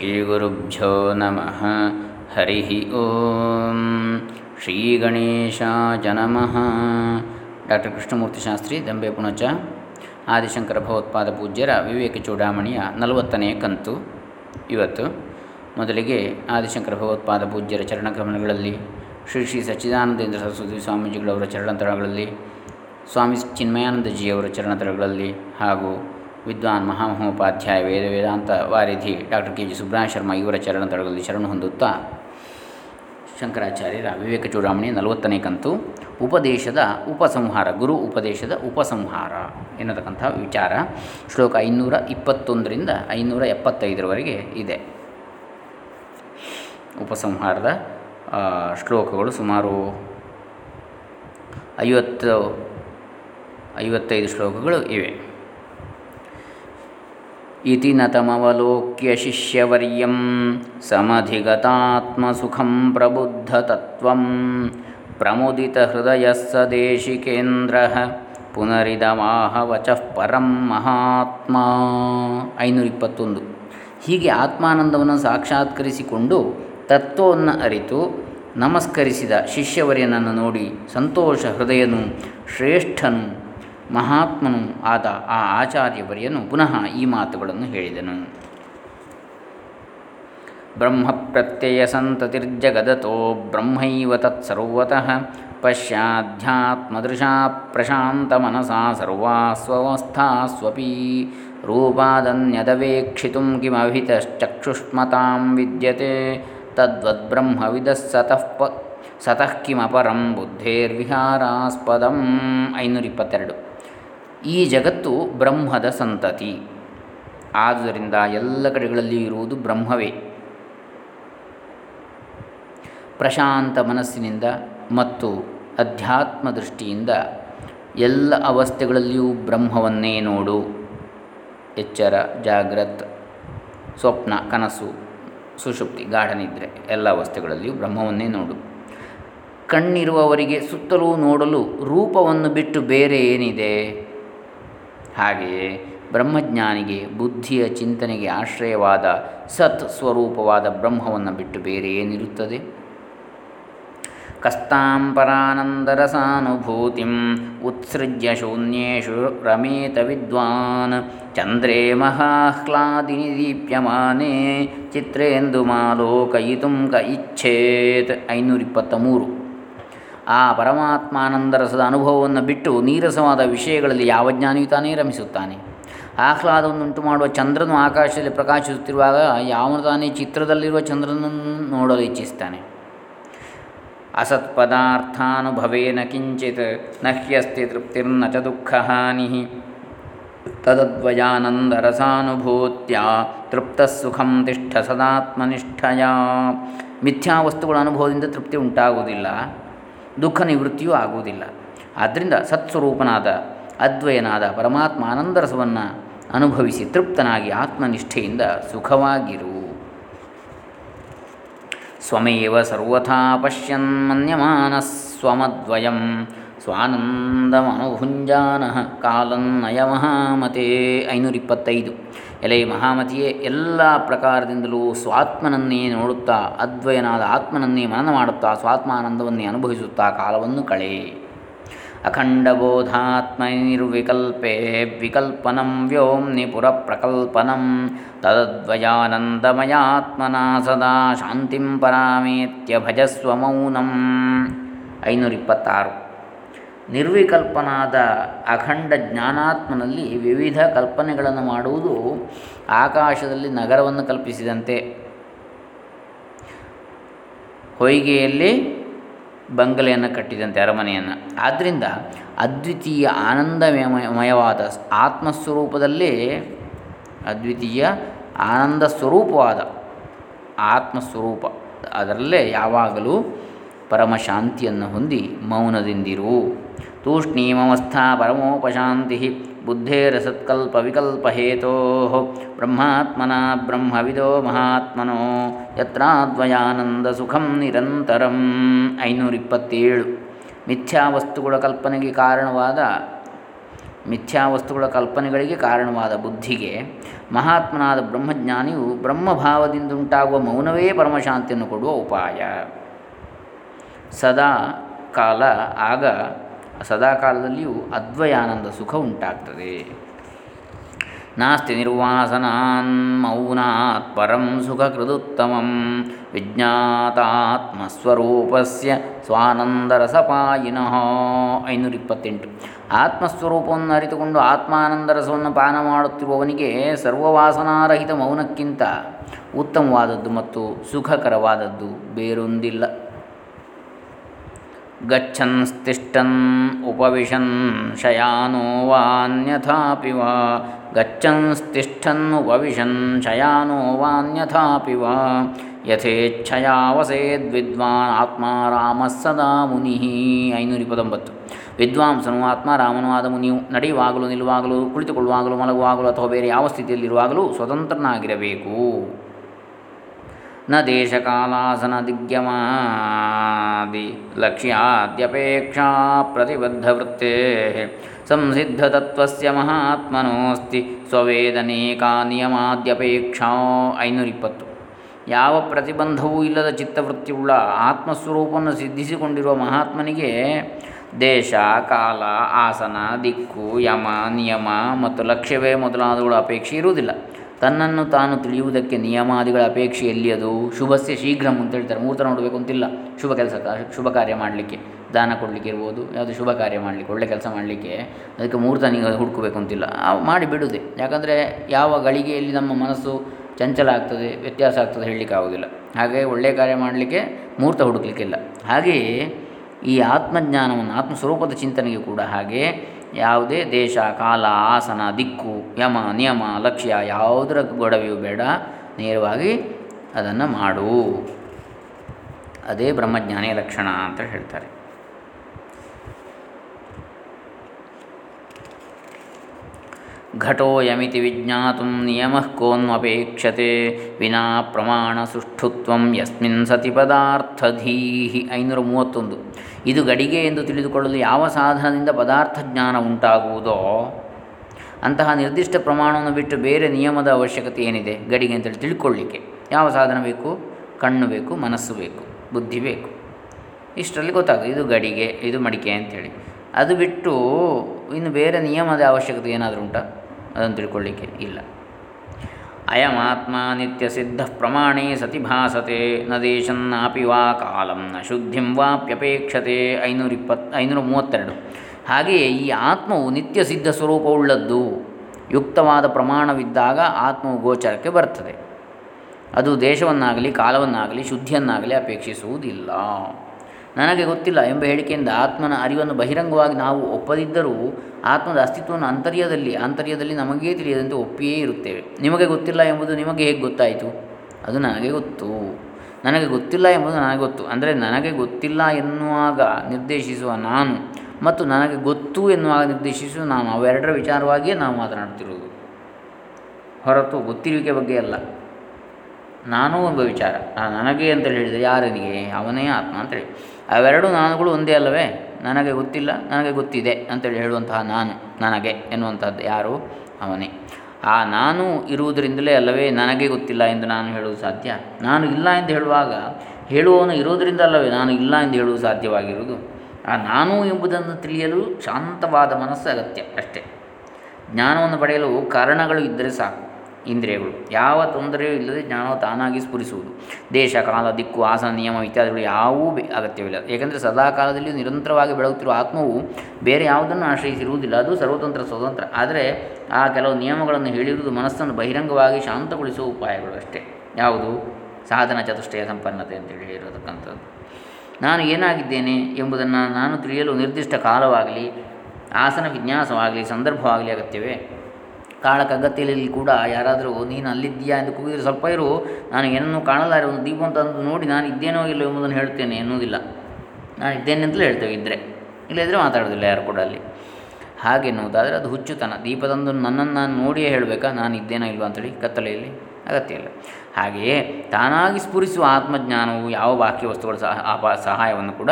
ಶ್ರೀಗುರುಭ್ಯೋ ನಮಃ ಹರಿ ಓಂ ಶ್ರೀ ಗಣೇಶಾಚ ನಮಃ ಡಾಕ್ಟರ್ ಕೃಷ್ಣಮೂರ್ತಿ ಶಾಸ್ತ್ರಿ ದಂಬೆ ಪುಣಚ ಆದಿಶಂಕರ ಭಗವತ್ಪಾದ ಪೂಜ್ಯರ ವಿವೇಕ ಚೂಡಾಮಣಿಯ ನಲವತ್ತನೆಯ ಕಂತು. ಇವತ್ತು ಮೊದಲಿಗೆ ಆದಿಶಂಕರ ಭಗವತ್ಪಾದ ಪೂಜ್ಯರ ಚರಣಗಮನಗಳಲ್ಲಿ ಶ್ರೀ ಶ್ರೀ ಸಚ್ಚಿದಾನಂದೇಂದ್ರ ಸರಸ್ವತಿ ಸ್ವಾಮೀಜಿಗಳವರ ಚರಣತರಗಳಲ್ಲಿ ಸ್ವಾಮಿ ಚಿನ್ಮಯಾನಂದಜಿಯವರ ಚರಣತರಗಳಲ್ಲಿ ಹಾಗೂ ವಿದ್ವಾನ್ ಮಹಾಮಹೋಪಾಧ್ಯಾಯ ವೇದ ವೇದಾಂತ ವಾರಿಧಿ ಡಾಕ್ಟರ್ ಕೆ ಜಿ ಸುಬ್ರಹ ಶರ್ಮ ಇವರ ಚರಣತರಗಳಲ್ಲಿ ಶರಣ ಹೊಂದುತ್ತಾ ಶಂಕರಾಚಾರ್ಯರ ವಿವೇಕ ಚೂಡಾಮಣಿ ನಲವತ್ತನೇ ಕಂತು, ಉಪದೇಶದ ಉಪಸಂಹಾರ, ಗುರು ಉಪದೇಶದ ಉಪಸಂಹಾರ ಎನ್ನತಕ್ಕಂಥ ವಿಚಾರ ಶ್ಲೋಕ ಐನೂರ ಇಪ್ಪತ್ತೊಂದರಿಂದ ಐನೂರ ಎಪ್ಪತ್ತೈದರವರೆಗೆ ಇದೆ. ಉಪಸಂಹಾರದ ಶ್ಲೋಕಗಳು ಸುಮಾರು ಐವತ್ತು, ಐವತ್ತೈದು ಶ್ಲೋಕಗಳು ಇವೆ. ತಮವಲೋಕ್ಯ ಶಿಷ್ಯವರ್ಯಂ ಸಮಧಿಗತಾತ್ಮಸುಖಂ ಪ್ರಬುದ್ಧತತ್ವಂ ಪ್ರಮುದಿತಹೃದಯಃ ಸ ದೇಶಿಕೇಂದ್ರಃ ಪುನರಿದಮಾಹ ವಚಃ ಪರಂ ಮಹಾತ್ಮ ಐನೂರ ಇಪ್ಪತ್ತೊಂದು ಹೀಗೆ ಆತ್ಮಾನಂದವನ್ನು ಸಾಕ್ಷಾತ್ಕರಿಸಿಕೊಂಡು ತತ್ವವನ್ನು ಅರಿತು ನಮಸ್ಕರಿಸಿದ ಶಿಷ್ಯವರ್ಯನನ್ನು ನೋಡಿ ಸಂತೋಷ ಹೃದಯನು ಶ್ರೇಷ್ಠನು ಮಹಾತ್ಮನು ಆದ ಆ ಆಚಾರ್ಯವರ್ಯನು ಪುನಃ ಈ ಮಾತುಗಳನ್ನು ಹೇಳಿದನು. ಸಂತತಿರ್ಜಗದತೋ ಬ್ರಹ್ಮೈವ ತತ್ಸರ್ವತಃ ಪಶ್ಯಾಧ್ಯಾತ್ಮದೃಶಾ ಪ್ರಶಾಂತ ಮನಸಾ ಸರ್ವಾಸ್ವಸ್ಥಾಸ್ವಪಿ ರೂಪಾದನ್ಯದವೇಕ್ಷಿತು ಕಿಮಭಿತಶ್ಚಕ್ಷುಷ್ಮತಾಂ ವಿದ್ಯತೆ ತದ್ವದ್ಬ್ರಹ್ಮವಿದಃ ಸತಃ ಪ, ಸತಃ ಕಿಮಪರಂ ಬುದ್ಧೇರ್ವಿಹಾರಾಸ್ಪದಂ. ಐನೂರ ಇಪ್ಪತ್ತೆರಡು. ಈ ಜಗತ್ತು ಬ್ರಹ್ಮದ ಸಂತತಿ. ಆದುದರಿಂದ ಎಲ್ಲ ಕಡೆಗಳಲ್ಲಿ ಇರುವುದು ಬ್ರಹ್ಮವೇ. ಪ್ರಶಾಂತ ಮನಸ್ಸಿನಿಂದ ಮತ್ತು ಅಧ್ಯಾತ್ಮ ದೃಷ್ಟಿಯಿಂದ ಎಲ್ಲ ಅವಸ್ಥೆಗಳಲ್ಲಿಯೂ ಬ್ರಹ್ಮವನ್ನೇ ನೋಡು. ಎಚ್ಚರ, ಜಾಗ್ರತ್, ಸ್ವಪ್ನ, ಕನಸು ಸುಷುಪ್ತಿ ಗಾಢನಿದ್ರೆ ಎಲ್ಲ ಅವಸ್ಥೆಗಳಲ್ಲಿಯೂ ಬ್ರಹ್ಮವನ್ನೇ ನೋಡು. ಕಣ್ಣಿರುವವರಿಗೆ ಸುತ್ತಲೂ ನೋಡಲು ರೂಪವನ್ನು ಬಿಟ್ಟು ಬೇರೆ ಏನಿದೆ? ಹಾಗೆಯೇ ಬ್ರಹ್ಮಜ್ಞಾನಿಗೆ ಬುದ್ಧಿಯ ಚಿಂತನೆಗೆ ಆಶ್ರಯವಾದ ಸತ್ ಸ್ವರೂಪವಾದ ಬ್ರಹ್ಮವನ್ನು ಬಿಟ್ಟು ಬೇರೆ ಏನಿರುತ್ತದೆ? ಕಸ್ತಾಂಪರಾನಂದರಸಾನುಭೂತಿಂ ಉತ್ಸೃಜ್ಯ ಶೂನ್ಯೇಷು ರಮೇತ ವಿದ್ವಾನ್ ಚಂದ್ರೇ ಮಹಾಹ್ಲಾದಿನಿ ದೀಪ್ಯಮಾನೇ ಚಿತ್ರೇಂದು ಮಾಲೋಕಯಿತುಂ ಕ ಇಚ್ಛೇತ್. ಐನೂರಿಪ್ಪತ್ತ ಮೂರು. ಆ ಪರಮಾತ್ಮಾನಂದರಸದ ಅನುಭವವನ್ನು ಬಿಟ್ಟು ನೀರಸವಾದ ವಿಷಯಗಳಲ್ಲಿ ಯಾವ ಜ್ಞಾನಿಯು ತಾನೇ ರಮಿಸುತ್ತಾನೆ. ಆಹ್ಲಾದವನ್ನುಂಟು ಮಾಡುವ ಚಂದ್ರನು ಆಕಾಶದಲ್ಲಿ ಪ್ರಕಾಶಿಸುತ್ತಿರುವಾಗ ಯಾವನು ತಾನೇ ಚಿತ್ರದಲ್ಲಿರುವ ಚಂದ್ರನನ್ನು ನೋಡಲು ಇಚ್ಛಿಸ್ತಾನೆ ಅಸತ್ಪದಾರ್ಥಾನುಭವೇನ ಕಿಂಚಿತ್ ನಹ್ಯಸ್ತಿ ತೃಪ್ತಿರ್ನ ಚ ದುಃಖಹಾನಿ. ತದದ್ವಯಾನಂದರಸಾನುಭೂತ್ಯ ತೃಪ್ತ ಸುಖಂ ತಿಷ್ಠ ಸದಾತ್ಮನಿಷ್ಠಯ. ಮಿಥ್ಯಾ ವಸ್ತುಗಳ ಅನುಭವದಿಂದ ತೃಪ್ತಿ ಉಂಟಾಗುವುದಿಲ್ಲ. ದುಃಖ ನಿವೃತ್ತಿಯೂ ಆಗುವುದಿಲ್ಲ. ಆದ್ದರಿಂದ ಸತ್ಸ್ವರೂಪನಾದ, ಅದ್ವಯನಾದ ಪರಮಾತ್ಮ ಆನಂದರಸವನ್ನು ಅನುಭವಿಸಿ ತೃಪ್ತನಾಗಿ ಆತ್ಮನಿಷ್ಠೆಯಿಂದ ಸುಖವಾಗಿರು. ಸ್ವಮೇವ ಸರ್ವಥಾ ಪಶ್ಯನ್ ಮನ್ಯಮಾನ ಸ್ವಮದ್ವಯಂ ಸ್ವಾನಂದಮನುಭುಂಜಾನ ಕಾಲನ್ನಯ ಮಹಾಮತೆ ಐನೂರ ಇಪ್ಪತ್ತೈದು ಎಲೆ ಮಹಾಮತಿಯೇ, ಎಲ್ಲ ಪ್ರಕಾರದಿಂದಲೂ ಸ್ವಾತ್ಮನನ್ನೇ ನೋಡುತ್ತಾ, ಅದ್ವಯನಾದ ಆತ್ಮನನ್ನೇ ಮನನ ಮಾಡುತ್ತಾ, ಸ್ವಾತ್ಮಾನಂದವನ್ನೇ ಅನುಭವಿಸುತ್ತಾ ಕಾಲವನ್ನು ಕಳೆ. ಅಖಂಡಬೋಧಾತ್ಮನಿರ್ವಿಕಲ್ಪೆ ವಿಕಲ್ಪನಂ ವ್ಯೋಮ್ನಿ ಪುರಪ್ರಕಲ್ಪನಂ, ತದದ್ವಯಾನಂದಮಯಾತ್ಮನ ಸದಾ ಶಾಂತಿಂ ಪರಾಮೇತ್ಯ ಭಜಸ್ವ ಮೌನಂ. ಐನೂರಿಪ್ಪತ್ತಾರು ನಿರ್ವಿಕಲ್ಪನಾದ ಅಖಂಡ ಜ್ಞಾನಾತ್ಮನಲ್ಲಿ ವಿವಿಧ ಕಲ್ಪನೆಗಳನ್ನು ಮಾಡುವುದು ಆಕಾಶದಲ್ಲಿ ನಗರವನ್ನು ಕಲ್ಪಿಸಿದಂತೆ. ಹೊಯ್ಗೆಯಲ್ಲಿ ಬಂಗಲೆಯನ್ನು ಕಟ್ಟಿದಂತೆ ಅರಮನೆಯನ್ನು. ಆದ್ದರಿಂದ ಅದ್ವಿತೀಯ ಆನಂದಮಯಮಯವಾದ ಆತ್ಮಸ್ವರೂಪದಲ್ಲೇ ಅದ್ವಿತೀಯ ಆನಂದ ಸ್ವರೂಪವಾದ ಆತ್ಮಸ್ವರೂಪ. ಅದರಲ್ಲೇ ಯಾವಾಗಲೂ ಪರಮಶಾಂತಿಯನ್ನು ಹೊಂದಿ ಮೌನದಿಂದಿರು. ಪರಮೋಪಶಾಂತಿ ಬುದ್ಧೇರಸತ್ಕಲ್ಪ ವಿಕಲ್ಪಹೇತೋ ಬ್ರಹ್ಮಾತ್ಮನ ಬ್ರಹ್ಮವಿದೋ ಮಹಾತ್ಮನೋ ಯತ್ರಾದ್ವಯಾನಂದ ಸುಖಂ ನಿರಂತರಂ ಐನೂರಿಪ್ಪತ್ತೇಳು ಮಿಥ್ಯಾ ವಸ್ತುಗಳ ಕಲ್ಪನೆಗೆ ಕಾರಣವಾದ ಮಿಥ್ಯಾವಸ್ತುಗಳ ಕಲ್ಪನೆಗಳಿಗೆ ಕಾರಣವಾದ ಬುದ್ಧಿಗೆ ಮಹಾತ್ಮನಾದ ಬ್ರಹ್ಮಜ್ಞಾನಿಯು ಬ್ರಹ್ಮಭಾವದಿಂದಂಟಾಗುವ ಮೌನವೇ ಪರಮಶಾಂತಿಯನ್ನು ಕೊಡುವ ಉಪಾಯ ಸದಾ ಕಾಲ ಆಗ ಸದಾ ಕಾಲದಲ್ಲಿಯೂ ಅದ್ವಯಾನಂದ ಸುಖ ಉಂಟಾಗ್ತದೆ. ನಾಸ್ತಿ ನಿರ್ವಾಸನಾನ್ ಮೌನಾತ್ ಪರಂ ಸುಖಕೃದುತ್ತಮಂ ವಿಜ್ಞಾತಾತ್ಮಸ್ವರೂಪಸ್ಯ ಸ್ವಾನಂದರಸಪಾಯಿನಃ. ಐನೂರ ಇಪ್ಪತ್ತೆಂಟು ಆತ್ಮಸ್ವರೂಪವನ್ನು ಅರಿತುಕೊಂಡು ಆತ್ಮಾನಂದರಸವನ್ನು ಪಾನ ಮಾಡುತ್ತಿರುವವನಿಗೆ ಸರ್ವವಾಸನಾರಹಿತ ಮೌನಕ್ಕಿಂತ ಉತ್ತಮವಾದದ್ದು ಮತ್ತು ಸುಖಕರವಾದದ್ದು ಬೇರೊಂದಿಲ್ಲ. ಉಪವಿಶನ್ ಶಯಾನೋ ವಾನ್ಯಥಾಪಿ ವಾ ಗಚ್ಚನ್ಸ್ತಿಷ್ಠನ್ ಉಪವಿಶನ್ ಶಯಾನೋ ವಾನ್ಯಥಾಪಿ ವಾ ಯಥೇಚ್ಛಯಾ ವಸೇದ್ವಿದ್ವಾನ್ ಆತ್ಮ ಸದಾ ಮುನಿ ಐನೂರ ಇಪ್ಪತ್ತೊಂಬತ್ತು ವಿದ್ವಾಂಸನು ಆತ್ಮ ಆದ ಮುನಿಯು ನಡೆಯುವಾಗಲೂ ನಿಲ್ಲುವಾಗಲೂ ಕುಳಿತುಕೊಳ್ಳುವಾಗಲೂ ಮಲಗುವಾಗಲೂ ಅಥವಾ ಬೇರೆ ಯಾವ ಸ್ಥಿತಿಯಲ್ಲಿರುವಾಗಲೂ ಸ್ವತಂತ್ರನಾಗಿರಬೇಕು। ನ ದೇಶಕಾಲಾಸನದಿಗ್ಯಮಾದಿ ಲಕ್ಷ್ಯಾದ್ಯಪೇಕ್ಷಾ ಪ್ರತಿಬದ್ಧವೃತ್ತೇ ಸಂಸಿದ್ಧತತ್ವಸ್ಯ ಮಹಾತ್ಮನೋಸ್ತಿ ಸ್ವವೇದನೇಕಾ ನಿಯಮಾದ್ಯಪೇಕ್ಷಾ ಐನೂರಿಪ್ಪತ್ತು. ಯಾವ ಪ್ರತಿಬಂಧವೂ ಇಲ್ಲದ ಚಿತ್ತವೃತ್ತಿಯುಳ್ಳ ಆತ್ಮಸ್ವರೂಪವನ್ನು ಸಿದ್ಧಿಸಿಕೊಂಡಿರುವ ಮಹಾತ್ಮನಿಗೆ ದೇಶ, ಕಾಲ, ಆಸನ, ದಿಕ್ಕು, ಯಮ, ನಿಯಮ ಮತ್ತು ಲಕ್ಷ್ಯವೇ ಮೊದಲಾದವುಗಳ ಅಪೇಕ್ಷೆ ಇರುವುದಿಲ್ಲ. ತನ್ನನ್ನು ತಾನು ತಿಳಿಯುವುದಕ್ಕೆ ನಿಯಮಾದಿಗಳ ಅಪೇಕ್ಷೆ ಎಲ್ಲಿ ಅದು ಶುಭಸ್ಯ ಶೀಘ್ರಂ ಅಂತ ಹೇಳ್ತಾರೆ. ಮೂರ್ತ ನೋಡಬೇಕು ಅಂತಿಲ್ಲ. ಶುಭ ಕೆಲಸ ಶುಭ ಕಾರ್ಯ ಮಾಡಲಿಕ್ಕೆ ದಾನ ಕೊಡಲಿಕ್ಕೆ ಇರ್ಬೋದು. ಯಾವುದು ಶುಭ ಕಾರ್ಯ ಮಾಡಲಿಕ್ಕೆ, ಒಳ್ಳೆ ಕೆಲಸ ಮಾಡಲಿಕ್ಕೆ ಅದಕ್ಕೆ ಮುಹೂರ್ತ ನೀವು ಹುಡುಕಬೇಕು ಅಂತಿಲ್ಲ. ಮಾಡಿ ಬಿಡುವುದೇ ಯಾಕಂದರೆ ಯಾವ ಗಳಿಗೆಯಲ್ಲಿ ನಮ್ಮ ಮನಸ್ಸು ಚಂಚಲ ಆಗ್ತದೆ, ವ್ಯತ್ಯಾಸ ಆಗ್ತದೆ ಹೇಳಲಿಕ್ಕೆ ಆಗೋದಿಲ್ಲ. ಹಾಗೆ ಒಳ್ಳೆಯ ಕಾರ್ಯ ಮಾಡಲಿಕ್ಕೆ ಮೂರ್ತ ಹುಡುಕಲಿಕ್ಕಿಲ್ಲ. ಹಾಗೆಯೇ ಈ ಆತ್ಮಜ್ಞಾನವನ್ನು, ಆತ್ಮಸ್ವರೂಪದ ಚಿಂತನೆಗೆ ಕೂಡ ಹಾಗೆ ಯಾವುದೇ ದೇಶ, ಕಾಲ, ಆಸನ, ದಿಕ್ಕು, ಯಮ, ನಿಯಮ, ಲಕ್ಷ್ಯ ಯಾವುದರ ಗೊಡವೆಯೂ ಬೇಡ. ನೇರವಾಗಿ ಅದನ್ನು ಮಾಡು. ಅದೇ ಬ್ರಹ್ಮಜ್ಞಾನಿಯ ಲಕ್ಷಣ ಅಂತ ಹೇಳ್ತಾರೆ. ಘಟೋಯಮಿತಿ ವಿಜ್ಞಾತು ನಿಯಮ ಕೋನ್ವಪೇಕ್ಷತೆ ವಿನಾ ಪ್ರಮಾಣ ಸುಷ್ಠುತ್ವ ಯಸ್ಮಿನ್ ಸತಿ ಪದಾರ್ಥಧೀಹಿ ಐನೂರ ಮೂವತ್ತೊಂದು ಇದು ಗಡಿಗೆ ಎಂದು ತಿಳಿದುಕೊಳ್ಳಲು ಯಾವ ಸಾಧನದಿಂದ ಪದಾರ್ಥ ಜ್ಞಾನ ಉಂಟಾಗುವುದೋ, ಅಂತಹ ನಿರ್ದಿಷ್ಟ ಪ್ರಮಾಣವನ್ನು ಬಿಟ್ಟು ಬೇರೆ ನಿಯಮದ ಅವಶ್ಯಕತೆ ಏನಿದೆ? ಗಡಿಗೆ ಅಂತೇಳಿ ತಿಳ್ಕೊಳ್ಳಿಕ್ಕೆ. ಯಾವ ಸಾಧನ ಬೇಕು? ಕಣ್ಣು ಬೇಕು, ಮನಸ್ಸು ಬೇಕು, ಬುದ್ಧಿ ಬೇಕು. ಇಷ್ಟರಲ್ಲಿ ಗೊತ್ತಾಗ್ತದೆ. ಇದು ಗಡಿಗೆ, ಇದು ಮಡಿಕೆ ಅಂತೇಳಿ. ಅದು ಬಿಟ್ಟು ಇನ್ನು ಬೇರೆ ನಿಯಮದ ಅವಶ್ಯಕತೆ ಏನಾದರೂ ಉಂಟಾ? ಅದನ್ನು ತಿಳ್ಕೊಳ್ಳಿಕ್ಕೆ ಇಲ್ಲ. ಅಯಮಾತ್ಮ ನಿತ್ಯ ಸಿದ್ಧ ಪ್ರಮಾಣೇ ಸತಿ ಭಾಸತೆ, ನ ದೇಶನ್ನಾಪಿ ವಾ ಕಾಲಂ, ನ ಶುದ್ಧಿಂ ವಾಪ್ಯಪೇಕ್ಷತೆ. ಐನೂರ ಇಪ್ಪತ್ ಐನೂರ ಮೂವತ್ತೆರಡು ಹಾಗೆಯೇ ಈ ಆತ್ಮವು ನಿತ್ಯ ಸಿದ್ಧ ಸ್ವರೂಪವುಳ್ಳದ್ದು, ಯುಕ್ತವಾದ ಪ್ರಮಾಣವಿದ್ದಾಗ ಆತ್ಮವು ಗೋಚರಕ್ಕೆ ಬರ್ತದೆ. ಅದು ದೇಶವನ್ನಾಗಲಿ ಕಾಲವನ್ನಾಗಲಿ ಶುದ್ಧಿಯನ್ನಾಗಲಿ ಅಪೇಕ್ಷಿಸುವುದಿಲ್ಲ. ನನಗೆ ಗೊತ್ತಿಲ್ಲ ಎಂಬ ಹೇಳಿಕೆಯಿಂದ ಆತ್ಮನ ಅರಿವನ್ನು ಬಹಿರಂಗವಾಗಿ ನಾವು ಒಪ್ಪದಿದ್ದರೂ ಆತ್ಮದ ಅಸ್ತಿತ್ವವನ್ನು ಅಂತರ್ಯದಲ್ಲಿ ಆಂತರ್ಯದಲ್ಲಿ ನಮಗೇ ತಿಳಿಯದಂತೆ ಒಪ್ಪಿಯೇ ಇರುತ್ತೇವೆ. ನಿಮಗೆ ಗೊತ್ತಿಲ್ಲ ಎಂಬುದು ನಿಮಗೆ ಹೇಗೆ ಗೊತ್ತಾಯಿತು? ಅದು ನನಗೆ ಗೊತ್ತು. ನನಗೆ ಗೊತ್ತಿಲ್ಲ ಎಂಬುದು ನನಗೆ ಗೊತ್ತು. ಅಂದರೆ ನನಗೆ ಗೊತ್ತಿಲ್ಲ ಎನ್ನುವಾಗ ನಿರ್ದೇಶಿಸುವ ನಾನು ಮತ್ತು ನನಗೆ ಗೊತ್ತು ಎನ್ನುವಾಗ ನಿರ್ದೇಶಿಸುವ ನಾನು, ಅವೆರಡರ ವಿಚಾರವಾಗಿಯೇ ನಾವು ಮಾತನಾಡುತ್ತಿರುವುದು. ಹೊರತು ಗೊತ್ತಿರುವಿಕೆ ಬಗ್ಗೆ ಅಲ್ಲ. ನಾನು ಎಂಬ ವಿಚಾರ. ನನಗೆ ಅಂತೇಳಿ ಹೇಳಿದರೆ ಯಾರನಿಗೆ? ಅವನೇ ಆತ್ಮ ಅಂತೇಳಿ. ಅವೆರಡು ನಾನುಗಳು ಒಂದೇ ಅಲ್ಲವೇ? ನನಗೆ ಗೊತ್ತಿಲ್ಲ, ನನಗೆ ಗೊತ್ತಿದೆ ಅಂತೇಳಿ ಹೇಳುವಂತಹ ನಾನು, ನನಗೆ ಎನ್ನುವಂಥದ್ದು ಯಾರು? ಅವನೇ. ಆ ನಾನು ಇರುವುದರಿಂದಲೇ ಅಲ್ಲವೇ ನನಗೆ ಗೊತ್ತಿಲ್ಲ ಎಂದು ನಾನು ಹೇಳುವುದು ಸಾಧ್ಯ? ನಾನು ಇಲ್ಲ ಎಂದು ಹೇಳುವಾಗ ಹೇಳುವವನು ಇರೋದರಿಂದ ಅಲ್ಲವೇ ನಾನು ಇಲ್ಲ ಎಂದು ಹೇಳುವುದು ಸಾಧ್ಯವಾಗಿರುವುದು? ಆ ನಾನು ಎಂಬುದನ್ನು ತಿಳಿಯಲು ಶಾಂತವಾದ ಮನಸ್ಸು ಅಗತ್ಯ ಅಷ್ಟೇ. ಜ್ಞಾನವನ್ನು ಪಡೆಯಲು ಕಾರಣಗಳು ಇದ್ದರೆ ಸಾಕು. ಇಂದ್ರಿಯಗಳು. ಯಾವ ತೊಂದರೆಯೂ ಇಲ್ಲದೆ ಜ್ಞಾನವು ತಾನಾಗಿ ಸ್ಫುರಿಸುವುದು. ದೇಶ, ಕಾಲ, ದಿಕ್ಕು ಆಸನ ನಿಯಮ ಇತ್ಯಾದಿಗಳು ಯಾವೂ ಅಗತ್ಯವಿಲ್ಲ. ಏಕೆಂದರೆ ಸದಾ ಕಾಲದಲ್ಲಿ ನಿರಂತರವಾಗಿ ಬೆಳಗುತ್ತಿರುವ ಆತ್ಮವು ಬೇರೆ ಯಾವುದನ್ನು ಆಶ್ರಯಿಸಿರುವುದಿಲ್ಲ. ಅದು ಸರ್ವತಂತ್ರ, ಸ್ವತಂತ್ರ. ಆದರೆ ಆ ಕೆಲವು ನಿಯಮಗಳನ್ನು ಹೇಳಿರುವುದು ಮನಸ್ಸನ್ನು ಬಹಿರಂಗವಾಗಿ ಶಾಂತಗೊಳಿಸುವ ಉಪಾಯಗಳು ಅಷ್ಟೇ. ಯಾವುದು? ಸಾಧನ ಚತುಷ್ಟಯ ಸಂಪನ್ನತೆ ಅಂತೇಳಿ ಹೇಳಿರತಕ್ಕಂಥದ್ದು ನಾನು ಏನಾಗಿದ್ದೇನೆ ಎಂಬುದನ್ನು ನಾನು ತಿಳಿಯಲು ನಿರ್ದಿಷ್ಟ ಕಾಲವಾಗಲಿ, ಆಸನ ವಿನ್ಯಾಸವಾಗಲಿ, ಸಂದರ್ಭವಾಗಲಿ ಅಗತ್ಯವೇ? ಕಾಳ ಕಗ್ಗತ್ತಿಯಲ್ಲಿ ಕೂಡ ಯಾರಾದರೂ, ನೀನು ಅಲ್ಲಿದ್ದೀಯಾ? ಎಂದು ಕೂಗಿದರೆ, ಸ್ವಲ್ಪ ಇರು, ನಾನು ಏನನ್ನೂ ಕಾಣಲಾರೆ ಒಂದು ದೀಪ ಅಂತ ನೋಡಿ, ನಾನು ಇದ್ದೇನೋ ಇಲ್ಲೋ ಎಂಬುದನ್ನು ಹೇಳ್ತೇನೆ ಎನ್ನುವುದಿಲ್ಲ. ನಾನು ಇದ್ದೇನೆ ಅಂತಲೇ ಹೇಳ್ತೇವೆ ಇದ್ದರೆ ಇಲ್ಲದಿದ್ದರೆ ಮಾತಾಡೋದಿಲ್ಲ ಯಾರು ಕೂಡ ಅಲ್ಲಿ. ಹಾಗೆನ್ನುವುದಾದರೆ ಅದು ಹುಚ್ಚುತನ. ದೀಪದಂದು ನನ್ನನ್ನು ನಾನು ನೋಡಿಯೇ ಹೇಳಬೇಕಾ? ನಾನು ಇದ್ದೇನೋ ಇಲ್ವಾ ಅಂತೇಳಿ ಕತ್ತಲೆಯಲ್ಲಿ ಅಗತ್ಯ ಇಲ್ಲ ಹಾಗೆಯೇ, ತಾನಾಗಿ ಸ್ಫುರಿಸುವ ಆತ್ಮಜ್ಞಾನವು ಯಾವ ಬಾಕಿ ವಸ್ತುಗಳ ಸಹ ಸಹಾಯವನ್ನು ಕೂಡ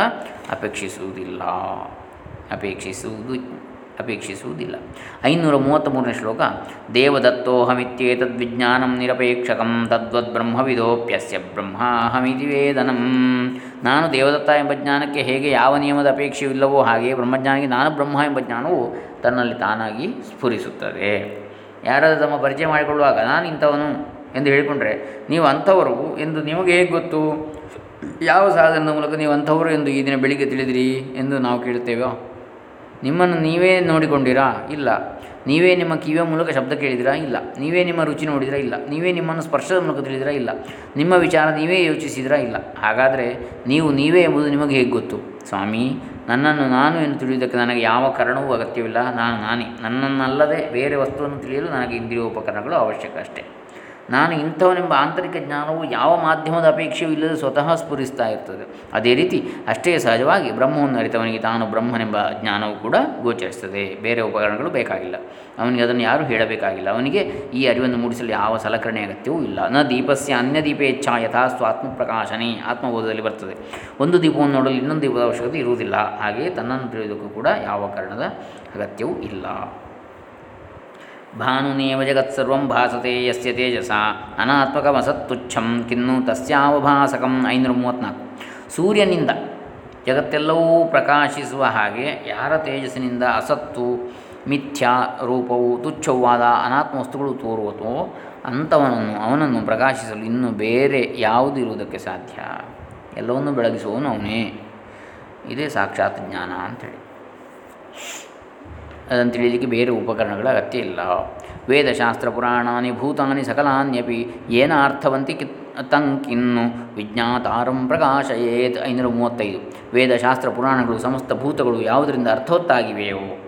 ಅಪೇಕ್ಷಿಸುವುದಿಲ್ಲ. ಅಪೇಕ್ಷಿಸುವುದು ಅಪೇಕ್ಷಿಸುವುದಿಲ್ಲ. ಐನೂರ ಮೂವತ್ತ್ಮೂರನೇ ಶ್ಲೋಕ ದೇವದತ್ತೋಹಮಿತ್ಯೇತದ್ವಿಜ್ಞಾನಂ ನಿರಪೇಕ್ಷಕಂ ತದ್ವದ್ ಬ್ರಹ್ಮವಿದೋಪ್ಯಸ್ಯ ಬ್ರಹ್ಮಾಹಮಿತಿ ವೇದನಂ ನಾನು ದೇವದತ್ತ ಎಂಬ ಜ್ಞಾನಕ್ಕೆ ಹೇಗೆ ಯಾವ ನಿಯಮದ ಅಪೇಕ್ಷೆಯಿಲ್ಲವೋ ಹಾಗೆ ಹಾಗೆಯೇ ಬ್ರಹ್ಮಜ್ಞಾನಿಗೆ ನಾನು ಬ್ರಹ್ಮ ಎಂಬ ಜ್ಞಾನವು ತನ್ನಲ್ಲಿ ತಾನಾಗಿ ಸ್ಫುರಿಸುತ್ತದೆ. ಯಾರಾದರೂ ತಮ್ಮ ಪರಿಚಯ ಮಾಡಿಕೊಳ್ಳುವಾಗ ನಾನು ಇಂಥವನು ಎಂದು ಹೇಳಿಕೊಂಡ್ರೆ ನೀವು ಅಂಥವರು ಎಂದು ನಿಮಗೆ ಹೇಗೆ ಗೊತ್ತು? ಯಾವ ಸಾಧನದ ಮೂಲಕ ನೀವು ಅಂಥವರು ಎಂದು ಈ ದಿನ ಬೆಳಿಗ್ಗೆ ತಿಳಿದಿರಿ ಎಂದು ನಾವು ಕೇಳುತ್ತೇವೋ? ನಿಮ್ಮನ್ನು ನೀವೇ ನೋಡಿಕೊಂಡಿರಾ? ಇಲ್ಲ. ನೀವೇ ನಿಮ್ಮ ಕಿವಿಯ ಮೂಲಕ ಶಬ್ದ ಕೇಳಿದಿರಾ? ಇಲ್ಲ. ನೀವೇ ನಿಮ್ಮ ರುಚಿ ನೋಡಿದಿರಾ? ಇಲ್ಲ. ನೀವೇ ನಿಮ್ಮನ್ನು ಸ್ಪರ್ಶದ ಮೂಲಕ ತಿಳಿದಿರಾ? ಇಲ್ಲ. ನಿಮ್ಮ ವಿಚಾರ ನೀವೇ ಯೋಚಿಸಿದಿರಾ? ಇಲ್ಲ. ಹಾಗಾದರೆ ನೀವು ನೀವೇ ಎಂಬುದು ನಿಮಗೆ ಹೇಗೆ ಗೊತ್ತು? ಸ್ವಾಮಿ, ನನ್ನನ್ನು ನಾನು ಎಂದು ತಿಳಿಯುವುದಕ್ಕೆ ನನಗೆ ಯಾವ ಕಾರಣವೂ ಅಗತ್ಯವಿಲ್ಲ. ನಾನು ನಾನೇ. ನನ್ನನ್ನಲ್ಲದೆ ಬೇರೆ ವಸ್ತುವನ್ನು ತಿಳಿಯಲು ನನಗೆ ಇಂದ್ರಿಯೋಪಕರಣಗಳು ಅವಶ್ಯಕ ಅಷ್ಟೇ. ನಾನು ಇಂಥವನೆಂಬ ಆಂತರಿಕ ಜ್ಞಾನವು ಯಾವ ಮಾಧ್ಯಮದ ಅಪೇಕ್ಷೆಯೂ ಇಲ್ಲದೆ ಸ್ವತಃ ಸ್ಫುರಿಸ್ತಾ ಇರ್ತದೆ. ಅದೇ ರೀತಿ ಅಷ್ಟೇ ಸಹಜವಾಗಿ ಬ್ರಹ್ಮವನ್ನು ಅರಿತವನಿಗೆ ತಾನು ಬ್ರಹ್ಮನೆಂಬ ಜ್ಞಾನವು ಕೂಡ ಗೋಚರಿಸ್ತದೆ ಬೇರೆ ಉಪಕರಣಗಳು ಬೇಕಾಗಿಲ್ಲ. ಅವನಿಗೆ ಅದನ್ನು ಯಾರೂ ಹೇಳಬೇಕಾಗಿಲ್ಲ. ಅವನಿಗೆ ಈ ಅರಿವನ್ನು ಮೂಡಿಸಲು ಯಾವ ಸಲಕರಣೆ ಅಗತ್ಯವೂ ಇಲ್ಲ. ನ ದೀಪಸ್ಯ ಅನ್ಯ ದೀಪೇಚ್ಛಾ ಯಥಾಸ್ತು ಸ್ವಾತ್ಮ ಪ್ರಕಾಶನೆ ಆತ್ಮಬೋಧದಲ್ಲಿ ಬರ್ತದೆ. ಒಂದು ದೀಪವನ್ನು ನೋಡಲು ಇನ್ನೊಂದು ದೀಪದ ಅವಶ್ಯಕತೆ ಇರುವುದಿಲ್ಲ. ಹಾಗೆಯೇ ತನ್ನನ್ನು ತಿಳಿಯೋದಕ್ಕೂ ಕೂಡ ಯಾವ ಕಾರಣದ ಅಗತ್ಯವೂ ಇಲ್ಲ. ಭಾನುನೇವ ಜಗತ್ಸರ್ವಂ ಭಾಸತೆ ಯಸ್ಯ ತೇಜಸ ಅನಾತ್ಮಕಮಸತ್ತುಚ್ಛಂ ಕಿನ್ನು ತಸ್ಯಾವಭಾಸಕಂ ಐನೂರ ಮೂವತ್ತ್ನಾಲ್ಕು ಸೂರ್ಯನಿಂದ ಜಗತ್ತೆಲ್ಲವೂ ಪ್ರಕಾಶಿಸುವ ಹಾಗೆ ಯಾರ ತೇಜಸ್ಸಿನಿಂದ ಅಸತ್ತು, ಮಿಥ್ಯಾ, ರೂಪವು ತುಚ್ಛವಾದ ಅನಾತ್ಮ ವಸ್ತುಗಳು ತೋರುವತೋ ಅಂಥವನನ್ನು ಅವನನ್ನು ಪ್ರಕಾಶಿಸಲು ಇನ್ನು ಬೇರೆ ಯಾವುದು ಇರುವುದಕ್ಕೆ ಸಾಧ್ಯ? ಎಲ್ಲವನ್ನು ಬೆಳಗಿಸುವವನು ಅವನೇ. ಇದೇ ಸಾಕ್ಷಾತ್ ಜ್ಞಾನ ಅಂಥೇಳಿ. ಅದನ್ನು ತಿಳಿಯಲಿಕ್ಕೆ ಬೇರೆ ಉಪಕರಣಗಳ ಅಗತ್ಯ ಇಲ್ಲ. ವೇದಶಾಸ್ತ್ರ ಪುರಾಣಾನಿ ಭೂತಾನಿ ಸಕಲಾನ್ಯಪಿ ಏನ ಅರ್ಥವಂತಿ ಕಿ ತಂಕಿನ್ನು ವಿಜ್ಞಾತಾರಂ ಪ್ರಕಾಶಯೇತ್ ಐನೂರ ಮೂವತ್ತೈದು. ವೇದಶಾಸ್ತ್ರ ಪುರಾಣಗಳು ಸಮಸ್ತ ಭೂತಗಳು ಯಾವುದರಿಂದ ಅರ್ಥವತ್ತಾಗಿವೆಯೋ,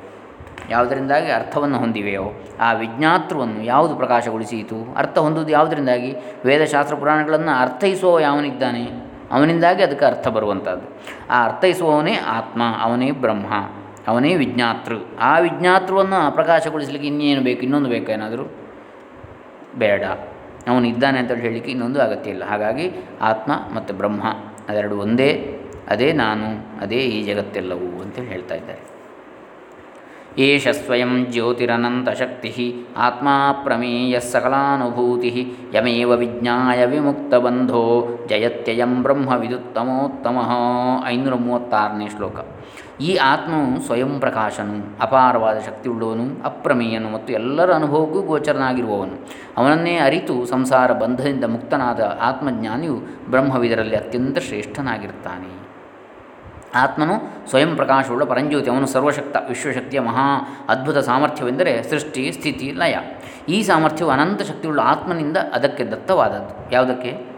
ಯಾವುದರಿಂದಾಗಿ ಅರ್ಥವನ್ನು ಹೊಂದಿವೆಯೋ, ಆ ವಿಜ್ಞಾತೃವನ್ನು ಯಾವುದು ಪ್ರಕಾಶಗೊಳಿಸಿತು, ಅರ್ಥ ಹೊಂದುವುದು ಯಾವುದರಿಂದಾಗಿ? ವೇದಶಾಸ್ತ್ರ ಪುರಾಣಗಳನ್ನು ಅರ್ಥೈಸುವ ಯಾವನಿದ್ದಾನೆ? ಅವನಿಂದಾಗಿ ಅದಕ್ಕೆ ಅರ್ಥ ಬರುವಂಥದ್ದು. ಆ ಅರ್ಥೈಸುವವನೇ ಆತ್ಮ, ಅವನೇ ಬ್ರಹ್ಮ. ಅವನೇ ವಿಜ್ಞಾತೃ. ಆ ವಿಜ್ಞಾತೃವನ್ನು ಪ್ರಕಾಶಗೊಳಿಸಲಿಕ್ಕೆ ಇನ್ನೇನು ಬೇಕು, ಇನ್ನೊಂದು ಬೇಕು ಏನಾದರೂ? ಬೇಡ. ಅವನು ಇದ್ದಾನೆ ಅಂತೇಳಿ ಹೇಳಲಿಕ್ಕೆ ಇನ್ನೊಂದು ಅಗತ್ಯ ಇಲ್ಲ. ಹಾಗಾಗಿ ಆತ್ಮ ಮತ್ತು ಬ್ರಹ್ಮ ಅದೆರಡು ಒಂದೇ, ಅದೇ ನಾನು, ಅದೇ ಈ ಜಗತ್ತೆಲ್ಲವೂ ಅಂತೇಳಿ ಹೇಳ್ತಾ ಇದ್ದಾರೆ. ಏಷ ಸ್ವಯಂ ಜ್ಯೋತಿರನಂತಶಕ್ತಿ ಆತ್ಮ ಪ್ರಮೇಯ ಸಕಲಾನುಭೂತಿ ಯಮೇವ ವಿಜ್ಞಾಯ ವಿಮುಕ್ತಬಂಧೋ ಜಯತ್ಯಯಂ ಬ್ರಹ್ಮ ವಿದುತ್ತಮೋತ್ತಮ ಐನೂರ ಮೂವತ್ತಾರನೇ ಶ್ಲೋಕ. ಈ ಆತ್ಮನು ಸ್ವಯಂ ಪ್ರಕಾಶನು, ಅಪಾರವಾದ ಶಕ್ತಿಯುಳ್ಳವನು, ಅಪ್ರಮೇಯನು ಮತ್ತು ಎಲ್ಲರ ಅನುಭವಕ್ಕೂ ಗೋಚರನಾಗಿರುವವನು. ಅವನನ್ನೇ ಅರಿತು ಸಂಸಾರ ಬಂಧದಿಂದ ಮುಕ್ತನಾದ ಆತ್ಮಜ್ಞಾನಿಯು ಬ್ರಹ್ಮವಿದರಲ್ಲಿ ಅತ್ಯಂತ ಶ್ರೇಷ್ಠನಾಗಿರ್ತಾನೆ ಆತ್ಮನು ಸ್ವಯಂ ಪ್ರಕಾಶವುಳ್ಳ ಪರಂಜ್ಯೋತಿ, ಅವನು ಸರ್ವಶಕ್ತ, ವಿಶ್ವಶಕ್ತಿಯ ಮಹಾ ಅದ್ಭುತ ಸಾಮರ್ಥ್ಯವೆಂದರೆ ಸೃಷ್ಟಿ, ಸ್ಥಿತಿ, ಲಯ. ಈ ಸಾಮರ್ಥ್ಯವು ಅನಂತ ಶಕ್ತಿಯುಳ್ಳ ಆತ್ಮನಿಂದ ಅದಕ್ಕೆ ದತ್ತವಾದದ್ದು. ಯಾವುದಕ್ಕೆ?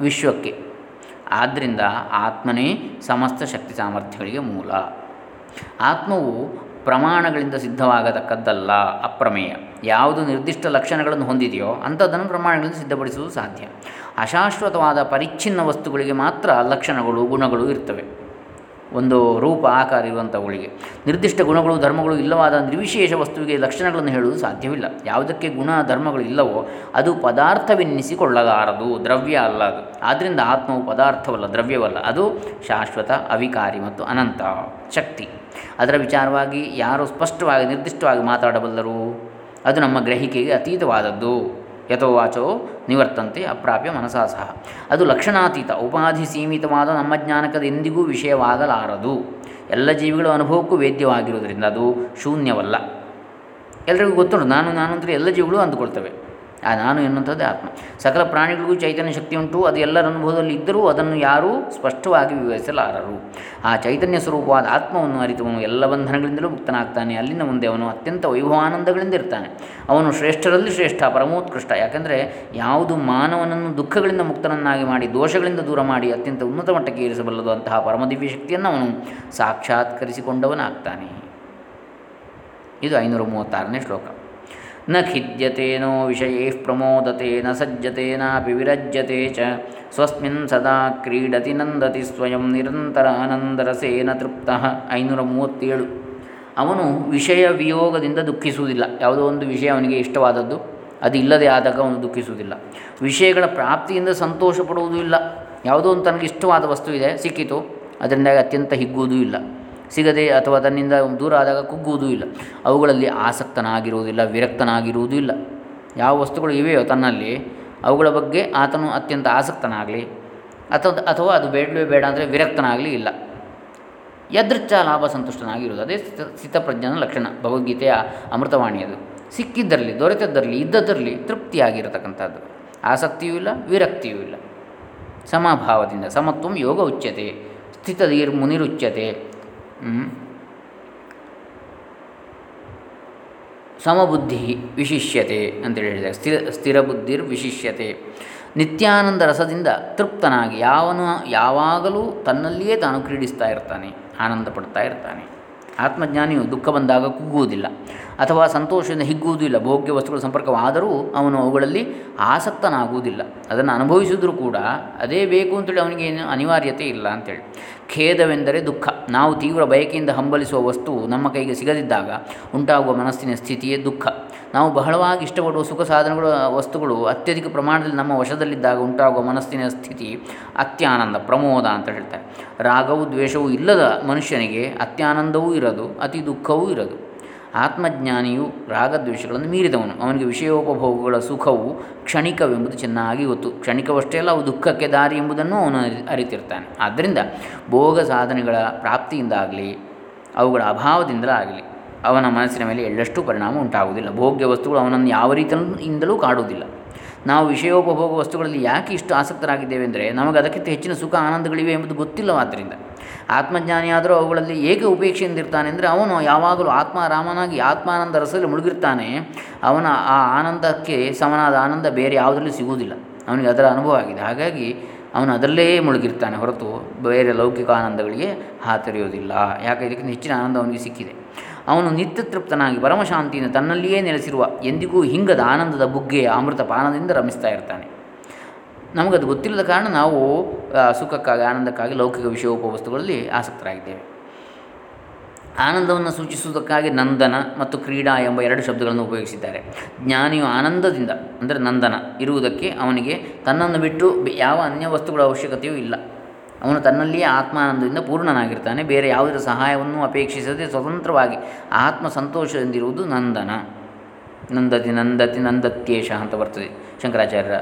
ವಿಶ್ವಕ್ಕೆ. ಆದ್ದರಿಂದ ಆತ್ಮನೇ ಸಮಸ್ತ ಶಕ್ತಿ ಸಾಮರ್ಥ್ಯಗಳಿಗೆ ಮೂಲ. ಆತ್ಮವು ಪ್ರಮಾಣಗಳಿಂದ ಸಿದ್ಧವಾಗತಕ್ಕದ್ದಲ್ಲ, ಅಪ್ರಮೇಯ. ಯಾವುದು ನಿರ್ದಿಷ್ಟ ಲಕ್ಷಣಗಳನ್ನು ಹೊಂದಿದೆಯೋ ಅಂಥದ್ದನ್ನು ಪ್ರಮಾಣಗಳಿಂದ ಸಿದ್ಧಪಡಿಸುವುದು ಸಾಧ್ಯ. ಅಶಾಶ್ವತವಾದ ಪರಿಚ್ಛಿನ್ನ ವಸ್ತುಗಳಿಗೆ ಮಾತ್ರ ಲಕ್ಷಣಗಳು, ಗುಣಗಳು ಇರ್ತವೆ. ಒಂದು ರೂಪ, ಆಕಾರ ಇರುವಂಥವುಗಳಿಗೆ ನಿರ್ದಿಷ್ಟ ಗುಣಗಳು, ಧರ್ಮಗಳು ಇಲ್ಲವಾದ ನಿರ್ವಿಶೇಷ ವಸ್ತುವಿಗೆ ಲಕ್ಷಣಗಳನ್ನು ಹೇಳುವುದು ಸಾಧ್ಯವಿಲ್ಲ. ಯಾವುದಕ್ಕೆ ಗುಣ, ಧರ್ಮಗಳು ಇಲ್ಲವೋ, ಅದು ಪದಾರ್ಥವೆನ್ನಿಸಿಕೊಳ್ಳಲಾರದು, ದ್ರವ್ಯ ಅಲ್ಲ ಅದು. ಆದ್ದರಿಂದ ಆತ್ಮವು ಪದಾರ್ಥವಲ್ಲ, ದ್ರವ್ಯವಲ್ಲ. ಅದು ಶಾಶ್ವತ, ಅವಿಕಾರಿ ಮತ್ತು ಅನಂತ ಶಕ್ತಿ. ಅದರ ವಿಚಾರವಾಗಿ ಯಾರು ಸ್ಪಷ್ಟವಾಗಿ, ನಿರ್ದಿಷ್ಟವಾಗಿ ಮಾತಾಡಬಲ್ಲರು? ಅದು ನಮ್ಮ ಗ್ರಹಿಕೆಗೆ ಅತೀತವಾದದ್ದು. ಯಥೋವಾಚೋ ನಿವರ್ತಂತೆ ಅಪ್ರಾಪ್ಯ ಮನಸಾ ಸಹ. ಅದು ಲಕ್ಷಣಾತೀತ, ಉಪಾಧಿ ಸೀಮಿತವಾದ ನಮ್ಮ ಜ್ಞಾನಕದ ಎಂದಿಗೂ ವಿಷಯವಾಗಲಾರದು. ಎಲ್ಲ ಜೀವಿಗಳ ಅನುಭವಕ್ಕೂ ವೇದ್ಯವಾಗಿರುವುದರಿಂದ ಅದು ಶೂನ್ಯವಲ್ಲ. ಎಲ್ರಿಗೂ ಗೊತ್ತುಂಟು, ನಾನು ನಾನು ಅಂದರೆ ಎಲ್ಲ ಜೀವಿಗಳು ಅಂದುಕೊಳ್ತವೆ. ಆ ನಾನು ಎನ್ನುವಂಥದ್ದೇ ಆತ್ಮ. ಸಕಲ ಪ್ರಾಣಿಗಳಿಗೂ ಚೈತನ್ಯ ಶಕ್ತಿ ಉಂಟು, ಅದು ಎಲ್ಲರ ಅನುಭವದಲ್ಲಿ ಇದ್ದರೂ ಅದನ್ನು ಯಾರೂ ಸ್ಪಷ್ಟವಾಗಿ ವಿವರಿಸಲಾರರು. ಆ ಚೈತನ್ಯ ಸ್ವರೂಪವಾದ ಆತ್ಮವನ್ನು ಅರಿತವನು, ಎಲ್ಲ ಬಂಧನಗಳಿಂದಲೂ ಮುಕ್ತನಾಗ್ತಾನೆ. ಅಲ್ಲಿನ ಮುಂದೆ ಅವನು ಅತ್ಯಂತ ವೈಭವಾನಂದಗಳಿಂದ ಇರ್ತಾನೆ. ಅವನು ಶ್ರೇಷ್ಠರಲ್ಲಿ ಶ್ರೇಷ್ಠ, ಪರಮೋತ್ಕೃಷ್ಟ. ಯಾಕೆಂದರೆ ಯಾವುದು ಮಾನವನನ್ನು ದುಃಖಗಳಿಂದ ಮುಕ್ತನನ್ನಾಗಿ ಮಾಡಿ, ದೋಷಗಳಿಂದ ದೂರ ಮಾಡಿ ಅತ್ಯಂತ ಉನ್ನತ ಮಟ್ಟಕ್ಕೆ ಏರಿಸಬಲ್ಲದು ಅಂತಹ ಪರಮದಿವ್ಯ ಶಕ್ತಿಯನ್ನು ಅವನು ಸಾಕ್ಷಾತ್ಕರಿಸಿಕೊಂಡವನಾಗ್ತಾನೆ. ಇದು ಐನೂರ ಮೂವತ್ತಾರನೇ ಶ್ಲೋಕ. ನ ಖಿದ್ಯತೇನೋ ವಿಷಯೇ ಪ್ರಮೋದತೆ, ನ ಸಜ್ಜತೆ ನಾಪಿ ವಿರಜ್ಯತೆ ಚ. ಸ್ವಸ್ಮಿನ್ ಸದಾ ಕ್ರೀಡತಿ ನಂದತಿ ಸ್ವಯಂ ನಿರಂತರ ಆನಂದರಸೇನ ತೃಪ್ತ. ಐನೂರ ಮೂವತ್ತೇಳು ಅವನು ವಿಷಯ ವಿಯೋಗದಿಂದ ದುಃಖಿಸುವುದಿಲ್ಲ. ಯಾವುದೋ ಒಂದು ವಿಷಯ ಅವನಿಗೆ ಇಷ್ಟವಾದದ್ದು, ಅದು ಇಲ್ಲದೆ ಆದಾಗ ಅವನು ದುಃಖಿಸುವುದಿಲ್ಲ. ವಿಷಯಗಳ ಪ್ರಾಪ್ತಿಯಿಂದ ಸಂತೋಷ ಪಡುವುದೂ ಇಲ್ಲ. ಯಾವುದೋ ಒಂದು ತನಗೆ ಇಷ್ಟವಾದ ವಸ್ತು ಇದೆ, ಸಿಕ್ಕಿತು, ಅದರಿಂದಾಗಿ ಅತ್ಯಂತ ಹಿಗ್ಗುವುದೂ ಇಲ್ಲ. ಸಿಗದೆ ಅಥವಾ ಅದನ್ನಿಂದ ದೂರ ಆದಾಗ ಕುಗ್ಗುವುದೂ ಇಲ್ಲ. ಅವುಗಳಲ್ಲಿ ಆಸಕ್ತನಾಗಿರುವುದಿಲ್ಲ ವಿರಕ್ತನಾಗಿರುವುದೂ ಇಲ್ಲ ಯಾವ ವಸ್ತುಗಳು ಇವೆಯೋ ತನ್ನಲ್ಲಿ, ಅವುಗಳ ಬಗ್ಗೆ ಆತನು ಅತ್ಯಂತ ಆಸಕ್ತನಾಗಲಿ, ಅಥವಾ ಅಥವಾ ಅದು ಬೇಡವೇ ಬೇಡ ಅಂದರೆ ವಿರಕ್ತನಾಗಲಿ ಇಲ್ಲ. ಯದೃಚ್ಛ ಲಾಭ ಸಂತುಷ್ಟನಾಗಿರುವುದು, ಅದೇ ಸ್ಥಿತಪ್ರಜ್ಞಾನ ಲಕ್ಷಣ, ಭಗವದ್ಗೀತೆಯ ಅಮೃತವಾಣಿಯದು. ಸಿಕ್ಕಿದ್ದರಲ್ಲಿ, ದೊರೆತದ್ದರಲ್ಲಿ ಇದ್ದದರಲ್ಲಿ ತೃಪ್ತಿಯಾಗಿರತಕ್ಕಂಥದ್ದು. ಆಸಕ್ತಿಯೂ ಇಲ್ಲ, ವಿರಕ್ತಿಯೂ ಇಲ್ಲ. ಸಮಭಾವದಿಂದ, ಸಮತ್ವ ಯೋಗ ಉಚ್ಯತೆ ಸ್ಥಿತದೀರ್ ಮುನಿರುಚ್ಯತೆ ಸಮಬುದ್ಧಿ ವಿಶಿಷ್ಯತೆ ಅಂತೇಳಿ ಹೇಳಿದ್ದಾರೆ. ಸ್ಥಿರ, ಸ್ಥಿರಬುದ್ಧಿರ್ ವಿಶಿಷ್ಯತೆ. ನಿತ್ಯಾನಂದ ರಸದಿಂದ ತೃಪ್ತನಾಗಿ ಯಾವನು, ಯಾವಾಗಲೂ ತನ್ನಲ್ಲಿಯೇ ತಾನು ಕ್ರೀಡಿಸ್ತಾ ಇರ್ತಾನೆ, ಆನಂದ ಪಡ್ತಾ ಇರ್ತಾನೆ. ಆತ್ಮಜ್ಞಾನಿಯು ದುಃಖ ಬಂದಾಗ ಕುಗ್ಗುವುದಿಲ್ಲ ಅಥವಾ ಸಂತೋಷದಿಂದ ಹಿಗ್ಗುವುದಿಲ್ಲ. ಭೋಗ್ಯ ವಸ್ತುಗಳ ಸಂಪರ್ಕವಾದರೂ ಅವನು ಅವುಗಳಲ್ಲಿ ಆಸಕ್ತನಾಗುವುದಿಲ್ಲ. ಅದನ್ನು ಅನುಭವಿಸಿದರೂ ಕೂಡ ಅದೇ ಬೇಕು ಅಂತೇಳಿ ಅವನಿಗೆ ಅನಿವಾರ್ಯತೆ ಇಲ್ಲ ಅಂತೇಳಿ. ಖೇದವೆಂದರೆ ದುಃಖ. ನಾವು ತೀವ್ರ ಬಯಕೆಯಿಂದ ಹಂಬಲಿಸುವ ವಸ್ತು ನಮ್ಮ ಕೈಗೆ ಸಿಗದಿದ್ದಾಗ ಉಂಟಾಗುವ ಮನಸ್ಸಿನ ಸ್ಥಿತಿಯೇ ದುಃಖ. ನಾವು ಬಹಳವಾಗಿ ಇಷ್ಟಪಡುವ ಸುಖ ಸಾಧನಗಳು, ವಸ್ತುಗಳು ಅತ್ಯಧಿಕ ಪ್ರಮಾಣದಲ್ಲಿ ನಮ್ಮ ವಶದಲ್ಲಿದ್ದಾಗ ಉಂಟಾಗುವ ಮನಸ್ಸಿನ ಸ್ಥಿತಿ ಅತ್ಯಾನಂದ, ಪ್ರಮೋದ ಅಂತ ಹೇಳ್ತಾರೆ. ರಾಗವು ದ್ವೇಷವೂ ಇಲ್ಲದ ಮನುಷ್ಯನಿಗೆ ಅತ್ಯಾನಂದವೂ ಇರದು, ಅತಿ ದುಃಖವೂ ಇರದು. ಆತ್ಮಜ್ಞಾನಿಯು ರಾಗದ್ವೇಷಗಳನ್ನು ಮೀರಿದವನು. ಅವನಿಗೆ ವಿಷಯೋಪಭೋಗಗಳ ಸುಖವು ಕ್ಷಣಿಕವೆಂಬುದು ಚೆನ್ನಾಗಿ ಗೊತ್ತು. ಕ್ಷಣಿಕವಷ್ಟೇ ಅಲ್ಲ, ಅವು ದುಃಖಕ್ಕೆ ದಾರಿ ಎಂಬುದನ್ನು ಅವನು ಅರಿತಿರ್ತಾನೆ. ಆದ್ದರಿಂದ ಭೋಗ ಸಾಧನೆಗಳ ಪ್ರಾಪ್ತಿಯಿಂದಾಗಲಿ, ಅವುಗಳ ಅಭಾವದಿಂದಲಾಗಲಿ ಅವನ ಮನಸ್ಸಿನ ಮೇಲೆ ಎಳ್ಳಷ್ಟು ಪರಿಣಾಮ ಉಂಟಾಗುವುದಿಲ್ಲ. ಭೋಗ್ಯ ವಸ್ತುಗಳು ಅವನನ್ನು ಯಾವ ರೀತಿಯಿಂದಲೂ ಕಾಡುವುದಿಲ್ಲ. ನಾವು ವಿಷಯೋಪಭೋಗ ವಸ್ತುಗಳಲ್ಲಿ ಯಾಕೆ ಇಷ್ಟು ಆಸಕ್ತರಾಗಿದ್ದೇವೆ ಅಂದರೆ ನಮಗೆ ಅದಕ್ಕಿಂತ ಹೆಚ್ಚಿನ ಸುಖ ಆನಂದಗಳಿವೆ ಎಂಬುದು ಗೊತ್ತಿಲ್ಲವಾದ್ದರಿಂದ. ಆತ್ಮಜ್ಞಾನಿಯಾದರೂ ಅವುಗಳಲ್ಲಿ ಏಕೆ ಉಪೇಕ್ಷೆಯಿಂದಿರ್ತಾನೆ ಅಂದರೆ ಅವನು ಯಾವಾಗಲೂ ಆತ್ಮ ರಾಮನಾಗಿ ಆತ್ಮಾನಂದ ರಸದಲ್ಲಿ ಮುಳುಗಿರ್ತಾನೆ. ಅವನ ಆ ಆನಂದಕ್ಕೆ ಸಮನಾದ ಆನಂದ ಬೇರೆ ಯಾವುದರಲ್ಲಿ ಸಿಗುವುದಿಲ್ಲ. ಅವನಿಗೆ ಅದರ ಅನುಭವ ಆಗಿದೆ. ಹಾಗಾಗಿ ಅವನು ಅದರಲ್ಲೇ ಮುಳುಗಿರ್ತಾನೆ ಹೊರತು ಬೇರೆ ಲೌಕಿಕ ಆನಂದಗಳಿಗೆ ಹಾತರಿಯೋದಿಲ್ಲ ಯಾಕೆ? ಇದಕ್ಕಿಂತ ಹೆಚ್ಚಿನ ಆನಂದ ಅವನಿಗೆ ಸಿಕ್ಕಿದೆ. ಅವನು ನಿತ್ಯ ತೃಪ್ತನಾಗಿ ಪರಮಶಾಂತಿಯಿಂದ ತನ್ನಲ್ಲಿಯೇ ನೆಲೆಸಿರುವ ಎಂದಿಗೂ ಹಿಂಗದ ಆನಂದದ ಬುಗ್ಗೆಯ ಅಮೃತ ಪಾನದಿಂದ ರಮಿಸ್ತಾ ಇರ್ತಾನೆ. ನಮಗದು ಗೊತ್ತಿಲ್ಲದ ಕಾರಣ ನಾವು ಸುಖಕ್ಕಾಗಿ, ಆನಂದಕ್ಕಾಗಿ ಲೌಕಿಕ ವಿಷಯೋಪವಸ್ತುಗಳಲ್ಲಿ ಆಸಕ್ತರಾಗಿದ್ದೇವೆ. ಆನಂದವನ್ನು ಸೂಚಿಸುವುದಕ್ಕಾಗಿ ನಂದನ ಮತ್ತು ಕ್ರೀಡಾ ಎಂಬ ಎರಡು ಶಬ್ದಗಳನ್ನು ಉಪಯೋಗಿಸಿದ್ದಾರೆ. ಜ್ಞಾನಿಯು ಆನಂದದಿಂದ, ಅಂದರೆ ನಂದನ, ಇರುವುದಕ್ಕೆ ಅವನಿಗೆ ತನ್ನನ್ನು ಬಿಟ್ಟು ಯಾವ ಅನ್ಯ ವಸ್ತುಗಳ ಅವಶ್ಯಕತೆಯೂ ಇಲ್ಲ. ಅವನು ತನ್ನಲ್ಲಿಯೇ ಆತ್ಮಾನಂದದಿಂದ ಪೂರ್ಣನಾಗಿರ್ತಾನೆ. ಬೇರೆ ಯಾವುದರ ಸಹಾಯವನ್ನು ಅಪೇಕ್ಷಿಸದೆ ಸ್ವತಂತ್ರವಾಗಿ ಆತ್ಮ ಸಂತೋಷದಿಂದಿರುವುದು ನಂದನ. ನಂದತಿ ನಂದತಿ ನಂದತ್ಯೇಶ ಅಂತ ಬರ್ತದೆ ಶಂಕರಾಚಾರ್ಯರ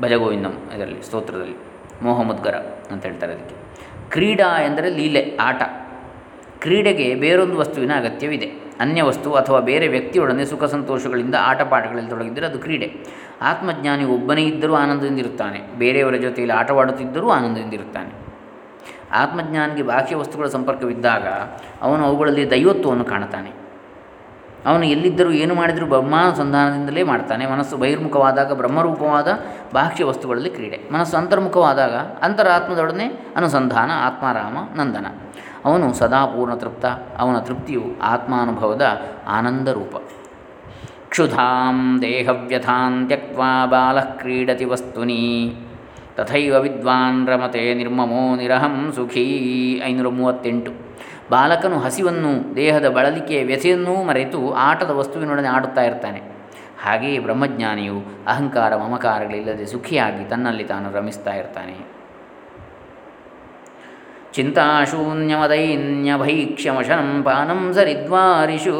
ಭಜಗೋವಿಂದಂ ಇದರಲ್ಲಿ, ಸ್ತೋತ್ರದಲ್ಲಿ. ಮೋಹಮುದ್ಗರ ಅಂತ ಹೇಳ್ತಾರೆ ಅದಕ್ಕೆ. ಕ್ರೀಡಾ ಎಂದರೆ ಲೀಲೆ, ಆಟ. ಕ್ರೀಡೆಗೆ ಬೇರೊಂದು ವಸ್ತುವಿನ ಅಗತ್ಯವಿದೆ. ಅನ್ಯ ವಸ್ತು ಅಥವಾ ಬೇರೆ ವ್ಯಕ್ತಿಯೊಡನೆ ಸುಖ ಸಂತೋಷಗಳಿಂದ ಆಟಪಾಠಗಳಲ್ಲಿ ತೊಡಗಿದ್ದರೆ ಅದು ಕ್ರೀಡೆ. ಆತ್ಮಜ್ಞಾನಿ ಒಬ್ಬನೇ ಇದ್ದರೂ ಆನಂದದಿಂದಿರುತ್ತಾನೆ. ಬೇರೆಯವರ ಜೊತೆಯಲ್ಲಿ ಆಟವಾಡುತ್ತಿದ್ದರೂ ಆನಂದದಿಂದಿರುತ್ತಾನೆ. ಆತ್ಮಜ್ಞಾನಿಗೆ ಬಾಹ್ಯ ವಸ್ತುಗಳ ಸಂಪರ್ಕವಿದ್ದಾಗ ಅವನು ಅವುಗಳಲ್ಲಿ ದೈವತ್ವವನ್ನು ಕಾಣುತ್ತಾನೆ. ಅವನು ಎಲ್ಲಿದ್ದರೂ ಏನು ಮಾಡಿದರೂ ಬ್ರಹ್ಮಾನುಸಂಧಾನದಿಂದಲೇ ಮಾಡ್ತಾನೆ. ಮನಸ್ಸು ಬಹಿರ್ಮುಖವಾದಾಗ ಬ್ರಹ್ಮರೂಪವಾದ ಬಾಹ್ಯ ವಸ್ತುಗಳಲ್ಲಿ ಕ್ರೀಡೆ. ಮನಸ್ಸು ಅಂತರ್ಮುಖವಾದಾಗ ಅಂತರಾತ್ಮದೊಡನೆ ಅನುಸಂಧಾನ, ಆತ್ಮಾರಾಮ, ನಂದನ. ಅವನು ಸದಾ ಪೂರ್ಣ ತೃಪ್ತ, ಅವನ ತೃಪ್ತಿಯು ಆತ್ಮಾನುಭವದ ಆನಂದ ರೂಪ ಕ್ಷುಧಾಂ ದೇಹವ್ಯಥಾನ್ ತ್ಯಕ್ವಾ ಬಾಲ ಕ್ರೀಡತಿ ವಸ್ತುನಿ. ತಥೈವ ವಿದ್ವಾನ್ ರಮತೆ ನಿರ್ಮಮೋ ನಿರಹಂ ಸುಖೀ. ಐನೂರ ಮೂವತ್ತೆಂಟು. ಬಾಲಕನು ಹಸಿವನ್ನು, ದೇಹದ ಬಳಲಿಕೆಯ ವ್ಯಥೆಯನ್ನೂ ಮರೆತು ಆಟದ ವಸ್ತುವಿನೊಡನೆ ಆಡುತ್ತಾ ಇರ್ತಾನೆ. ಹಾಗೆಯೇ ಬ್ರಹ್ಮಜ್ಞಾನಿಯು ಅಹಂಕಾರ, ಮಮಕಾರಗಳಿಲ್ಲದೆ ಸುಖಿಯಾಗಿ ತನ್ನಲ್ಲಿ ತಾನು ರಮಿಸ್ತಾ ಇರ್ತಾನೆ. ಚಿಂತಾಶೂನ್ಯಮದೈನ್ಯಭೈಕ್ಷಮಶನಂ ಪಾನಂ ಸರಿದ್ವಾರಿಷು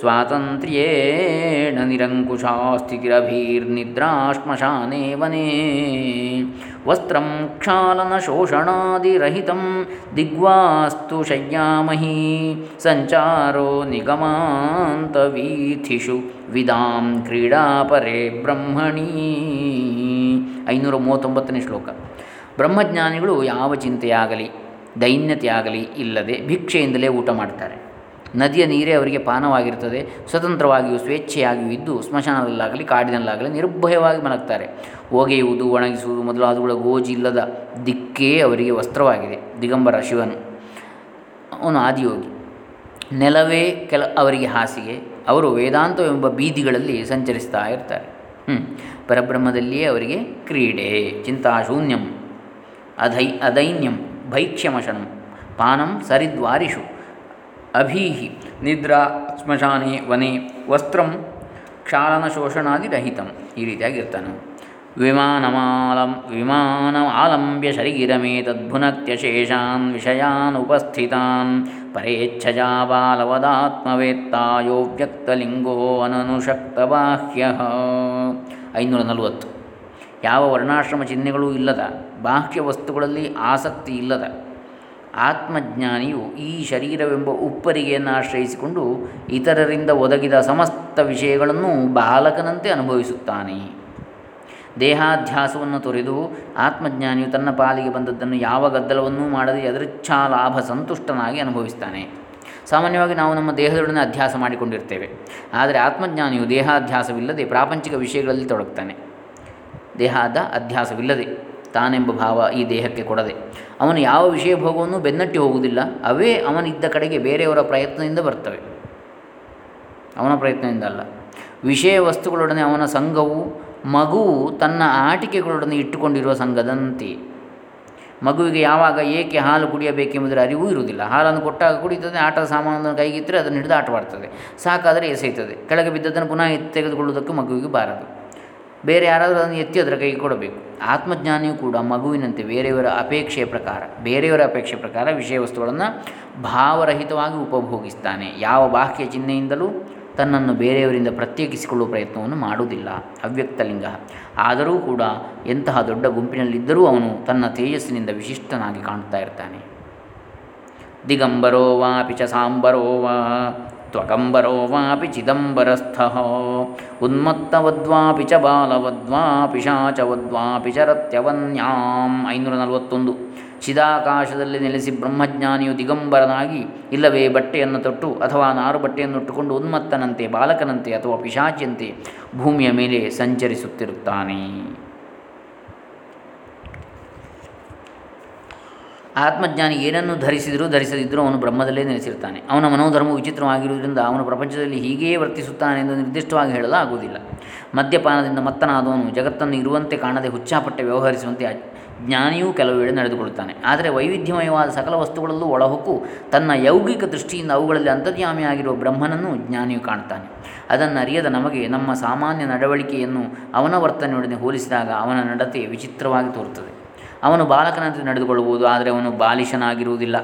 ಸ್ವಾತಂತ್ರ್ಯೇಣ ನಿರಂಕುಶಾ ವನೆ ವನೇ ವಸ್ತ್ರಂ ಕ್ಷಾಲನಶೋಷಣಾದಿರಹಿತಂ ದಿಗ್ವಾಸ್ತು ಶಯ್ಯಾಮಹಿ. ಸಂಚಾರೋ ನಿಗಮಾಂತವೀಥಿಷು ವಿದಾಂ ಕ್ರೀಡಾಪರೆ ಬ್ರಹ್ಮಣೀ. ಐನೂರ ಮೂವತ್ತೊಂಬತ್ತನೇ ಶ್ಲೋಕ. ಬ್ರಹ್ಮಜ್ಞಾನಿಗಳು ಯಾವ ಚಿಂತೆಯಾಗಲಿ ದೈನ್ಯತೆಯಾಗಲಿ ಇಲ್ಲದೆ ಭಿಕ್ಷೆಯಿಂದಲೇ ಊಟ ಮಾಡ್ತಾರೆ. ನದಿಯ ನೀರೇ ಅವರಿಗೆ ಪಾನವಾಗಿರ್ತದೆ ಸ್ವತಂತ್ರವಾಗಿಯೂ, ಸ್ವೇಚ್ಛೆಯಾಗಿಯೂ ಇದ್ದು ಸ್ಮಶಾನದಲ್ಲಾಗಲಿ, ಕಾಡಿನಲ್ಲಾಗಲಿ ನಿರ್ಭಯವಾಗಿ ಮಲಗ್ತಾರೆ. ಒಗೆಯುವುದು ಒಣಗಿಸುವುದು ಮೊದಲಾದವುಗಳ ಗೋಜಿಲ್ಲದ ದಿಕ್ಕೇ ಅವರಿಗೆ ವಸ್ತ್ರವಾಗಿದೆ. ದಿಗಂಬರ ಶಿವನು, ಅವನು ಆದಿಯೋಗಿ. ನೆಲವೇ ಕೆಲ ಅವರಿಗೆ ಹಾಸಿಗೆ. ಅವರು ವೇದಾಂತವೆಂಬ ಬೀದಿಗಳಲ್ಲಿ ಸಂಚರಿಸ್ತಾ ಇರ್ತಾರೆ. ಹ್ಞೂ ಪರಬ್ರಹ್ಮದಲ್ಲಿಯೇ ಅವರಿಗೆ ಕ್ರೀಡೆ, ಚಿಂತಾಶೂನ್ಯಂ, ಅಧೈ, ಅದೈನ್ಯಂ, ಭೈಕ್ಷ್ಯಮಶನಂ, ಪಾನಂ, ಸರಿದ್ವಾರಿಷು. ಅಭೀಹಿ ನಿದ್ರಾ ಸ್ಮಶಾನೆ ವನೆ, ವಸ್ತ್ರಂ ಕ್ಷಾಲನ ಶೋಷಣಾದಿ ರಹಿತಂ ಈ ರೀತಿಯಾಗಿರ್ತಾನೆ. ವಿಮಾನಮಾಲಂ, ವಿಮಾನಮಾಲಂಬ್ಯ ಶರೀರಮೇತದ್ಭುನಕ್ತ್ಯ ಶೇಷಾನ್ ವಿಷಯಾನ್ ಉಪಸ್ಥಿತಾನ್. ಪರೇಚ್ಛಜಾ ವ್ಯಕ್ತಲಿಂಗೋ ಅನನುಶಕ್ತಬಾಹ್ಯ. ಐನೂರ ನಲವತ್ತು ಯಾವ ವರ್ಣಾಶ್ರಮ ಚಿಹ್ನೆಗಳೂ ಇಲ್ಲದ, ಬಾಹ್ಯ ವಸ್ತುಗಳಲ್ಲಿ ಆಸಕ್ತಿ ಇಲ್ಲದ ಆತ್ಮಜ್ಞಾನಿಯು ಈ ಶರೀರವೆಂಬ ಉಪ್ಪರಿಗೆಯನ್ನು ಆಶ್ರಯಿಸಿಕೊಂಡು ಇತರರಿಂದ ಒದಗಿದ ಸಮಸ್ತ ವಿಷಯಗಳನ್ನು ಬಾಲಕನಂತೆ ಅನುಭವಿಸುತ್ತಾನೆ. ದೇಹಾಧ್ಯಾಸವನ್ನು ತೊರೆದು ಆತ್ಮಜ್ಞಾನಿಯು ತನ್ನ ಪಾಲಿಗೆ ಬಂದದ್ದನ್ನು ಯಾವ ಗದ್ದಲವನ್ನೂ ಮಾಡದೆ ಯದೃಚ್ಛಾ ಲಾಭ ಸಂತುಷ್ಟನಾಗಿ ಅನುಭವಿಸ್ತಾನೆ. ಸಾಮಾನ್ಯವಾಗಿ ನಾವು ನಮ್ಮ ದೇಹದೊಡನೆ ಅಧ್ಯಾಸ ಮಾಡಿಕೊಂಡಿರ್ತೇವೆ. ಆದರೆ ಆತ್ಮಜ್ಞಾನಿಯು ದೇಹಾಧ್ಯಾಸವಿಲ್ಲದೆ ಪ್ರಾಪಂಚಿಕ ವಿಷಯಗಳಲ್ಲಿ ತೊಡಗ್ತಾನೆ. ದೇಹದ ಅಧ್ಯಾಸವಿಲ್ಲದೆ ತಾನೆಂಬ ಭಾವ ಈ ದೇಹಕ್ಕೆ ಕೊಡದೆ. ಅವನು ಯಾವ ವಿಷಯ ಭೋಗವನ್ನು ಬೆನ್ನಟ್ಟಿ ಹೋಗುವುದಿಲ್ಲ, ಅವೇ ಅವನಿದ್ದ ಕಡೆಗೆ ಬೇರೆಯವರ ಪ್ರಯತ್ನದಿಂದ ಬರ್ತವೆ. ಅವನ ಪ್ರಯತ್ನದಿಂದ ಅಲ್ಲ. ವಿಷಯ ವಸ್ತುಗಳೊಡನೆ ಅವನ ಸಂಘವು, ಮಗುವು ತನ್ನ ಆಟಿಕೆಗಳೊಡನೆ ಇಟ್ಟುಕೊಂಡಿರುವ ಸಂಘದಂತೆ. ಮಗುವಿಗೆ ಯಾವಾಗ ಏಕೆ ಹಾಲು ಕುಡಿಯಬೇಕೆಂಬುದರ ಅರಿವು ಇರುವುದಿಲ್ಲ. ಹಾಲನ್ನು ಕೊಟ್ಟಾಗ ಕುಡಿಯುತ್ತದೆ ಆಟದ ಸಾಮಾನನ್ನು ಕೈಗಿತ್ತರೆ ಅದನ್ನು ಹಿಡಿದು ಆಟವಾಡ್ತದೆ ಸಾಕಾದರೆ ಎಸೆಯುತ್ತದೆ. ಕೆಳಗೆ ಬಿದ್ದದನ್ನು ಪುನಃ ತೆಗೆದುಕೊಳ್ಳುವುದಕ್ಕೂ ಮಗುವಿಗೆ ಬಾರದು. ಬೇರೆ ಯಾರಾದರೂ ಅದನ್ನು ಎತ್ತಿ ಅದರ ಕೈಗೆ ಕೊಡಬೇಕು. ಆತ್ಮಜ್ಞಾನಿಯು ಕೂಡ ಮಗುವಿನಂತೆ ಬೇರೆಯವರ ಅಪೇಕ್ಷೆಯ ಪ್ರಕಾರ, ಬೇರೆಯವರ ಅಪೇಕ್ಷೆ ಪ್ರಕಾರ ವಿಷಯ ವಸ್ತುಗಳನ್ನು ಭಾವರಹಿತವಾಗಿ ಉಪಭೋಗಿಸ್ತಾನೆ. ಯಾವ ಬಾಹ್ಯ ಚಿಹ್ನೆಯಿಂದಲೂ ತನ್ನನ್ನು ಬೇರೆಯವರಿಂದ ಪ್ರತ್ಯೇಕಿಸಿಕೊಳ್ಳುವ ಪ್ರಯತ್ನವನ್ನು ಮಾಡುವುದಿಲ್ಲ. ಅವ್ಯಕ್ತಲಿಂಗ ಆದರೂ ಕೂಡ ಎಂತಹ ದೊಡ್ಡ ಗುಂಪಿನಲ್ಲಿದ್ದರೂ ಅವನು ತನ್ನ ತೇಜಸ್ಸಿನಿಂದ ವಿಶಿಷ್ಟನಾಗಿ ಕಾಣುತ್ತಾ ಇರ್ತಾನೆ. ದಿಗಂಬರೋ ವಾಪಿ ಚ ಸಾಂಬರೋ ವಾ ತ್ವಕಂಬರೋ ವಾಪಿ ಚಿದಂಬರಸ್ಥಃ ಉನ್ಮತ್ತವದ್ವಾಪಿ ಚ ಬಾಲವದ್ವಾ ಪಿಶಾಚವದ್ವಾಪಿ ಚರತ್ಯವನ್ಯಾಂ ಐನೂರ ನಲವತ್ತೊಂದು ಚಿದಾಕಾಶದಲ್ಲಿ ನೆಲೆಸಿ ಬ್ರಹ್ಮಜ್ಞಾನಿಯು ದಿಗಂಬರನಾಗಿ ಇಲ್ಲವೇ ಬಟ್ಟೆಯನ್ನು ತೊಟ್ಟು ಅಥವಾ ನಾರು ಬಟ್ಟೆಯನ್ನು ಉಟ್ಟುಕೊಂಡು ಉನ್ಮತ್ತನಂತೆ, ಬಾಲಕನಂತೆ ಅಥವಾ ಪಿಶಾಚಿಯಂತೆ ಭೂಮಿಯ ಮೇಲೆ ಸಂಚರಿಸುತ್ತಿರುತ್ತಾನೆ. ಆತ್ಮಜ್ಞಾನಿ ಏನನ್ನು ಧರಿಸಿದರೂ ಧರಿಸದಿದ್ದರೂ ಅವನು ಬ್ರಹ್ಮದಲ್ಲೇ ನೆಲೆಸಿರ್ತಾನೆ. ಅವನ ಮನೋಧರ್ಮವು ವಿಚಿತ್ರವಾಗಿರುವುದರಿಂದ ಅವನು ಪ್ರಪಂಚದಲ್ಲಿ ಹೀಗೇ ವರ್ತಿಸುತ್ತಾನೆ ಎಂದು ನಿರ್ದಿಷ್ಟವಾಗಿ ಹೇಳಲಾಗುವುದಿಲ್ಲ. ಮದ್ಯಪಾನದಿಂದ ಮತ್ತನಾದವನು ಜಗತ್ತನ್ನು ಇರುವಂತೆ ಕಾಣದೆ ಹುಚ್ಚಾಪಟ್ಟೆ ವ್ಯವಹರಿಸುವಂತೆ ಜ್ಞಾನಿಯೂ ಕೆಲವು ವೇಳೆ ನಡೆದುಕೊಳ್ಳುತ್ತಾನೆ. ಆದರೆ ವೈವಿಧ್ಯಮಯವಾದ ಸಕಲ ವಸ್ತುಗಳಲ್ಲೂ ಒಳಹೊಕ್ಕು ತನ್ನ ಯೌಗಿಕ ದೃಷ್ಟಿಯಿಂದ ಅವುಗಳಲ್ಲಿ ಅಂತರ್ಯಾಮಿಯಾಗಿರುವ ಬ್ರಹ್ಮನನ್ನು ಜ್ಞಾನಿಯು ಕಾಣುತ್ತಾನೆ. ಅದನ್ನು ಅರಿಯದ ನಮಗೆ ನಮ್ಮ ಸಾಮಾನ್ಯ ನಡವಳಿಕೆಯನ್ನು ಅವನ ವರ್ತನೆಯೊಡನೆ ಹೋಲಿಸಿದಾಗ ಅವನ ನಡತೆ ವಿಚಿತ್ರವಾಗಿ ತೋರುತ್ತದೆ. ಅವನು ಬಾಲಕನಂತೆ ನಡೆದುಕೊಳ್ಳುವುದು, ಆದರೆ ಅವನು ಬಾಲಿಶನಾಗಿರುವುದಿಲ್ಲ.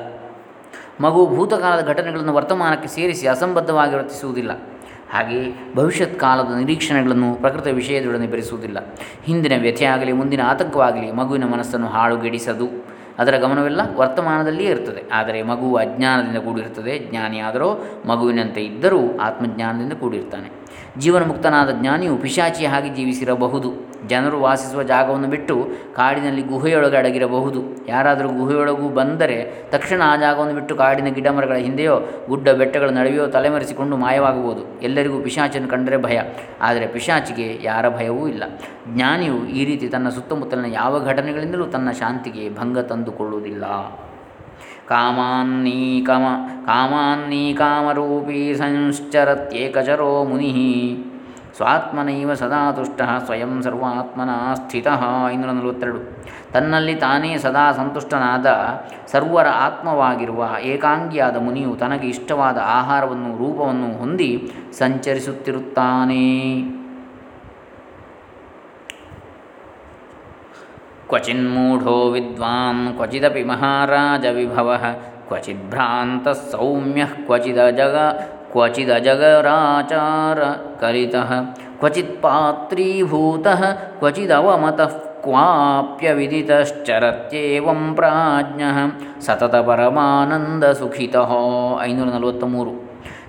ಮಗು ಭೂತಕಾಲದ ಘಟನೆಗಳನ್ನು ವರ್ತಮಾನಕ್ಕೆ ಸೇರಿಸಿ ಅಸಂಬದ್ಧವಾಗಿ ವರ್ತಿಸುವುದಿಲ್ಲ. ಹಾಗೆಯೇ ಭವಿಷ್ಯತ್ ಕಾಲದ ನಿರೀಕ್ಷಣೆಗಳನ್ನು ಪ್ರಕೃತ ವಿಷಯದೊಡನೆ ಬೆರೆಸುವುದಿಲ್ಲ. ಹಿಂದಿನ ವ್ಯಥೆಯಾಗಲಿ, ಮುಂದಿನ ಆತಂಕವಾಗಲಿ ಮಗುವಿನ ಮನಸ್ಸನ್ನು ಹಾಳುಗೆಡಿಸದು. ಅದರ ಗಮನವೆಲ್ಲ ವರ್ತಮಾನದಲ್ಲಿಯೇ ಇರ್ತದೆ ಆದರೆ ಮಗುವು ಅಜ್ಞಾನದಿಂದ ಕೂಡಿರುತ್ತದೆ. ಜ್ಞಾನಿಯಾದರೂ ಮಗುವಿನಂತೆ ಇದ್ದರೂ ಆತ್ಮಜ್ಞಾನದಿಂದ ಕೂಡಿರ್ತಾನೆ ಜೀವನ ಮುಕ್ತನಾದ ಜ್ಞಾನಿಯು ಪಿಶಾಚಿಯಾಗಿ ಜೀವಿಸಿರಬಹುದು. ಜನರು ವಾಸಿಸುವ ಜಾಗವನ್ನು ಬಿಟ್ಟು ಕಾಡಿನಲ್ಲಿ ಗುಹೆಯೊಳಗೆ ಅಡಗಿರಬಹುದು. ಯಾರಾದರೂ ಗುಹೆಯೊಳಗೂ ಬಂದರೆ ತಕ್ಷಣ ಆ ಜಾಗವನ್ನು ಬಿಟ್ಟು ಕಾಡಿನ ಗಿಡಮರಗಳ ಹಿಂದೆಯೋ, ಗುಡ್ಡ ಬೆಟ್ಟಗಳ ನಡುವೆಯೋ ತಲೆಮರೆಸಿಕೊಂಡು ಮಾಯವಾಗಬಹುದು. ಎಲ್ಲರಿಗೂ ಪಿಶಾಚಿಯನ್ನು ಕಂಡರೆ ಭಯ. ಆದರೆ ಪಿಶಾಚಿಗೆ ಯಾರ ಭಯವೂ ಇಲ್ಲ. ಜ್ಞಾನಿಯು ಈ ರೀತಿ ತನ್ನ ಸುತ್ತಮುತ್ತಲಿನ ಯಾವ ಘಟನೆಗಳಿಂದಲೂ ತನ್ನ ಶಾಂತಿಗೆ ಭಂಗ ತಂದುಕೊಳ್ಳುವುದಿಲ್ಲ. ಕಾಮಾನ್ನೀ ಕಾಮರೂಪೀ ಸಂಶ್ಚರತ್ಯೇಕಚರೋ ಮುನಿ ಸ್ವಾತ್ಮನೈವ ಸದಾ ತುಷ್ಟ ಸ್ವಯಂ ಸರ್ವಾತ್ಮನ ಸ್ಥಿತ ಐನೂರ ನಲವತ್ತೆರಡು ತನ್ನಲ್ಲಿ ತಾನೇ ಸದಾ ಸಂತುಷ್ಟನಾದ, ಸರ್ವರ ಆತ್ಮವಾಗಿರುವ, ಏಕಾಂಗಿಯಾದ ಮುನಿಯು ತನಗೆ ಇಷ್ಟವಾದ ಆಹಾರವನ್ನು, ರೂಪವನ್ನು ಹೊಂದಿ ಸಂಚರಿಸುತ್ತಿರುತ್ತಾನೆ. ಕ್ವಚಿದ್ಭ್ರಾಂತ ಸೌಮ್ಯ ಕ್ವಚಿದ ಜಗ ಕ್ವಚಿದಜಗರಾಚಾರ ಕಲಿತಃ ಕ್ವಚಿತ್ ಪಾತ್ರೀಭೂತಃ ಕ್ವಚಿದವಮತಃ ಕ್ವಾಪ್ಯವಿದಿತಶ್ಚರತ್ಯೇವಂ ಪ್ರಾಜ್ಞಃ ಸತತ ಪರಮಾನಂದ ಸುಖಿತಃ ಐನೂರ ನಲವತ್ತ ಮೂರು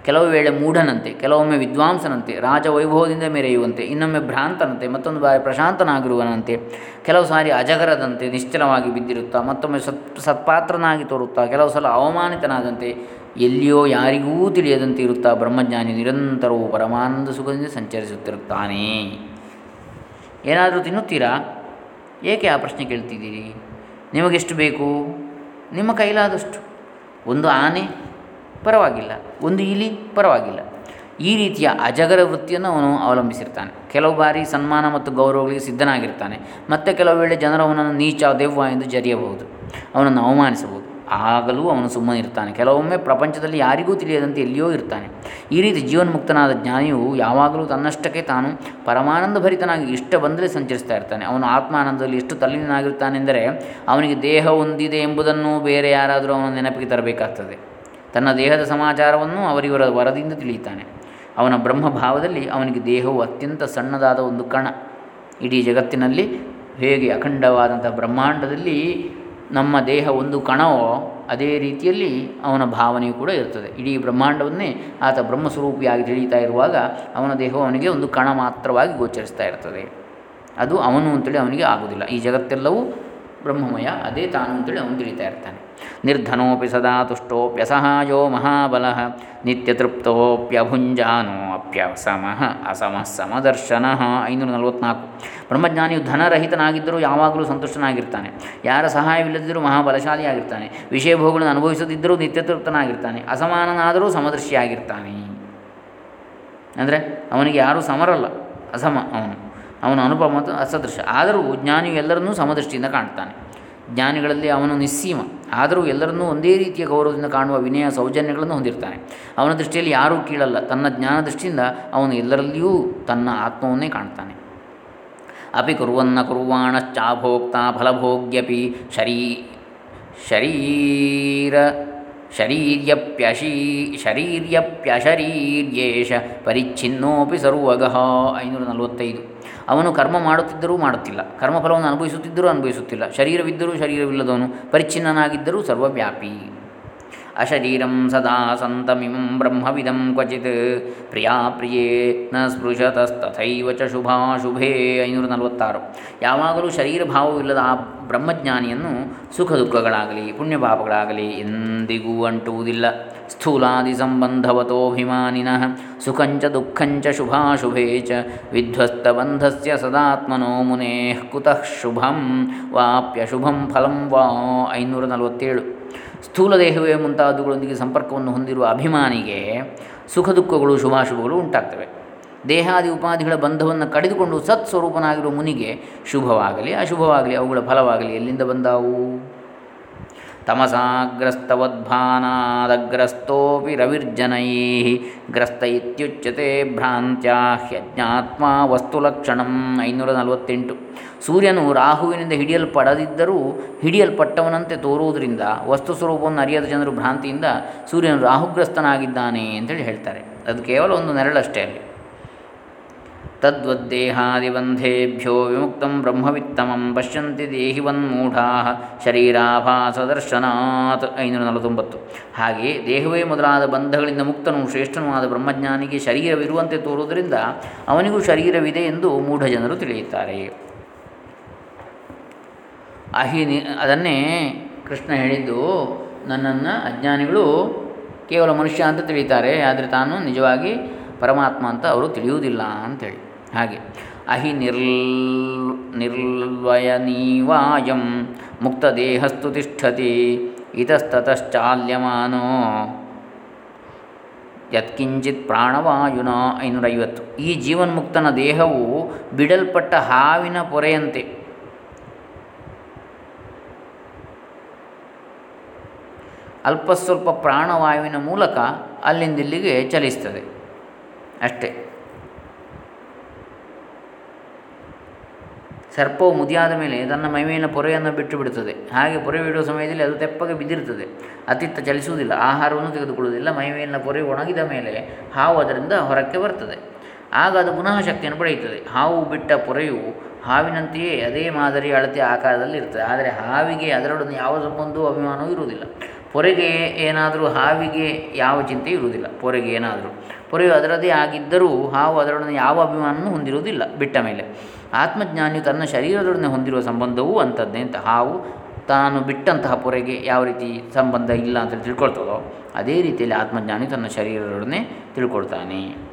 ಕೆಲವು ವೇಳೆ ಮೂಢನಂತೆ, ಕೆಲವೊಮ್ಮೆ ವಿದ್ವಾಂಸನಂತೆ ರಾಜ ವೈಭವದಿಂದ ಮೆರೆಯುವಂತೆ, ಇನ್ನೊಮ್ಮೆ ಭ್ರಾಂತನಂತೆ, ಮತ್ತೊಂದು ಬಾರಿ ಪ್ರಶಾಂತನಾಗಿರುವನಂತೆ, ಕೆಲವು ಸಾರಿ ಅಜಗರದಂತೆ ನಿಶ್ಚಲವಾಗಿ ಬಿದ್ದಿರುತ್ತಾ, ಮತ್ತೊಮ್ಮೆ ಸತ್, ಸತ್ಪಾತ್ರನಾಗಿ ತೋರುತ್ತಾ, ಕೆಲವು ಸಲ ಅವಮಾನಿತನಾದಂತೆ, ಎಲ್ಲಿಯೋ ಯಾರಿಗೂ ತಿಳಿಯದಂತೆ ಇರುತ್ತಾ, ಬ್ರಹ್ಮಜ್ಞಾನಿ ನಿರಂತರವು ಪರಮಾನಂದ ಸುಖದಿಂದ ಸಂಚರಿಸುತ್ತಿರುತ್ತಾನೆ. ಏನಾದರೂ ತಿನ್ನುತ್ತೀರಾ? ಏಕೆ ಆ ಪ್ರಶ್ನೆ ಕೇಳ್ತಿದ್ದೀರಿ? ನಿಮಗೆಷ್ಟು ಬೇಕು? ನಿಮ್ಮ ಕೈಲಾದಷ್ಟು. ಒಂದು ಆನೆ? ಪರವಾಗಿಲ್ಲ. ಒಂದು ಇಲಿ ಪರವಾಗಿಲ್ಲ. ಈ ರೀತಿಯ ಅಜಗರ ವೃತ್ತಿಯನ್ನು ಅವನು ಅವಲಂಬಿಸಿರ್ತಾನೆ. ಕೆಲವು ಬಾರಿ ಸನ್ಮಾನ ಮತ್ತು ಗೌರವಗಳಿಗೆ ಸಿದ್ಧನಾಗಿರ್ತಾನೆ. ಮತ್ತು ಕೆಲವು ವೇಳೆ ಜನರು ಅವನನ್ನು ನೀಚ, ದೆವ್ವ ಎಂದು ಜರಿಯಬಹುದು. ಅವನನ್ನು ಅವಮಾನಿಸಬಹುದು. ಆಗಲೂ ಅವನು ಸುಮ್ಮನಿರ್ತಾನೆ ಕೆಲವೊಮ್ಮೆ ಪ್ರಪಂಚದಲ್ಲಿ ಯಾರಿಗೂ ತಿಳಿಯದಂತೆ ಎಲ್ಲಿಯೋ ಇರ್ತಾನೆ. ಈ ರೀತಿ ಜೀವನ್ಮುಕ್ತನಾದ ಜ್ಞಾನಿಯು ಯಾವಾಗಲೂ ತನ್ನಷ್ಟಕ್ಕೆ ತಾನು ಪರಮಾನಂದ ಭರಿತನಾಗಿ ಇಷ್ಟ ಬಂದರೆ ಸಂಚರಿಸ್ತಾ ಇರ್ತಾನೆ. ಅವನು ಆತ್ಮಾನಂದದಲ್ಲಿ ಎಷ್ಟು ತಲ್ಲೀನಾಗಿರ್ತಾನೆಂದರೆ ಅವನಿಗೆ ದೇಹ ಹೊಂದಿದೆ ಎಂಬುದನ್ನು ಬೇರೆ ಯಾರಾದರೂ ಅವನ ನೆನಪಿಗೆ ತರಬೇಕಾಗ್ತದೆ. ತನ್ನ ದೇಹದ ಸಮಾಚಾರವನ್ನು ಅವರಿವರ ವರದಿಂದ ತಿಳಿಯುತ್ತಾನೆ. ಅವನ ಬ್ರಹ್ಮಭಾವದಲ್ಲಿ ಅವನಿಗೆ ದೇಹವು ಅತ್ಯಂತ ಸಣ್ಣದಾದ ಒಂದು ಕಣ. ಇಡೀ ಜಗತ್ತಿನಲ್ಲಿ ಹೇಗೆ ಅಖಂಡವಾದಂಥ ಬ್ರಹ್ಮಾಂಡದಲ್ಲಿ ನಮ್ಮ ದೇಹ ಒಂದು ಕಣವೋ, ಅದೇ ರೀತಿಯಲ್ಲಿ ಅವನ ಭಾವನೆಯು ಕೂಡ ಇರ್ತದೆ. ಇಡೀ ಬ್ರಹ್ಮಾಂಡವನ್ನೇ ಆತ ಬ್ರಹ್ಮಸ್ವರೂಪಿಯಾಗಿ ತಿಳಿಯುತ್ತಾ ಇರುವಾಗ ಅವನ ದೇಹವು ಅವನಿಗೆ ಒಂದು ಕಣ ಮಾತ್ರವಾಗಿ ಗೋಚರಿಸ್ತಾ ಇರ್ತದೆ. ಅದು ಅವನು ಅಂತೇಳಿ ಅವನಿಗೆ ಆಗುವುದಿಲ್ಲ. ಈ ಜಗತ್ತೆಲ್ಲವೂ ಬ್ರಹ್ಮಮಯ, ಅದೇ ತಾನು ಅಂತೇಳಿ ಅವನು ತಿಳಿತಾ ಇರ್ತಾನೆ. ನಿರ್ಧನೋಪಿ ಸದಾ ತುಷ್ಟೋಪ್ಯಸಹಾಯೋ ಮಹಾಬಲ ನಿತ್ಯತೃಪ್ತೋಪ್ಯಭುಂಜಾನೋ ಅಪ್ಯಸಮಃ ಅಸಮಃ ಸಮದರ್ಶನ ಐನೂರ ನಲವತ್ನಾಲ್ಕು. ಬ್ರಹ್ಮಜ್ಞಾನಿಯು ಧನರಹಿತನಾಗಿದ್ದರೂ ಯಾವಾಗಲೂ ಸಂತುಷ್ಟನಾಗಿರ್ತಾನೆ. ಯಾರ ಸಹಾಯವಿಲ್ಲದಿದ್ದರೂ ಮಹಾಬಲಶಾಲಿಯಾಗಿರ್ತಾನೆ. ವಿಷಯ ಭೋಗಗಳನ್ನು ಅನುಭವಿಸದಿದ್ದರೂ ನಿತ್ಯತೃಪ್ತನಾಗಿರ್ತಾನೆ ಅಸಮಾನನಾದರೂ ಸಮದರ್ಶಿಯಾಗಿರ್ತಾನೆ ಅಂದರೆ ಅವನಿಗೆ ಯಾರೂ ಸಮರಲ್ಲ. ಅಸಮ ಅವನು. ಅವನ ಅನುಭವ ಅಸದೃಶ. ಆದರೂ ಜ್ಞಾನಿಯು ಎಲ್ಲರನ್ನೂ ಸಮದೃಷ್ಟಿಯಿಂದ ಕಾಣ್ತಾನೆ ಜ್ಞಾನಿಗಳಲ್ಲಿ ಅವನು ನಿಸ್ಸೀಮ. ಆದರೂ ಎಲ್ಲರನ್ನೂ ಒಂದೇ ರೀತಿಯ ಗೌರವದಿಂದ ಕಾಣುವ ವಿನಯ ಸೌಜನ್ಯಗಳನ್ನು ಹೊಂದಿರ್ತಾನೆ ಅವನ ದೃಷ್ಟಿಯಲ್ಲಿ ಯಾರೂ ಕೀಳಲ್ಲ. ತನ್ನ ಜ್ಞಾನ ದೃಷ್ಟಿಯಿಂದ ಅವನು ಎಲ್ಲರಲ್ಲಿಯೂ ತನ್ನ ಆತ್ಮವನ್ನೇ ಕಾಣ್ತಾನೆ ಅಪಿ ಕುರುವನ್ನ ಕುರ್ವಾಣಶ್ಚಾಭೋಕ್ತ ಫಲಭೋಗ್ಯಪಿ ಶರೀ, ಶರೀರ, ಶರೀರ್ಯಪ್ಯಶೀ ಶರೀರ್ಯಪ್ಯಶರೀರ್ಯೇಷ ಪರಿಚ್ಛಿನ್ನೋಪಿ ಸರ್ವಗಃ. ಐನೂರ ನಲವತ್ತೈದು. ಅವನು ಕರ್ಮ ಮಾಡುತ್ತಿದ್ದರೂ ಮಾಡುತ್ತಿಲ್ಲ. ಕರ್ಮಫಲವನ್ನು ಅನುಭವಿಸುತ್ತಿದ್ದರೂ ಅನುಭವಿಸುತ್ತಿಲ್ಲ. ಶರೀರವಿದ್ದರೂ ಶರೀರವಿಲ್ಲದವನು ಪರಿಚ್ಛಿನ್ನನಾಗಿದ್ದರೂ ಸರ್ವವ್ಯಾಪಿ. ಅಶರೀರಂ ಸದಾ ಸಂತಮಿಮಂ ಬ್ರಹ್ಮವಿದಂ ಕ್ವಚಿತ್ ಪ್ರಿಯಾ ಪ್ರಿಯೇ ನ ಸ್ಪೃಶತಸ್ತಥೈವ ಚ ಶುಭಾಶುಭೇ ಐನೂರ ನಲವತ್ತಾರು ಯಾವಾಗಲೂ ಶರೀರ ಭಾವವಿಲ್ಲದ ಆ ಬ್ರಹ್ಮಜ್ಞಾನಿಯನ್ನು ಸುಖ ದುಃಖಗಳಾಗಲಿ ಪುಣ್ಯಪಾಪಗಳಾಗಲಿ ಎಂದಿಗೂ ಅಂಟುವುದಿಲ್ಲ। ಸ್ಥೂಲಾದಿ ಸಂಬಂಧವತೋಭಿಮಾನಿನಃ ಸುಖಂಚ ದುಃಖಂಚ ಶುಭಾಶುಭೇ ಚ ವಿಧ್ವಸ್ತಬಂಧಸ್ಯ ಸದಾತ್ಮನೋ ಮುನೇ ಕುತಃ ಶುಭಂ ವಾಪ್ಯಶುಭಂ ಫಲಂ ವಾ ಐನೂರ ನಲವತ್ತೇಳು ಸ್ಥೂಲ ದೇಹವೇ ಮುಂತಾದವುಗಳೊಂದಿಗೆ ಸಂಪರ್ಕವನ್ನು ಹೊಂದಿರುವ ಅಭಿಮಾನಿಗೆ ಸುಖ ದುಃಖಗಳು, ಶುಭಾಶುಭಗಳು ಉಂಟಾಗ್ತವೆ. ದೇಹಾದಿ ಉಪಾಧಿಗಳ ಬಂಧವನ್ನು ಕಡಿದುಕೊಂಡು ಸತ್ ಸ್ವರೂಪನಾಗಿರುವ ಮುನಿಗೆ ಶುಭವಾಗಲಿ, ಅಶುಭವಾಗಲಿ, ಅವುಗಳ ಫಲವಾಗಲಿ ಎಲ್ಲಿಂದ ಬಂದಾವು? ತಮಸಾಗ್ರಸ್ತವದ್ಭಾನಾದಗ್ರಸ್ತೋಪಿ ರವಿರ್ಜನೈ ಗ್ರಸ್ತ ಇತ್ಯುಚ್ಯತೆ ಭ್ರಾಂತ್ಯಾ ಹ್ಯಜ್ಞಾತ್ಮ ವಸ್ತುಲಕ್ಷಣಂ. ಐನೂರ ನಲವತ್ತೆಂಟು ಸೂರ್ಯನು ರಾಹುವಿನಿಂದ ಹಿಡಿಯಲ್ಪಡದಿದ್ದರೂ ಹಿಡಿಯಲ್ಪಟ್ಟವನಂತೆ ತೋರುವುದರಿಂದ ವಸ್ತು ಸ್ವರೂಪವನ್ನು ಅರಿಯದ ಜನರು ಭ್ರಾಂತಿಯಿಂದ ಸೂರ್ಯನು ರಾಹುಗ್ರಸ್ತನಾಗಿದ್ದಾನೆ ಅಂತೇಳಿ ಹೇಳ್ತಾರೆ. ಅದು ಕೇವಲ ಒಂದು ನೆರಳಷ್ಟೇ ಅಲ್ಲಿ. ತದ್ವದ್ದೇಹಾದಿಬಂಧೇಭ್ಯೋ ವಿಮುಕ್ತಂ ಬ್ರಹ್ಮವಿತ್ತಮಂ ಪಶ್ಯಂತಿ ದೇಹಿವನ್ಮೂಢಾ ಶರೀರಾಭಾಸದರ್ಶನಾತ್ ಐನೂರ ನಲವತ್ತೊಂಬತ್ತು ಹಾಗೆಯೇ ದೇಹವೇ ಮೊದಲಾದ ಬಂಧಗಳಿಂದ ಮುಕ್ತನೂ ಶ್ರೇಷ್ಠನೂ ಆದ ಬ್ರಹ್ಮಜ್ಞಾನಿಗೆ ಶರೀರವಿರುವಂತೆ ತೋರುವುದರಿಂದ ಅವನಿಗೂ ಶರೀರವಿದೆ ಎಂದು ಮೂಢ ಜನರು ತಿಳಿಯುತ್ತಾರೆ. ಅಹಿ ಅದನ್ನೇ ಕೃಷ್ಣ ಹೇಳಿದ್ದು, ನನ್ನನ್ನು ಅಜ್ಞಾನಿಗಳು ಕೇವಲ ಮನುಷ್ಯ ಅಂತ ತಿಳಿಯುತ್ತಾರೆ ಆದರೆ ತಾನು ನಿಜವಾಗಿ ಪರಮಾತ್ಮ ಅಂತ ಅವರು ತಿಳಿಯುವುದಿಲ್ಲ ಅಂಥೇಳಿ ಹಾಗೆ. ಅಹಿ ನಿರ್ಲ್ ನಿರ್ವಯನೀವಾಯಂ ಮುಕ್ತದೇಹಸ್ತು ತಿಷ್ಠತಿ, ಇತಸ್ತತಶ್ಚಾಲ್ಯಮಾನೋ. ಯತ್ಕಿಂಚಿತ್ ಪ್ರಾಣವಾಯುನ ಐನೂರೈವತ್ತು. ಈ ಜೀವನ್ಮುಕ್ತನ ದೇಹವು ಬಿಡಲ್ಪಟ್ಟ ಹಾವಿನ ಪೊರೆಯಂತೆ. ಅಲ್ಪ ಸ್ವಲ್ಪ ಪ್ರಾಣವಾಯುವಿನ ಮೂಲಕ ಅಲ್ಲಿಂದಿಲ್ಲಿಗೆ ಚಲಿಸ್ತದೆ. ಅಷ್ಟೇ. ಸರ್ಪವು ಮುದಿಯಾದ ಮೇಲೆ ತನ್ನ ಮೈಮೇಲಿನ ಪೊರೆಯನ್ನು ಬಿಟ್ಟು ಬಿಡುತ್ತದೆ ಹಾಗೆ ಪೊರೆ ಬಿಡುವ ಸಮಯದಲ್ಲಿ ಅದು ತೆಪ್ಪಗೆ ಬಿದ್ದಿರುತ್ತದೆ. ಅತಿತ್ತ ಚಲಿಸುವುದಿಲ್ಲ. ಆಹಾರವನ್ನು ತೆಗೆದುಕೊಳ್ಳುವುದಿಲ್ಲ. ಮೈಮೇಲಿನ ಪೊರೆ ಒಣಗಿದ ಮೇಲೆ ಹಾವು ಅದರಿಂದ ಹೊರಕ್ಕೆ ಬರ್ತದೆ ಆಗ ಅದು ಪುನಃ ಶಕ್ತಿಯನ್ನು ಪಡೆಯುತ್ತದೆ. ಹಾವು ಬಿಟ್ಟ ಪೊರೆಯು ಹಾವಿನಂತೆಯೇ ಅದೇ ಮಾದರಿ ಅಳತೆ ಆಕಾರದಲ್ಲಿ ಇರ್ತದೆ ಆದರೆ ಹಾವಿಗೆ ಅದರೊಡನೆ ಯಾವ ಸಂಬಂಧವೂ ಅಭಿಮಾನವೂ ಇರುವುದಿಲ್ಲ. ಪೊರೆಗೆ ಏನಾದರೂ ಹಾವಿಗೆ ಯಾವ ಚಿಂತೆ ಇರುವುದಿಲ್ಲ. ಪೊರೆಗೆ ಏನಾದರೂ. ಪೊರೆಯು ಅದರದೇ ಆಗಿದ್ದರೂ ಹಾವು ಅದರೊಡನೆ ಯಾವ ಅಭಿಮಾನವನ್ನು ಹೊಂದಿರುವುದಿಲ್ಲ. ಬಿಟ್ಟ ಮೇಲೆ. ಆತ್ಮಜ್ಞಾನಿಯು ತನ್ನ ಶರೀರದೊಡನೆ ಹೊಂದಿರುವ ಸಂಬಂಧವೂ ಅಂಥದ್ದೇ ಅಂತ. ಹಾವು ತಾನು ಬಿಟ್ಟಂತಹ ಪೊರೆಗೆ ಯಾವ ರೀತಿ ಸಂಬಂಧ ಇಲ್ಲ ಅಂತ ತಿಳ್ಕೊಳ್ತದೋ ಅದೇ ರೀತಿಯಲ್ಲಿ ಆತ್ಮಜ್ಞಾನಿ ತನ್ನ ಶರೀರದೊಡನೆ ತಿಳ್ಕೊಳ್ತಾನೆ.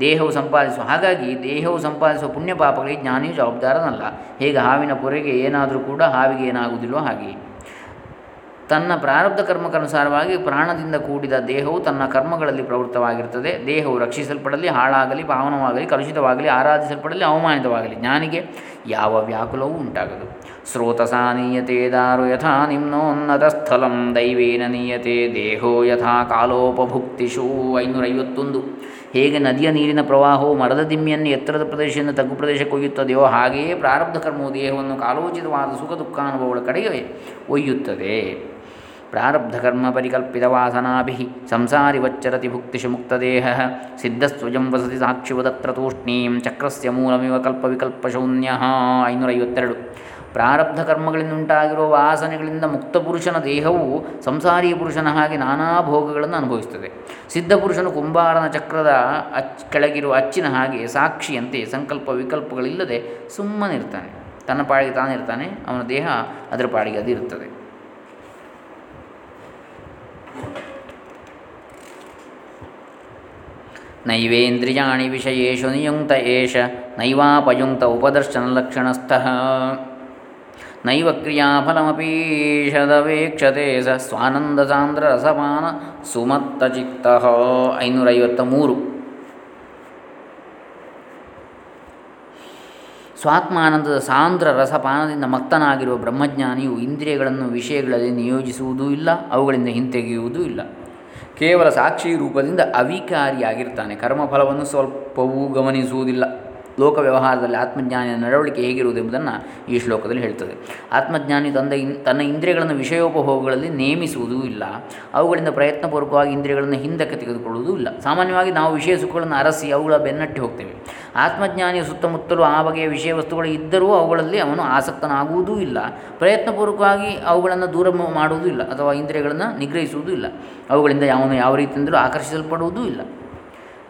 ದೇಹವು ಸಂಪಾದಿಸುವ, ಹಾಗಾಗಿ ದೇಹವು ಸಂಪಾದಿಸುವ ಪುಣ್ಯ ಪಾಪಗಳಿಗೆ ಜ್ಞಾನಿಯು ಜವಾಬ್ದಾರನಲ್ಲ. ಹೇಗೆ ಹಾವಿನ ಪೊರೆಗೆ ಏನಾದರೂ ಕೂಡ ಹಾವಿಗೆ ಏನಾಗುವುದಿಲ್ಲವೋ ಹಾಗೆ. ತನ್ನ ಪ್ರಾರಬ್ಧ ಕರ್ಮಕ್ಕನುಸಾರವಾಗಿ ಪ್ರಾಣದಿಂದ ಕೂಡಿದ ದೇಹವು ತನ್ನ ಕರ್ಮಗಳಲ್ಲಿ ಪ್ರವೃತ್ತವಾಗಿರುತ್ತದೆ. ದೇಹವು ರಕ್ಷಿಸಲ್ಪಡಲಿ, ಹಾಳಾಗಲಿ, ಪಾವನವಾಗಲಿ, ಕಲುಷಿತವಾಗಲಿ, ಆರಾಧಿಸಲ್ಪಡಲಿ, ಅವಮಾನಿತವಾಗಲಿ. ಜ್ಞಾನಿಗೆ ಯಾವ ವ್ಯಾಕುಲವೂ ಉಂಟಾಗದು. ಸ್ರೋತಸಾ ನೀಯತೆ ದಾರು ಯಥಾ ನಿಮ್ನೋನ್ನತಸ್ಥಲಂ ದೈವೇನ ನೀಯತೆ ದೇಹೋ ಯಥಾ ಕಾಲೋಪಭುಕ್ತಿಷು. ಐನೂರೈವತ್ತೊಂದು. ಹೇಗೆ ನದಿಯ ನೀರಿನ ಪ್ರವಾಹವು ಮರದ ದಿಮ್ಮಿಯನ್ನು, ಎತ್ತರದ ಪ್ರದೇಶದಿಂದ ತಗ್ಗು ಪ್ರದೇಶಕ್ಕೆ ಒಯ್ಯುತ್ತದೆಯೋ ಹಾಗೆಯೇ ಪ್ರಾರಬ್ಧ ಕರ್ಮವು ದೇಹವನ್ನು ಕಾಲೋಚಿತವಾದ ಸುಖ ದುಃಖಾನುಭವಗಳ ಕಡೆಗೆ ಒಯ್ಯುತ್ತದೆ. ವಚ್ಚರತಿ ಭುಕ್ತಿಶು ಮುಕ್ತದೇಹ ಸಿದ್ಧಸ್ವಜಂ ವಸತಿ ಸಾಕ್ಷಿವದತ್ರ ತೂಷ್ಣೀಂ ಚಕ್ರಸ್ಯ ಮೂಲಮಿವ ಕಲ್ಪ ವಿಕಲ್ಪ ಶೂನ್ಯ ಐನೂರೈವತ್ತೆರಡು. ಪ್ರಾರಬ್ಧ ಕರ್ಮಗಳಿಂದ ಉಂಟಾಗಿರುವ ವಾಸನೆಗಳಿಂದ ಮುಕ್ತ ಪುರುಷನ ದೇಹವು ಸಂಸಾರಿ ಪುರುಷನ ಹಾಗೆ ನಾನಾ ಭೋಗಗಳನ್ನು ಅನುಭವಿಸುತ್ತದೆ. ಸಿದ್ಧಪುರುಷನು ಕುಂಬಾರನ ಚಕ್ರದ ಅಚ್, ಕೆಳಗಿರುವ ಅಚ್ಚಿನ ಹಾಗೆ ಸಾಕ್ಷಿಯಂತೆ ಸಂಕಲ್ಪ ವಿಕಲ್ಪಗಳಿಲ್ಲದೆ ಸುಮ್ಮನಿರ್ತಾನೆ. ತನ್ನ ಪಾಡಿಗೆ ತಾನಿರ್ತಾನೆ, ಅವನ ದೇಹ ಅದರ ಪಾಡಿಗೆ ಅದು ಇರುತ್ತದೆ ನೈವೇಂದ್ರಿಯಾಣಿ ವಿಷಯೇಶು ನಿಯುಕ್ತ ಏಷ ನೈವಾಪಯುಕ್ತ ಉಪದರ್ಶನಲಕ್ಷಣಸ್ಥಃ ನೈವ ಕ್ರಿಯಾಫಲಮಪೀಷದವೇಕ್ಷತೆ ಸ ಸ್ವಾನಂದ ಸಾಂದ್ರ ರಸಪಾನ ಸುಮತ್ತಚಿತ್ತ ಐನೂರೈವತ್ತ ಮೂರು ಸ್ವಾತ್ಮಾನಂದದ ಸಾಂದ್ರ ರಸಪಾನದಿಂದ ಮಕ್ತನಾಗಿರುವ ಬ್ರಹ್ಮಜ್ಞಾನಿಯು ಇಂದ್ರಿಯಗಳನ್ನು, ವಿಷಯಗಳಲ್ಲಿ ನಿಯೋಜಿಸುವುದೂ ಇಲ್ಲ, ಅವುಗಳಿಂದ ಹಿಂತೆಗೆಯುವುದೂ ಇಲ್ಲ. ಕೇವಲ ಸಾಕ್ಷಿ ರೂಪದಿಂದ ಅವಿಕಾರಿಯಾಗಿರ್ತಾನೆ. ಕರ್ಮಫಲವನ್ನು ಸ್ವಲ್ಪವೂ ಗಮನಿಸುವುದಿಲ್ಲ. ಲೋಕ ವ್ಯವಹಾರದಲ್ಲಿ ಆತ್ಮಜ್ಞಾನಿಯ ನಡವಳಿಕೆ ಹೇಗಿರುವುದು ಎಂಬುದನ್ನು ಈ ಶ್ಲೋಕದಲ್ಲಿ ಹೇಳ್ತದೆ. ಆತ್ಮಜ್ಞಾನಿ ತಂದ ಇನ್, ತನ್ನ ಇಂದ್ರಿಯಗಳನ್ನು ವಿಷಯೋಪಭೋಗಗಳಲ್ಲಿ ನೇಮಿಸುವುದೂ ಇಲ್ಲ. ಅವುಗಳಿಂದ ಪ್ರಯತ್ನಪೂರ್ವಕವಾಗಿ ಇಂದ್ರಿಯಗಳನ್ನು ಹಿಂದಕ್ಕೆ ತೆಗೆದುಕೊಳ್ಳುವುದೂ ಇಲ್ಲ. ಸಾಮಾನ್ಯವಾಗಿ ನಾವು ವಿಷಯ ಸುಖಗಳನ್ನು ಅರಸಿ ಅವುಗಳ ಬೆನ್ನಟ್ಟಿ ಹೋಗ್ತೇವೆ. ಆತ್ಮಜ್ಞಾನಿಯ ಸುತ್ತಮುತ್ತಲೂ ಆ ಬಗೆಯ ವಿಷಯ ವಸ್ತುಗಳು ಇದ್ದರೂ ಅವುಗಳಲ್ಲಿ ಅವನು ಆಸಕ್ತನಾಗುವುದೂ ಇಲ್ಲ. ಪ್ರಯತ್ನಪೂರ್ವಕವಾಗಿ ಅವುಗಳನ್ನು ದೂರ ಮಾಡುವುದೂ ಇಲ್ಲ. ಅಥವಾ ಇಂದ್ರಿಯಗಳನ್ನು ನಿಗ್ರಹಿಸುವುದೂ ಇಲ್ಲ. ಅವುಗಳಿಂದ ಯಾವನು ಯಾವ ರೀತಿಯಿಂದಲೂ ಆಕರ್ಷಿಸಲ್ಪಡುವುದೂ ಇಲ್ಲ.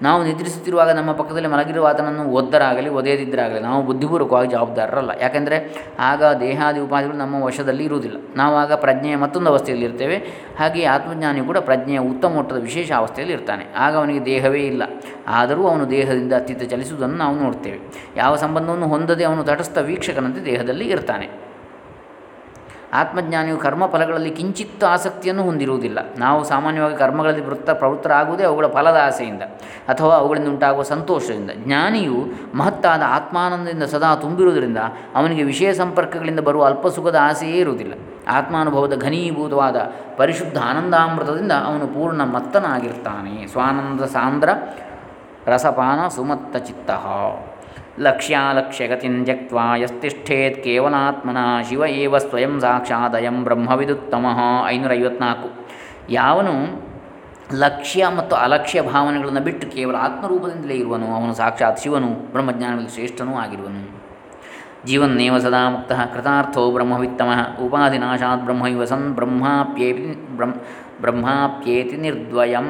ನಾವು ನಿದ್ರಿಸುತ್ತಿರುವಾಗ ನಮ್ಮ ಪಕ್ಕದಲ್ಲಿ ಮಲಗಿರುವ ಆತನನ್ನು ಒದ್ದರಾಗಲಿ, ಒದೆಯದಿದ್ದರಾಗಲಿ ನಾವು ಬುದ್ಧಿಪೂರ್ವಕವಾಗಿ ಜವಾಬ್ದಾರರಲ್ಲ. ಯಾಕೆಂದರೆ ಆಗ ದೇಹಾದಿ ಉಪಾಧಿಗಳು ನಮ್ಮ ವಶದಲ್ಲಿ ಇರುವುದಿಲ್ಲ. ನಾವು ಆಗ ಪ್ರಜ್ಞೆಯ ಮತ್ತೊಂದು ಅವಸ್ಥೆಯಲ್ಲಿ ಇರ್ತೇವೆ. ಹಾಗೆಯೇ ಆತ್ಮಜ್ಞಾನಿ ಕೂಡ ಪ್ರಜ್ಞೆಯ ಉತ್ತಮ ಮಟ್ಟದ ವಿಶೇಷ ಅವಸ್ಥೆಯಲ್ಲಿ ಇರ್ತಾನೆ. ಆಗ ಅವನಿಗೆ ದೇಹವೇ ಇಲ್ಲ. ಆದರೂ ಅವನು ದೇಹದಿಂದ ಅತ್ತಿತ್ತ ಚಲಿಸುವುದನ್ನು ನಾವು ನೋಡ್ತೇವೆ ಯಾವ ಸಂಬಂಧವನ್ನು ಹೊಂದದೆ ಅವನು ತಟಸ್ಥ ವೀಕ್ಷಕನಂತೆ ದೇಹದಲ್ಲಿ ಇರ್ತಾನೆ. ಆತ್ಮಜ್ಞಾನಿಯು ಕರ್ಮ ಫಲಗಳಲ್ಲಿ ಕಿಂಚಿತ್ತು ಆಸಕ್ತಿಯನ್ನು ಹೊಂದಿರುವುದಿಲ್ಲ. ನಾವು ಸಾಮಾನ್ಯವಾಗಿ ಕರ್ಮಗಳಲ್ಲಿ ವೃತ್ತ ಪ್ರವೃತ್ತರಾಗುವುದೇ ಅವುಗಳ ಫಲದ ಆಸೆಯಿಂದ ಅಥವಾ ಅವುಗಳಿಂದ ಉಂಟಾಗುವ ಸಂತೋಷದಿಂದ. ಜ್ಞಾನಿಯು ಮಹತ್ತಾದ ಆತ್ಮಾನಂದದಿಂದ ಸದಾ ತುಂಬಿರುವುದರಿಂದ ಅವನಿಗೆ ವಿಷಯ ಸಂಪರ್ಕಗಳಿಂದ ಬರುವ ಅಲ್ಪಸುಖದ ಆಸೆಯೇ ಇರುವುದಿಲ್ಲ. ಆತ್ಮಾನುಭವದ ಘನೀಭೂತವಾದ ಪರಿಶುದ್ಧ ಆನಂದಾಮೃತದಿಂದ ಅವನು ಪೂರ್ಣ ಮತ್ತನಾಗಿರ್ತಾನೆ. ಸ್ವಾನಂದ ಸಾಂದ್ರ ರಸಪಾನ ಸುಮತ್ತ ಚಿತ್ತ. ಲಕ್ಷ್ಯಾಲಕ್ಷ್ಯಗತಿಂ ತ್ಯಕ್ವಾ ಯಸ್ತಿಷ್ಠೇತ್ ಕೇವಲಾತ್ಮನ ಶಿವ ಏವ ಸ್ವಯಂ ಸಾಕ್ಷಾದಯಂ ಬ್ರಹ್ಮವಿದುತ್ತಮಃ ಐನೂರೈವತ್ನಾಲ್ಕು. ಯಾವನು ಲಕ್ಷ್ಯ ಮತ್ತು ಅಲಕ್ಷ್ಯ ಭಾವನೆಗಳನ್ನು ಬಿಟ್ಟು ಕೇವಲ ಆತ್ಮರೂಪದಿಂದಲೇ ಇರುವನು, ಅವನು ಸಾಕ್ಷಾತ್ ಶಿವನು, ಬ್ರಹ್ಮಜ್ಞಾನದಲ್ಲಿ ಶ್ರೇಷ್ಠನೂ ಆಗಿರುವನು. ಜೀವನ್ನೇವ ಸದಾ ಮುಕ್ತ ಕೃತಾರ್ಥೋ ಬ್ರಹ್ಮವಿತ್ತಮ, ಉಪಾಧಿನಾಶಾತ್ ಬ್ರಹ್ಮೈವ ಸನ್ ಬ್ರಹ್ಮಾಪ್ಯೇಪಿ ಬ್ರಹ್ಮ ಬ್ರಹ್ಮಾಪ್ಯೇತಿ ನಿರ್ದ್ವಯಂ.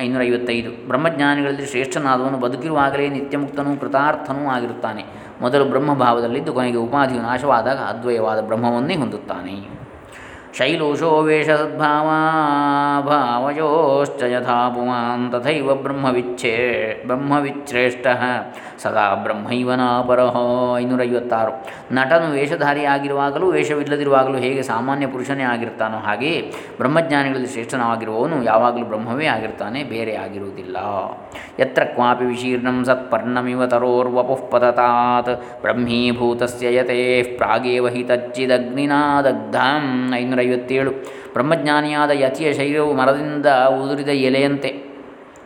ಐನೂರೈವತ್ತೈದು. ಬ್ರಹ್ಮಜ್ಞಾನಿಗಳಲ್ಲಿ ಶ್ರೇಷ್ಠನಾದವನು ಬದುಕಿರುವಾಗಲೇ ನಿತ್ಯಮುಕ್ತನೂ ಕೃತಾರ್ಥನೂ ಆಗಿರುತ್ತಾನೆ. ಮೊದಲು ಬ್ರಹ್ಮಭಾವದಲ್ಲಿದ್ದು ಕೊನೆಗೆ ಉಪಾಧಿಯು ನಾಶವಾದಾಗ ಅದ್ವಯವಾದ ಬ್ರಹ್ಮವನ್ನೇ ಹೊಂದುತ್ತಾನೆ. ಶೈಲೋಷೋ ವೇಷ ಸದ್ಭಾವಾಭಾವಯೋಶ್ಚ ಯಥಾ ಪುಮಾನ್ ತಥೈವ ಬ್ರಹ್ಮವಿಚ್ಛೇ ಬ್ರಹ್ಮವಿಚ್ಛ್ರೇಷ್ಠ ಸದಾ ಬ್ರಹ್ಮೈವ ನಾಪರಹೋ ಐನೂರೈವತ್ತಾರು ನಟನು ವೇಷಧಾರಿಯಾಗಿರುವಾಗಲೂ ವೇಷವಿಲ್ಲದಿರುವಾಗಲೂ ಹೇಗೆ ಸಾಮಾನ್ಯ ಪುರುಷನೇ ಆಗಿರ್ತಾನೋ ಹಾಗೆ ಬ್ರಹ್ಮಜ್ಞಾನಿಗಳಲ್ಲಿ ಶ್ರೇಷ್ಠನಾಗಿರುವವನು ಯಾವಾಗಲೂ ಬ್ರಹ್ಮವೇ ಆಗಿರ್ತಾನೆ, ಬೇರೆ ಆಗಿರುವುದಿಲ್ಲ. ಯತ್ರ ಕ್ವಾಪಿ ವಿಶೀರ್ಣಂ ಸತ್ಪರ್ಣಮಿವ ತರೋರ್ವಪುಃ ಪತತಾತ್ ಬ್ರಹ್ಮೀಭೂತಸ್ಯ ಯತೇ ಪ್ರಾಗೇವ ಹಿ ದಗ್ಧಾಂ ಐನೂರೈವತ್ತೇಳು ಬ್ರಹ್ಮಜ್ಞಾನಿಯಾದ ಯತಿಯ ಶರೀರವು ಮರದಿಂದ ಉದುರಿದ ಎಲೆಯಂತೆ.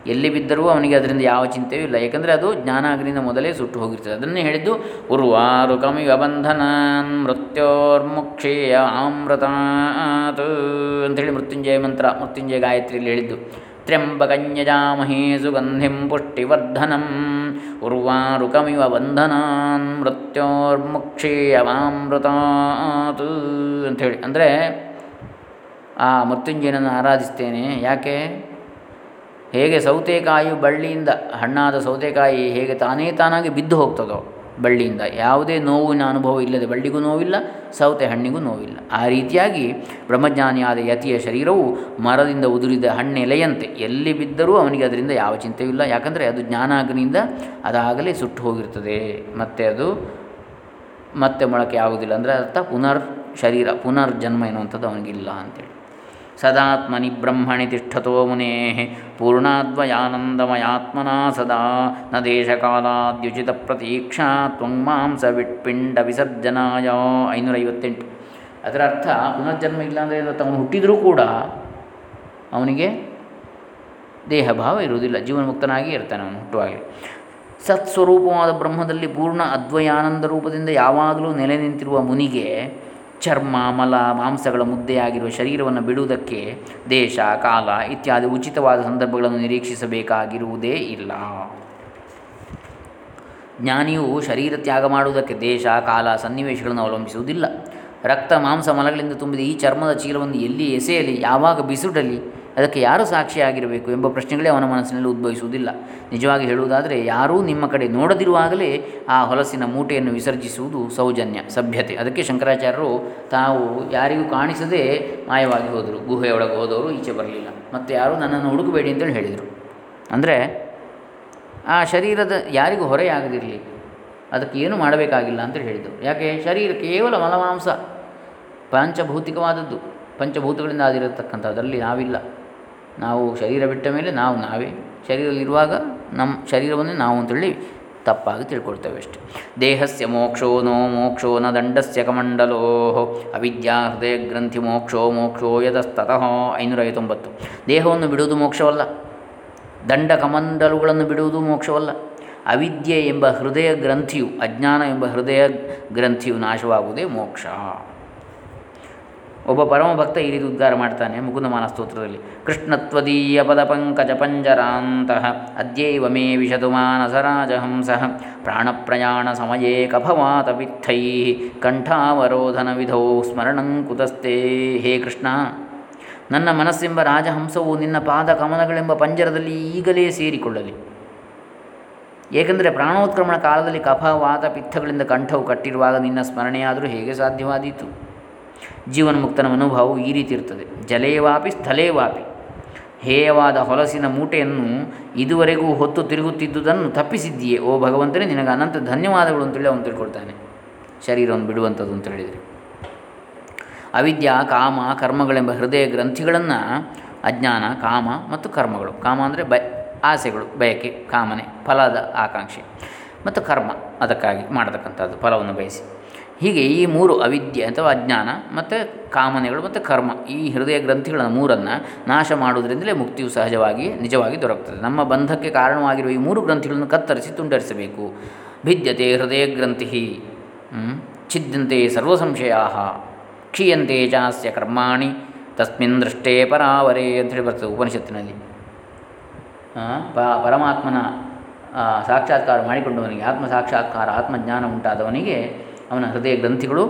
ಎಲ್ಲಿ ಬಿದ್ದರೂ ಅವನಿಗೆ ಅದರಿಂದ ಯಾವ ಚಿಂತೆಯೂ ಇಲ್ಲ. ಯಾಕಂದರೆ ಅದು ಜ್ಞಾನಾಗ್ನಿಂದ ಮೊದಲೇ ಸುಟ್ಟು ಹೋಗಿರ್ತದೆ. ಅದನ್ನೇ ಹೇಳಿದ್ದು, ಉರ್ವಾರು ಕಮಿವ ಬಂಧನಾನ್ ಮೃತ್ಯೋರ್ಮುಕ್ಷೇಯ ಆಮೃತಾತ್ ಅಂಥೇಳಿ ಮೃತ್ಯುಂಜಯ ಮಂತ್ರ, ಮೃತ್ಯುಂಜಯ ಗಾಯತ್ರಿಯಲ್ಲಿ ಹೇಳಿದ್ದು. ತ್ರ್ಯಂಬಕನ್ಯಜಾಮಹೇ ಸುಗಂಧಿಂ ಪುಷ್ಟಿವರ್ಧನಂ ಉರ್ವಾರುಕಮಿವ ಬಂಧನಾನ್ ಅಂತ ಅಂಥೇಳಿ. ಅಂದರೆ ಆ ಮೃತ್ಯುಂಜಯನನ್ನು ಆರಾಧಿಸ್ತೇನೆ. ಯಾಕೆ? ಹೇಗೆ ಸೌತೆಕಾಯಿ ಬಳ್ಳಿಯಿಂದ ಹಣ್ಣಾದ ಸೌತೆಕಾಯಿ ಹೇಗೆ ತಾನೇ ತಾನಾಗಿ ಬಿದ್ದು ಹೋಗ್ತದೋ? ಬಳ್ಳಿಯಿಂದ. ಯಾವುದೇ ನೋವಿನ ಅನುಭವ ಇಲ್ಲದೆ ಬಳ್ಳಿಗೂ ನೋವಿಲ್ಲ, ಸೌತೆ ಹಣ್ಣಿಗೂ ನೋವಿಲ್ಲ. ಆ ರೀತಿಯಾಗಿ ಬ್ರಹ್ಮಜ್ಞಾನಿಯಾದ ಯತಿಯ ಶರೀರವು ಮರದಿಂದ ಉದುರಿದ ಹಣ್ಣೆಲೆಯಂತೆ. ಎಲ್ಲಿ ಬಿದ್ದರೂ ಅವನಿಗೆ ಅದರಿಂದ ಯಾವ ಚಿಂತೆಯೂ ಇಲ್ಲ. ಯಾಕಂದರೆ ಅದು ಜ್ಞಾನಾಗ್ನಿಯಿಂದ ಅದಾಗಲೇ ಸುಟ್ಟು ಹೋಗಿರ್ತದೆ. ಮತ್ತು ಅದು ಮತ್ತೆ ಮೊಳಕೆ ಆಗುವುದಿಲ್ಲ ಅಂದರೆ ಅರ್ಥ ಪುನರ್ ಶರೀರ, ಪುನರ್ಜನ್ಮ ಎನ್ನುವಂಥದ್ದು ಅವನಿಗಿಲ್ಲ ಅಂತೇಳಿ. ಸದಾತ್ಮನಿ ಬ್ರಹ್ಮಣಿ ತಿಷ್ಠತೋ ಮುನೇ. ಪೂರ್ಣಾದ್ವಯಾನಂದಮಯಾತ್ಮನಾ ಸದಾ. ನ ದೇಶಕಾಲಾದ್ಯುಚಿತ ಪ್ರತೀಕ್ಷಾ ತ್ವಂಮಾಂಸ ವಿಟ್ಪಿಂಡ ವಿಸರ್ಜನಾಯ. ಐನೂರೈವತ್ತೆಂಟು. ಅದರ ಅರ್ಥ ಪುನರ್ಜನ್ಮ ಇಲ್ಲಾಂದರೆ ಅವನು ಹುಟ್ಟಿದರೂ ಕೂಡ ಅವನಿಗೆ ದೇಹಭಾವ ಇರುವುದಿಲ್ಲ. ಜೀವನ ಮುಕ್ತನಾಗಿ ಇರ್ತಾನೆ ಅವನು ಹುಟ್ಟುವಾಗಲಿ ಸತ್ಸ್ವರೂಪವಾದ ಬ್ರಹ್ಮದಲ್ಲಿ ಪೂರ್ಣ ಅದ್ವಯಾನಂದ ರೂಪದಿಂದ ಯಾವಾಗಲೂ ನೆಲೆ ನಿಂತಿರುವ ಮುನಿಗೆ ಚರ್ಮ, ಮಲ, ಮಾಂಸಗಳ ಮುದ್ದೆಯಾಗಿರುವ ಶರೀರವನ್ನು ಬಿಡುವುದಕ್ಕೆ ದೇಶ, ಕಾಲ ಇತ್ಯಾದಿ ಉಚಿತವಾದ ಸಂದರ್ಭಗಳನ್ನು ನಿರೀಕ್ಷಿಸಬೇಕಾಗಿರುವುದೇ ಇಲ್ಲ. ಜ್ಞಾನಿಯು ಶರೀರ ತ್ಯಾಗ ಮಾಡುವುದಕ್ಕೆ ದೇಶ, ಕಾಲ, ಸನ್ನಿವೇಶಗಳನ್ನು ಅವಲಂಬಿಸುವುದಿಲ್ಲ. ರಕ್ತ, ಮಾಂಸ, ಮಲಗಳಿಂದ ತುಂಬಿದ ಈ ಚರ್ಮದ ಚೀಲವನ್ನು ಎಲ್ಲಿ ಎಸೆಯಲಿ, ಯಾವಾಗ ಬಿಸುಡಲಿ ಅದಕ್ಕೆ ಯಾರು ಸಾಕ್ಷಿಯಾಗಿರಬೇಕು ಎಂಬ ಪ್ರಶ್ನೆಗಳೇ ಅವನ ಮನಸ್ಸಿನಲ್ಲಿ ಉದ್ಭವಿಸುವುದಿಲ್ಲ. ನಿಜವಾಗಿ ಹೇಳುವುದಾದರೆ, ಯಾರೂ ನಿಮ್ಮ ಕಡೆ ನೋಡದಿರುವಾಗಲೇ ಆ ಹೊಲಸಿನ ಮೂಟೆಯನ್ನು ವಿಸರ್ಜಿಸುವುದು ಸೌಜನ್ಯ, ಸಭ್ಯತೆ. ಅದಕ್ಕೆ ಶಂಕರಾಚಾರ್ಯರು ತಾವು ಯಾರಿಗೂ ಕಾಣಿಸದೆ ಮಾಯವಾಗಿ ಹೋದರು. ಗುಹೆಯೊಳಗೆ ಹೋದವರು ಈಚೆ ಬರಲಿಲ್ಲ. ಮತ್ತು ಯಾರೂ ನನ್ನನ್ನು ಹುಡುಕಬೇಡಿ ಅಂತೇಳಿ ಹೇಳಿದರು. ಅಂದರೆ, ಆ ಶರೀರದ ಯಾರಿಗೂ ಹೊರೆಯಾಗದಿರಲಿ ಅದಕ್ಕೆ ಏನು ಮಾಡಬೇಕಾಗಿಲ್ಲ ಅಂತೇಳಿ ಹೇಳಿದರು. ಯಾಕೆ? ಶರೀರ ಕೇವಲ ಮಲಮಾಂಸ, ಪಂಚಭೌತಿಕವಾದದ್ದು, ಪಂಚಭೂತಗಳಿಂದ ಆದಿರತಕ್ಕಂಥದ್ರಲ್ಲಿ ನಾವಿಲ್ಲ. ನಾವು ಶರೀರ ಬಿಟ್ಟ ಮೇಲೆ ನಾವು ನಾವೇ. ಶರೀರದಲ್ಲಿರುವಾಗ ನಮ್ಮ ಶರೀರವನ್ನೇ ನಾವು ಅಂತೇಳಿ ತಪ್ಪಾಗಿ ತಿಳ್ಕೊಳ್ತೇವೆ ಅಷ್ಟೆ. ದೇಹಸ್ಯ ಮೋಕ್ಷೋ ನೋ ಮೋಕ್ಷೋ ನ ದಂಡಸ್ಯ ಕಮಂಡಲೋ ಅವಿದ್ಯಾ ಹೃದಯ ಗ್ರಂಥಿ ಮೋಕ್ಷೋ ಮೋಕ್ಷೋ ಐನೂರ ಐವತ್ತೊಂಬತ್ತು. ದೇಹವನ್ನು ಬಿಡುವುದು ಮೋಕ್ಷವಲ್ಲ. ದಂಡ ಕಮಂಡಲುಗಳನ್ನು ಬಿಡುವುದು ಮೋಕ್ಷವಲ್ಲ. ಅವಿದ್ಯೆ ಎಂಬ ಹೃದಯ ಗ್ರಂಥಿಯು, ಅಜ್ಞಾನ ಎಂಬ ಹೃದಯ ಗ್ರಂಥಿಯು ನಾಶವಾಗುವುದೇ ಮೋಕ್ಷ. ಒಬ್ಬ ಪರಮಭಕ್ತ ಈ ರೀತಿ ಉದ್ಗಾರ ಮಾಡ್ತಾನೆ ಮುಕುಂದಮಾನ ಸ್ತೋತ್ರದಲ್ಲಿ. ಕೃಷ್ಣತ್ವದೀಯ ಪದ ಪಂಕಜ ಪಂಜರಾಂತಹ ಅದ್ಯೈವ ಮೇ ವಿಶದು ಮಾನಸರಾಜಹಂಸಃ ಪ್ರಾಣಪ್ರಯಾಣ ಸಮಯೇ ಕಫವಾತ ವಿತ್ಥೈ ಕಂಠಾವರೋಧನ ವಿಧೋ ಸ್ಮರಣಂ ಕುತಸ್ತೆ ಹೇ ಕೃಷ್ಣ. ನನ್ನ ಮನಸ್ಸೆಂಬ ರಾಜಹಂಸವು ನಿನ್ನ ಪಾದ ಕಮನಗಳೆಂಬ ಪಂಜರದಲ್ಲಿ ಈಗಲೇ ಸೇರಿಕೊಳ್ಳಲಿ. ಏಕೆಂದರೆ ಪ್ರಾಣೋತ್ಕ್ರಮಣ ಕಾಲದಲ್ಲಿ ಕಫ ವಾತ ಪಿತ್ತಗಳಿಂದ ಕಂಠವು ಕಟ್ಟಿರುವಾಗ ನಿನ್ನ ಸ್ಮರಣೆಯಾದರೂ ಹೇಗೆ ಸಾಧ್ಯವಾದೀತು? ಜೀವನ್ಮುಕ್ತನ ಮನೋಭಾವವು ಈ ರೀತಿ ಇರ್ತದೆ. ಜಲೇವಾಪಿ ಸ್ಥಳೇವಾಪಿ ಹೇಯವಾದ ಹೊಲಸಿನ ಮೂಟೆಯನ್ನು ಇದುವರೆಗೂ ಹೊತ್ತು ತಿರುಗುತ್ತಿದ್ದುದನ್ನು ತಪ್ಪಿಸಿದ್ದೀಯೇ. ಓ ಭಗವಂತನೇ, ನಿನಗೆ ಅನಂತ ಧನ್ಯವಾದಗಳು ಅಂತೇಳಿ ಅವನು ತಿಳ್ಕೊಳ್ತಾನೆ. ಶರೀರವನ್ನು ಬಿಡುವಂಥದ್ದು ಅಂತ ಹೇಳಿದರೆ. ಅವಿದ್ಯಾ, ಕಾಮ, ಕರ್ಮಗಳೆಂಬ ಹೃದಯ ಗ್ರಂಥಿಗಳನ್ನು ಅಜ್ಞಾನ, ಕಾಮ ಮತ್ತು ಕರ್ಮಗಳು. ಕಾಮ ಅಂದರೆ ಬಯ ಆಸೆಗಳು, ಬಯಕೆ, ಕಾಮನೆ, ಫಲದ ಆಕಾಂಕ್ಷೆ ಮತ್ತು ಕರ್ಮ ಅದಕ್ಕಾಗಿ ಮಾಡತಕ್ಕಂಥದ್ದು, ಫಲವನ್ನು ಬಯಸಿ. ಹೀಗೆ ಈ ಮೂರು ಅವಿದ್ಯೆ ಅಥವಾ ಅಜ್ಞಾನ ಮತ್ತು ಕಾಮನೆಗಳು ಮತ್ತು ಕರ್ಮ, ಈ ಹೃದಯ ಗ್ರಂಥಿಗಳನ್ನು ಮೂರನ್ನು ನಾಶ ಮಾಡುವುದರಿಂದಲೇ ಮುಕ್ತಿಯು ಸಹಜವಾಗಿ ನಿಜವಾಗಿ ದೊರಕುತ್ತದೆ ನಮ್ಮ ಬಂಧಕ್ಕೆ ಕಾರಣವಾಗಿರುವ ಈ ಮೂರು ಗ್ರಂಥಿಗಳನ್ನು ಕತ್ತರಿಸಿ ತುಂಡರಿಸಬೇಕು. ಭಿದ್ಯತೆ ಹೃದಯ ಗ್ರಂಥಿ ಛಿದ್ಯಂತೆ ಸರ್ವ ಸಂಶಯಾ ಕ್ಷೀಯಂತೆ ಚಾಸ್ಯ ಕರ್ಮಾಣಿ, ತಸ್ಮಿನ್ ದೃಷ್ಟೇ ಪರಾವರೇ ಅಂಥೇಳಿ ಬರ್ತದೆ ಉಪನಿಷತ್ತಿನಲ್ಲಿ. ಪ, ಪರಮಾತ್ಮನ ಸಾಕ್ಷಾತ್ಕಾರ ಮಾಡಿಕೊಂಡವನಿಗೆ, ಆತ್ಮ ಸಾಕ್ಷಾತ್ಕಾರ, ಆತ್ಮಜ್ಞಾನ ಉಂಟಾದವನಿಗೆ ಅವನ ಹೃದಯ ಗ್ರಂಥಿಗಳು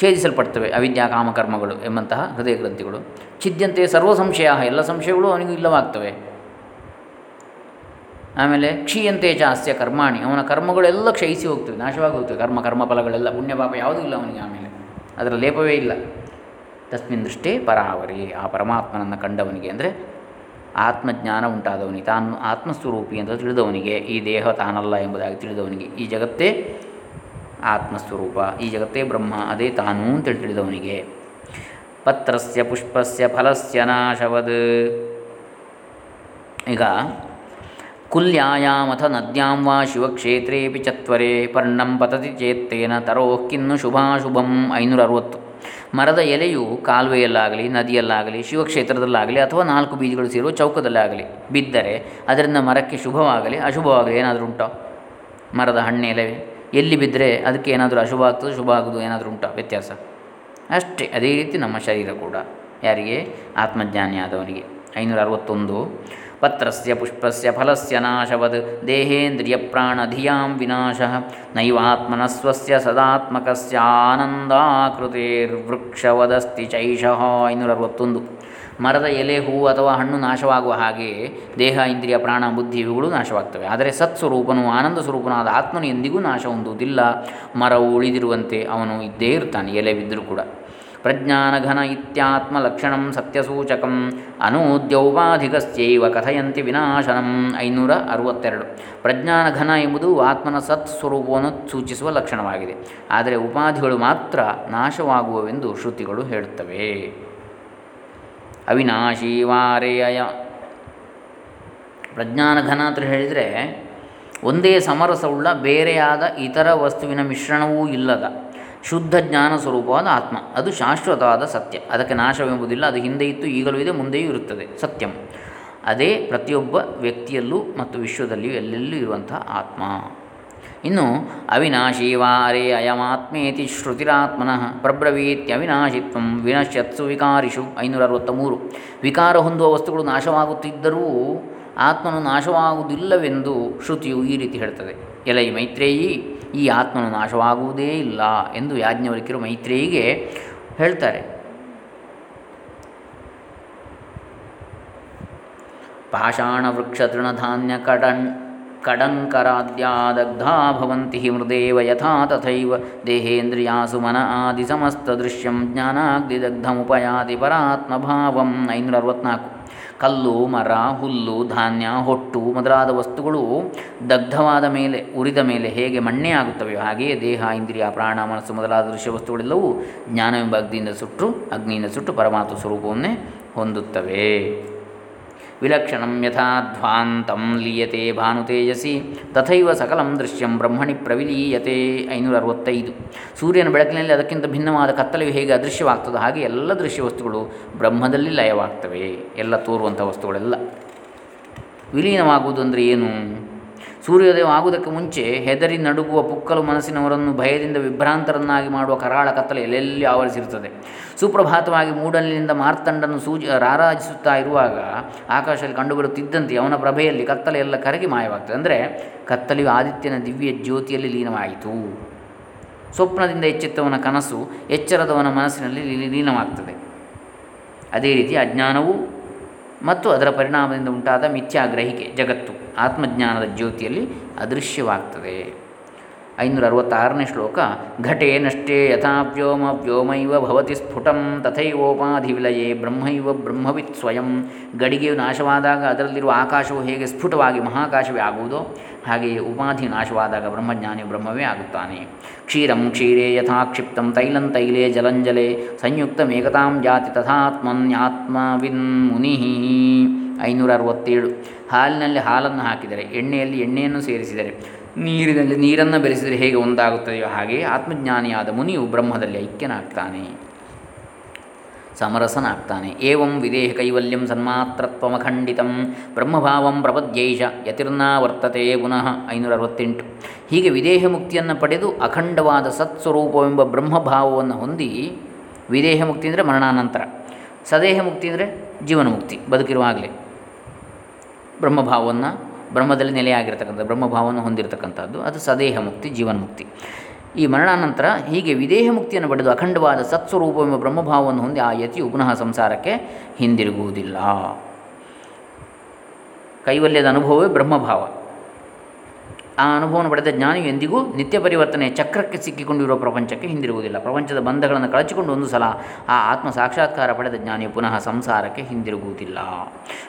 ಛೇದಿಸಲ್ಪಡ್ತವೆ, ಅವಿದ್ಯಾ ಕಾಮಕರ್ಮಗಳು ಎಂಬಂತಹ ಹೃದಯ ಗ್ರಂಥಿಗಳು. ಛಿದ್ಯಂತೆ ಸರ್ವ ಸಂಶಯ ಎಲ್ಲ ಸಂಶಯಗಳು ಅವನಿಗೂ ಇಲ್ಲವಾಗ್ತವೆ. ಆಮೇಲೆ ಕ್ಷೀಯಂತೆ ಚಾಸ್ಯ ಕರ್ಮಾಣಿ, ಅವನ ಕರ್ಮಗಳೆಲ್ಲ ಕ್ಷಯಿಸಿ ಹೋಗ್ತವೆ, ನಾಶವಾಗಿ ಹೋಗ್ತವೆ. ಕರ್ಮ ಕರ್ಮ ಫಲಗಳೆಲ್ಲ, ಪುಣ್ಯಪಾಪ ಯಾವುದೂ ಇಲ್ಲ ಅವನಿಗೆ ಆಮೇಲೆ. ಅದರ ಲೇಪವೇ ಇಲ್ಲ. ತಸ್ಮಿನ್ ದೃಷ್ಟಿ ಪರಾವರಿ, ಆ ಪರಮಾತ್ಮನನ್ನು ಕಂಡವನಿಗೆ ಅಂದರೆ ಆತ್ಮಜ್ಞಾನ ಉಂಟಾದವನಿಗೆ, ತಾನು ಆತ್ಮಸ್ವರೂಪಿ ಅಂತ ತಿಳಿದವನಿಗೆ, ಈ ದೇಹ ತಾನಲ್ಲ ಎಂಬುದಾಗಿ ತಿಳಿದವನಿಗೆ, ಈ ಜಗತ್ತೇ ಆತ್ಮಸ್ವರೂಪ. ಈ ಜಗತ್ತೇ ಬ್ರಹ್ಮ, ಅದೇ ತಾನು ಅಂತೇಳಿ ತಿಳಿದವನಿಗೆ. ಪತ್ರಸ್ಯ ಪುಷ್ಪಸ್ಯ ಫಲಸ್ಯ ನಾಶವದ್. ಈಗ, ಕುಲ್ಯಾಯಾಮಥ ನದ್ಯಾಂ ವಾ ಶಿವಕ್ಷೇತ್ರೇಪಿ ಚತ್ವರೆ ಪರ್ಣಂ ಪತತಿ ಚೇತ್ತೇನ ತರೋ ಕಿನ್ನು ಶುಭಾಶುಭಂ ಐನೂರ ಅರವತ್ತು ಮರದ ಎಲೆಯು ಕಾಲುವೆಯಲ್ಲಾಗಲಿ, ನದಿಯಲ್ಲಾಗಲಿ, ಶಿವಕ್ಷೇತ್ರದಲ್ಲಾಗಲಿ ಅಥವಾ ನಾಲ್ಕು ಬೀಜಗಳು ಸೇರುವ ಚೌಕದಲ್ಲಾಗಲಿ ಬಿದ್ದರೆ ಅದರಿಂದ ಮರಕ್ಕೆ ಶುಭವಾಗಲಿ, ಅಶುಭವಾಗಲಿ ಏನಾದರೂ ಉಂಟೋ? ಮರದ ಹಣ್ಣೆಲೆ ಎಲ್ಲಿ ಬಿದ್ದರೆ ಅದಕ್ಕೆ ಏನಾದರೂ ಅಶುಭ ಆಗ್ತದೆ ಶುಭ ಆಗೋದು ಏನಾದರೂ ಉಂಟಾ ವ್ಯತ್ಯಾಸ? ಅಷ್ಟೇ, ಅದೇ ರೀತಿ ನಮ್ಮ ಶರೀರ ಕೂಡ. ಯಾರಿಗೆ? ಆತ್ಮಜ್ಞಾನಿ ಆದವನಿಗೆ. ಐನೂರ ಅರವತ್ತೊಂದು ಪತ್ರಸ್ಯ ಪುಷ್ಪಸ್ಯ ಫಲಸ್ಯ ನಾಶವದ್. ದೇಹೇಂದ್ರಿಯ ಪ್ರಾಣಧಿಯಾಂ ವಿನಾಶ. ನೈವಾತ್ಮನ ಸ್ವಸ್ಯ ಸದಾತ್ಮಕಸ್ಯ ಆನಂದಾಕೃತಿರ್ವೃಕ್ಷವದಸ್ತಿ ಚೈಷಃ. ಐನೂರ ಅರವತ್ತೊಂದು ಮರದ ಎಲೆ, ಹೂ ಅಥವಾ ಹಣ್ಣು ನಾಶವಾಗುವ ಹಾಗೆ ದೇಹ, ಇಂದ್ರಿಯ, ಪ್ರಾಣ, ಬುದ್ಧಿ ಇವುಗಳು ನಾಶವಾಗ್ತವೆ. ಆದರೆ ಸತ್ಸ್ವರೂಪನು ಆನಂದ ಸ್ವರೂಪನಾದ ಆತ್ಮನು ಎಂದಿಗೂ ನಾಶ ಹೊಂದುವುದಿಲ್ಲ. ಮರವು ಉಳಿದಿರುವಂತೆ ಅವನು ಇದ್ದೇ ಇರ್ತಾನೆ, ಎಲೆ ಬಿದ್ದರೂ ಕೂಡ. ಪ್ರಜ್ಞಾನಘನ ಇತ್ಯಾತ್ಮ ಲಕ್ಷಣಂ ಸತ್ಯಸೂಚಕಂ ಅನೂದ್ಯೌಪಾಧಿಕಸ್ಯೈವ ಕಥಯಂತಿ ವಿನಾಶನಂ. ಐನೂರ ಅರವತ್ತೆರಡು. ಪ್ರಜ್ಞಾನಘನ ಎಂಬುದು ಆತ್ಮನ ಸತ್ ಸ್ವರೂಪವನ್ನು ಸೂಚಿಸುವ ಲಕ್ಷಣವಾಗಿದೆ. ಆದರೆ ಉಪಾಧಿಗಳು ಮಾತ್ರ ನಾಶವಾಗುವವೆಂದು ಶ್ರುತಿಗಳು ಹೇಳುತ್ತವೆ. ಅವಿನಾಶಿ ವಾರೇಯ ಪ್ರಜ್ಞಾನಘನ ಅಂತ ಹೇಳಿದರೆ ಒಂದೇ ಸಮರಸವುಳ್ಳ ಬೇರೆಯಾದ ಇತರ ವಸ್ತುವಿನ ಮಿಶ್ರಣವೂ ಇಲ್ಲದ ಶುದ್ಧ ಜ್ಞಾನ ಸ್ವರೂಪವಾದ ಆತ್ಮ. ಅದು ಶಾಶ್ವತವಾದ ಸತ್ಯ. ಅದಕ್ಕೆ ನಾಶವೆಂಬುದಿಲ್ಲ. ಅದು ಹಿಂದೆ ಇತ್ತು, ಈಗಲೂ ಇದೆ, ಮುಂದೆಯೂ ಇರುತ್ತದೆ. ಸತ್ಯಂ. ಅದೇ ಪ್ರತಿಯೊಬ್ಬ ವ್ಯಕ್ತಿಯಲ್ಲೂ ಮತ್ತು ವಿಶ್ವದಲ್ಲಿಯೂ ಎಲ್ಲೆಲ್ಲೂ ಇರುವಂತಹ ಆತ್ಮ. ಇನ್ನು ಅವಿನಾಶಿ ವಾರೇ ಅಯಮಾತ್ಮೇತಿ ಶ್ರುತಿರಾತ್ಮನಃ ಪ್ರಬ್ರವೀತ್ಯವಿನಾಶಿತ್ವ ವಿನಶ್ಯತ್ಸು ವಿಕಾರಿಷು ಐನೂರ ಅರವತ್ತ ಮೂರು ವಿಕಾರ ಹೊಂದುವ ವಸ್ತುಗಳು ನಾಶವಾಗುತ್ತಿದ್ದರೂ ಆತ್ಮನು ನಾಶವಾಗುವುದಿಲ್ಲವೆಂದು ಶ್ರುತಿಯು ಈ ರೀತಿ ಹೇಳ್ತದೆ. ಎಲೈ ಮೈತ್ರೇಯಿ, ಈ ಆತ್ಮನು ನಾಶವಾಗುವುದೇ ಇಲ್ಲ ಎಂದು ಯಾಜ್ಞವಲ್ಕಿರು ಮೈತ್ರೇಯಿಗೆ ಹೇಳ್ತಾರೆ. ಪಾಷಾಣ ವೃಕ್ಷ ಭವಂತಿ ಮೃದೇವ ಯಥಾ ತಥೈವ. ದೇಹೇಂದ್ರಿಯಾಸು ಮನ ಆದಿ ಸಮಸ್ತ ದೃಶ್ಯಂ ಜ್ಞಾನಾಗ್ನಿದಗ್ಧಮುಪಯಾತಿ ಪರಾತ್ಮಭಾವಂ. ಐನೂರ ಅರವತ್ನಾಲ್ಕು ಕಲ್ಲು, ಮರ, ಹುಲ್ಲು, ಧಾನ್ಯ, ಹೊಟ್ಟು ಮೊದಲಾದ ವಸ್ತುಗಳು ದಗ್ಧವಾದ ಮೇಲೆ, ಉರಿದ ಮೇಲೆ ಹೇಗೆ ಮಣ್ಣೆ ಆಗುತ್ತವೆ ಹಾಗೆಯೇ ದೇಹ, ಇಂದ್ರಿಯ, ಪ್ರಾಣ, ಮನಸ್ಸು ಮೊದಲಾದ ದೃಶ್ಯ ವಸ್ತುಗಳೆಲ್ಲವೂ ಜ್ಞಾನವೆಂಬ ಅಗ್ನಿಯಿಂದ ಸುಟ್ಟು ಅಗ್ನಿಯಿಂದ ಸುಟ್ಟು ಪರಮಾತ್ಮ ಸ್ವರೂಪವನ್ನೇ ಹೊಂದುತ್ತವೆ. ವಿಲಕ್ಷಣಂ ಯಥಾಧ್ವಾಂತಂ ಲೀಯತೆ ಭಾನುತೇಜಸಿ ತಥೈವ ಸಕಲಂ ದೃಶ್ಯಂ ಬ್ರಹ್ಮಣಿ ಪ್ರವಿಲೀಯತೆ ಐನೂರ ಅರವತ್ತೈದು ಸೂರ್ಯನ ಬೆಳಕಿನಲ್ಲಿ ಅದಕ್ಕಿಂತ ಭಿನ್ನವಾದ ಕತ್ತಲೆಯು ಹೇಗೆ ಅದೃಶ್ಯವಾಗ್ತದೋ ಹಾಗೆ ಎಲ್ಲ ದೃಶ್ಯ ವಸ್ತುಗಳು ಬ್ರಹ್ಮದಲ್ಲಿ ಲಯವಾಗ್ತವೆ. ಎಲ್ಲ ತೋರುವಂಥ ವಸ್ತುಗಳೆಲ್ಲ. ವಿಲೀನವಾಗುವುದು ಅಂದರೆ ಏನು? ಸೂರ್ಯೋದಯ ಆಗುವುದಕ್ಕೆ ಮುಂಚೆ ಹೆದರಿ ನಡುಗುವ ಪುಕ್ಕಲು ಮನಸ್ಸಿನವರನ್ನು ಭಯದಿಂದ ವಿಭ್ರಾಂತರನ್ನಾಗಿ ಮಾಡುವ ಕರಾಳ ಕತ್ತಲೆ ಎಲ್ಲೆಲ್ಲಿ ಆವರಿಸಿರುತ್ತದೆ. ಸುಪ್ರಭಾತವಾಗಿ ಮೂಡಲಿನಿಂದ ಮಾರ್ತಂಡನ್ನು ಸೂಜಿ ರಾರಾಜಿಸುತ್ತಾ ಇರುವಾಗ ಆಕಾಶದಲ್ಲಿ ಕಂಡುಬರುತ್ತಿದ್ದಂತೆ ಅವನ ಪ್ರಭೆಯಲ್ಲಿ ಕತ್ತಲೆ ಎಲ್ಲ ಕರಗಿ ಮಾಯವಾಗ್ತದೆ. ಅಂದರೆ ಕತ್ತಲೆಯು ಆದಿತ್ಯನ ದಿವ್ಯ ಜ್ಯೋತಿಯಲ್ಲಿ ಲೀನವಾಯಿತು. ಸ್ವಪ್ನದಿಂದ ಎಚ್ಚೆತ್ತವನ ಕನಸು ಎಚ್ಚರದವನ ಮನಸ್ಸಿನಲ್ಲಿ ಲೀನವಾಗ್ತದೆ. ಅದೇ ರೀತಿ ಅಜ್ಞಾನವು ಮತ್ತು ಅದರ ಪರಿಣಾಮದಿಂದ ಉಂಟಾದ ಮಿಥ್ಯಾಗ್ರಹಿಕೆ ಜಗತ್ತು. ಆತ್ಮಜ್ಞಾನದ ಜ್ಯೋತಿಯಲ್ಲಿ ಅದೃಶ್ಯವಾಗ್ತದೆ. ಐನೂರ ಅರವತ್ತಾರನೇ ಶ್ಲೋಕ, ಘಟೇನಷ್ಟೇ ಯಥಾ ವ್ಯೋಮ ವ್ಯೋಮೈವ ಭವತಿ ಸ್ಫುಟಂ ತಥೈವೋಪಾಧಿ ವಿಲಯೇ ಬ್ರಹ್ಮೈವ ಬ್ರಹ್ಮವಿತ್ ಸ್ವಯಂ. ಗಡಿಗೆಯು ನಾಶವಾದಾಗ ಅದರಲ್ಲಿರುವ ಆಕಾಶವು ಹೇಗೆ ಸ್ಫುಟವಾಗಿ ಮಹಾಕಾಶವೇ ಆಗುವುದೋ ಹಾಗೆಯೇ ಉಪಾಧಿ ನಾಶವಾದಾಗ ಬ್ರಹ್ಮಜ್ಞಾನಿ ಬ್ರಹ್ಮವೇ ಆಗುತ್ತಾನೆ. ಕ್ಷೀರಂ ಕ್ಷೀರೇ ಯಥಾ ಕ್ಷಿಪ್ತಂ ತೈಲಂ ತೈಲೇ ಜಲಂಜಲೆ ಸಂಯುಕ್ತ ಮೇಘತಾಂ ಜಾತಿ ತಥಾತ್ಮನ್ಯಾತ್ಮವಿನ್ ಮುನಿ. ಐನೂರ ಅರವತ್ತೇಳು ಹಾಲಿನಲ್ಲಿ ಹಾಲನ್ನು ಹಾಕಿದರೆ, ಎಣ್ಣೆಯಲ್ಲಿ ಎಣ್ಣೆಯನ್ನು ಸೇರಿಸಿದರೆ ನೀರಿನಲ್ಲಿ ನೀರನ್ನು ಬೆರೆಸಿದರೆ ಹೇಗೆ ಒಂದಾಗುತ್ತದೆಯೋ ಹಾಗೆ ಆತ್ಮಜ್ಞಾನಿಯಾದ ಮುನಿಯು ಬ್ರಹ್ಮದಲ್ಲಿ ಐಕ್ಯನಾಗ್ತಾನೆ. ಸಮರಸನಾಗ್ತಾನೆ. ಏವಂ ವಿದೇಹ ಕೈವಲ್ಯಂ ಸನ್ಮಾತ್ರತ್ವಮಖಂಡಿತಂ ಬ್ರಹ್ಮಭಾವಂ ಪ್ರಪದ್ಯೈಷ ಯತಿರ್ನಾ ವರ್ತತೆ ಪುನಃ ಐನೂರ ಅರವತ್ತೆಂಟು ಹೀಗೆ ವಿದೇಹ ಮುಕ್ತಿಯನ್ನು ಪಡೆದು ಅಖಂಡವಾದ ಸತ್ಸ್ವರೂಪವೆಂಬ ಬ್ರಹ್ಮಭಾವವನ್ನು ಹೊಂದಿ ವಿದೇಹ ಮುಕ್ತಿ ಅಂದರೆ ಮರಣಾನಂತರ. ಸದೇಹ ಮುಕ್ತಿ ಅಂದರೆ ಜೀವನ ಮುಕ್ತಿ ಬದುಕಿರುವಾಗಲೇ. ಬ್ರಹ್ಮಭಾವವನ್ನು ಬ್ರಹ್ಮದಲ್ಲಿ ನೆಲೆಯಾಗಿರ್ತಕ್ಕಂಥ ಬ್ರಹ್ಮಭಾವವನ್ನು ಹೊಂದಿರತಕ್ಕಂಥದ್ದು, ಅದು ಸದೇಹ ಮುಕ್ತಿ, ಜೀವನ ಮುಕ್ತಿ. ಈ ಮರಣಾನಂತರ ಹೀಗೆ ವಿದೇಹ ಮುಕ್ತಿಯನ್ನು ಪಡೆದು ಅಖಂಡವಾದ ಸತ್ಸ್ವರೂಪವೆಂಬ ಬ್ರಹ್ಮಭಾವವನ್ನು ಹೊಂದಿ ಆ ಯತಿಯು ಪುನಃ ಸಂಸಾರಕ್ಕೆ ಹಿಂದಿರುಗುವುದಿಲ್ಲ. ಕೈವಲ್ಯದ ಅನುಭವವೇ ಬ್ರಹ್ಮಭಾವ. ಆ ಅನುಭವವನ್ನು ಪಡೆದ ಜ್ಞಾನಿಯು ಎಂದಿಗೂ ನಿತ್ಯ ಪರಿವರ್ತನೆ ಚಕ್ರಕ್ಕೆ ಸಿಕ್ಕಿಕೊಂಡಿರುವ ಪ್ರಪಂಚಕ್ಕೆ ಹಿಂದಿರುಗುವುದಿಲ್ಲ. ಪ್ರಪಂಚದ ಬಂಧಗಳನ್ನು ಕಳಚಿಕೊಂಡು ಒಂದು ಸಲ ಆ ಆತ್ಮ ಸಾಕ್ಷಾತ್ಕಾರ ಪಡೆದ ಜ್ಞಾನಿಯು ಪುನಃ ಸಂಸಾರಕ್ಕೆ ಹಿಂದಿರುಗುವುದಿಲ್ಲ.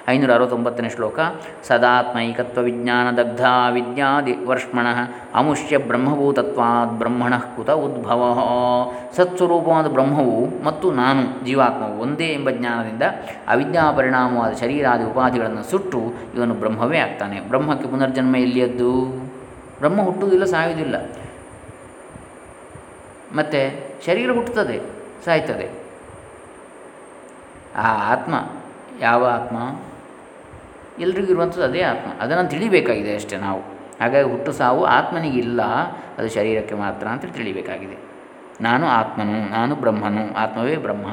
ಐನೂರ ಅರವತ್ತೊಂಬತ್ತನೇ ಶ್ಲೋಕ ಸದಾತ್ಮೈಕತ್ವ ವಿಜ್ಞಾನ ದಗ್ಧ ವಿದ್ಯಾದಿ ವರ್ಷ್ಮಣ ಅಮುಷ್ಯ ಬ್ರಹ್ಮಭೂತತ್ವಾದ ಬ್ರಹ್ಮಣ ಕುತ ಉದ್ಭವ. ಸತ್ಸ್ವರೂಪವಾದ ಬ್ರಹ್ಮವು ಮತ್ತು ನಾನು ಜೀವಾತ್ಮವು ಒಂದೇ ಎಂಬ ಜ್ಞಾನದಿಂದ ಅವಿದ್ಯಾ ಪರಿಣಾಮವಾದ ಶರೀರಾದಿ ಉಪಾಧಿಗಳನ್ನು ಸುಟ್ಟು ಇವನು ಬ್ರಹ್ಮವೇ ಆಗ್ತಾನೆ. ಬ್ರಹ್ಮಕ್ಕೆ ಪುನರ್ಜನ್ಮ ಎಲ್ಲಿಯದ್ದು? ಬ್ರಹ್ಮ ಹುಟ್ಟುವುದಿಲ್ಲ, ಸಾಯುವುದಿಲ್ಲ. ಮತ್ತು ಶರೀರ ಹುಟ್ಟುತ್ತದೆ, ಸಾಯ್ತದೆ. ಆ ಆತ್ಮ ಯಾವ ಆತ್ಮ? ಎಲ್ರಿಗೂ ಇರುವಂಥದ್ದು ಅದೇ ಆತ್ಮ. ಅದನ್ನು ತಿಳಿಬೇಕಾಗಿದೆ ಅಷ್ಟೇ ನಾವು. ಹಾಗಾಗಿ ಹುಟ್ಟು ಸಾವು ಆತ್ಮನಿಗಿಲ್ಲ, ಅದು ಶರೀರಕ್ಕೆ ಮಾತ್ರ ಅಂತ ತಿಳಿಬೇಕಾಗಿದೆ. ನಾನು ಆತ್ಮನು, ನಾನು ಬ್ರಹ್ಮನು, ಆತ್ಮವೇ ಬ್ರಹ್ಮ.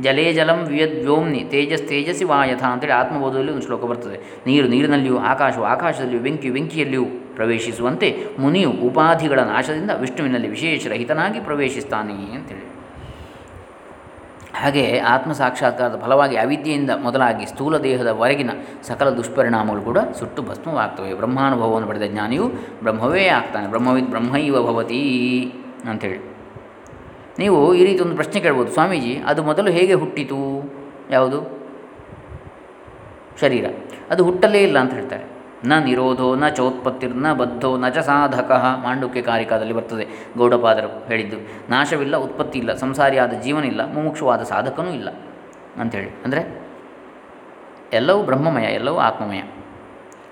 ಜಲೇ ಜಲಂ ವ್ಯೋಮ್ನಿ ತೇಜಸ್ ತೇಜಸ್ಸಿ ವಾಯಥ ಅಂತೇಳಿ ಆತ್ಮಬೋಧದಲ್ಲಿ ಒಂದು ಶ್ಲೋಕ ಬರ್ತದೆ ನೀರು ನೀರಿನಲ್ಲಿಯೂ ಆಕಾಶವು ಆಕಾಶದಲ್ಲಿಯೂ ಬೆಂಕಿಯು ಬೆಂಕಿಯಲ್ಲಿಯೂ ಪ್ರವೇಶಿಸುವಂತೆ ಮುನಿಯು ಉಪಾಧಿಗಳ ನಾಶದಿಂದ ವಿಷ್ಣುವಿನಲ್ಲಿ ವಿಶೇಷ ರಹಿತನಾಗಿ ಪ್ರವೇಶಿಸ್ತಾನೆ ಅಂತೇಳಿ ಹಾಗೆ ಆತ್ಮ ಸಾಕ್ಷಾತ್ಕಾರದ ಫಲವಾಗಿ ಅವಿದ್ಯೆಯಿಂದ ಮೊದಲಾಗಿ ಸ್ಥೂಲ ದೇಹದವರೆಗಿನ ಸಕಲ ದುಷ್ಪರಿಣಾಮಗಳು ಕೂಡ ಸುಟ್ಟು ಭಸ್ಮವಾಗ್ತವೆ. ಬ್ರಹ್ಮಾನುಭವವನ್ನು ಪಡೆದ ಜ್ಞಾನಿಯು ಬ್ರಹ್ಮವೇ ಆಗ್ತಾನೆ. ಬ್ರಹ್ಮವಿದ್ ಬ್ರಹ್ಮೈವ ಭವತಿ ಅಂಥೇಳಿ ನೀವು ಈ ರೀತಿ ಒಂದು ಪ್ರಶ್ನೆ ಕೇಳ್ಬೋದು, ಸ್ವಾಮೀಜಿ, ಅದು ಮೊದಲು ಹೇಗೆ ಹುಟ್ಟಿತು? ಯಾವುದು? ಶರೀರ. ಅದು ಹುಟ್ಟಲೇ ಇಲ್ಲ ಅಂತ ಹೇಳ್ತಾರೆ. ನ ನಿರೋಧೋ, ನ ಚೋತ್ಪತ್ತಿರ್ನ ಬದ್ಧೋ, ನ ಚ ಸಾಧಕ ಮಾಂಡುಕ್ಯ ಕಾರಿಕಾದಲ್ಲಿ ಬರ್ತದೆ, ಗೌಡಪಾದರು ಹೇಳಿದ್ದು. ನಾಶವಿಲ್ಲ, ಉತ್ಪತ್ತಿ ಇಲ್ಲ, ಸಂಸಾರಿಯಾದ ಜೀವನ ಇಲ್ಲ, ಮುಮುಕ್ಷವಾದ ಸಾಧಕನೂ ಇಲ್ಲ ಅಂಥೇಳಿ. ಅಂದರೆ ಎಲ್ಲವೂ ಬ್ರಹ್ಮಮಯ, ಎಲ್ಲವೂ ಆತ್ಮಮಯ.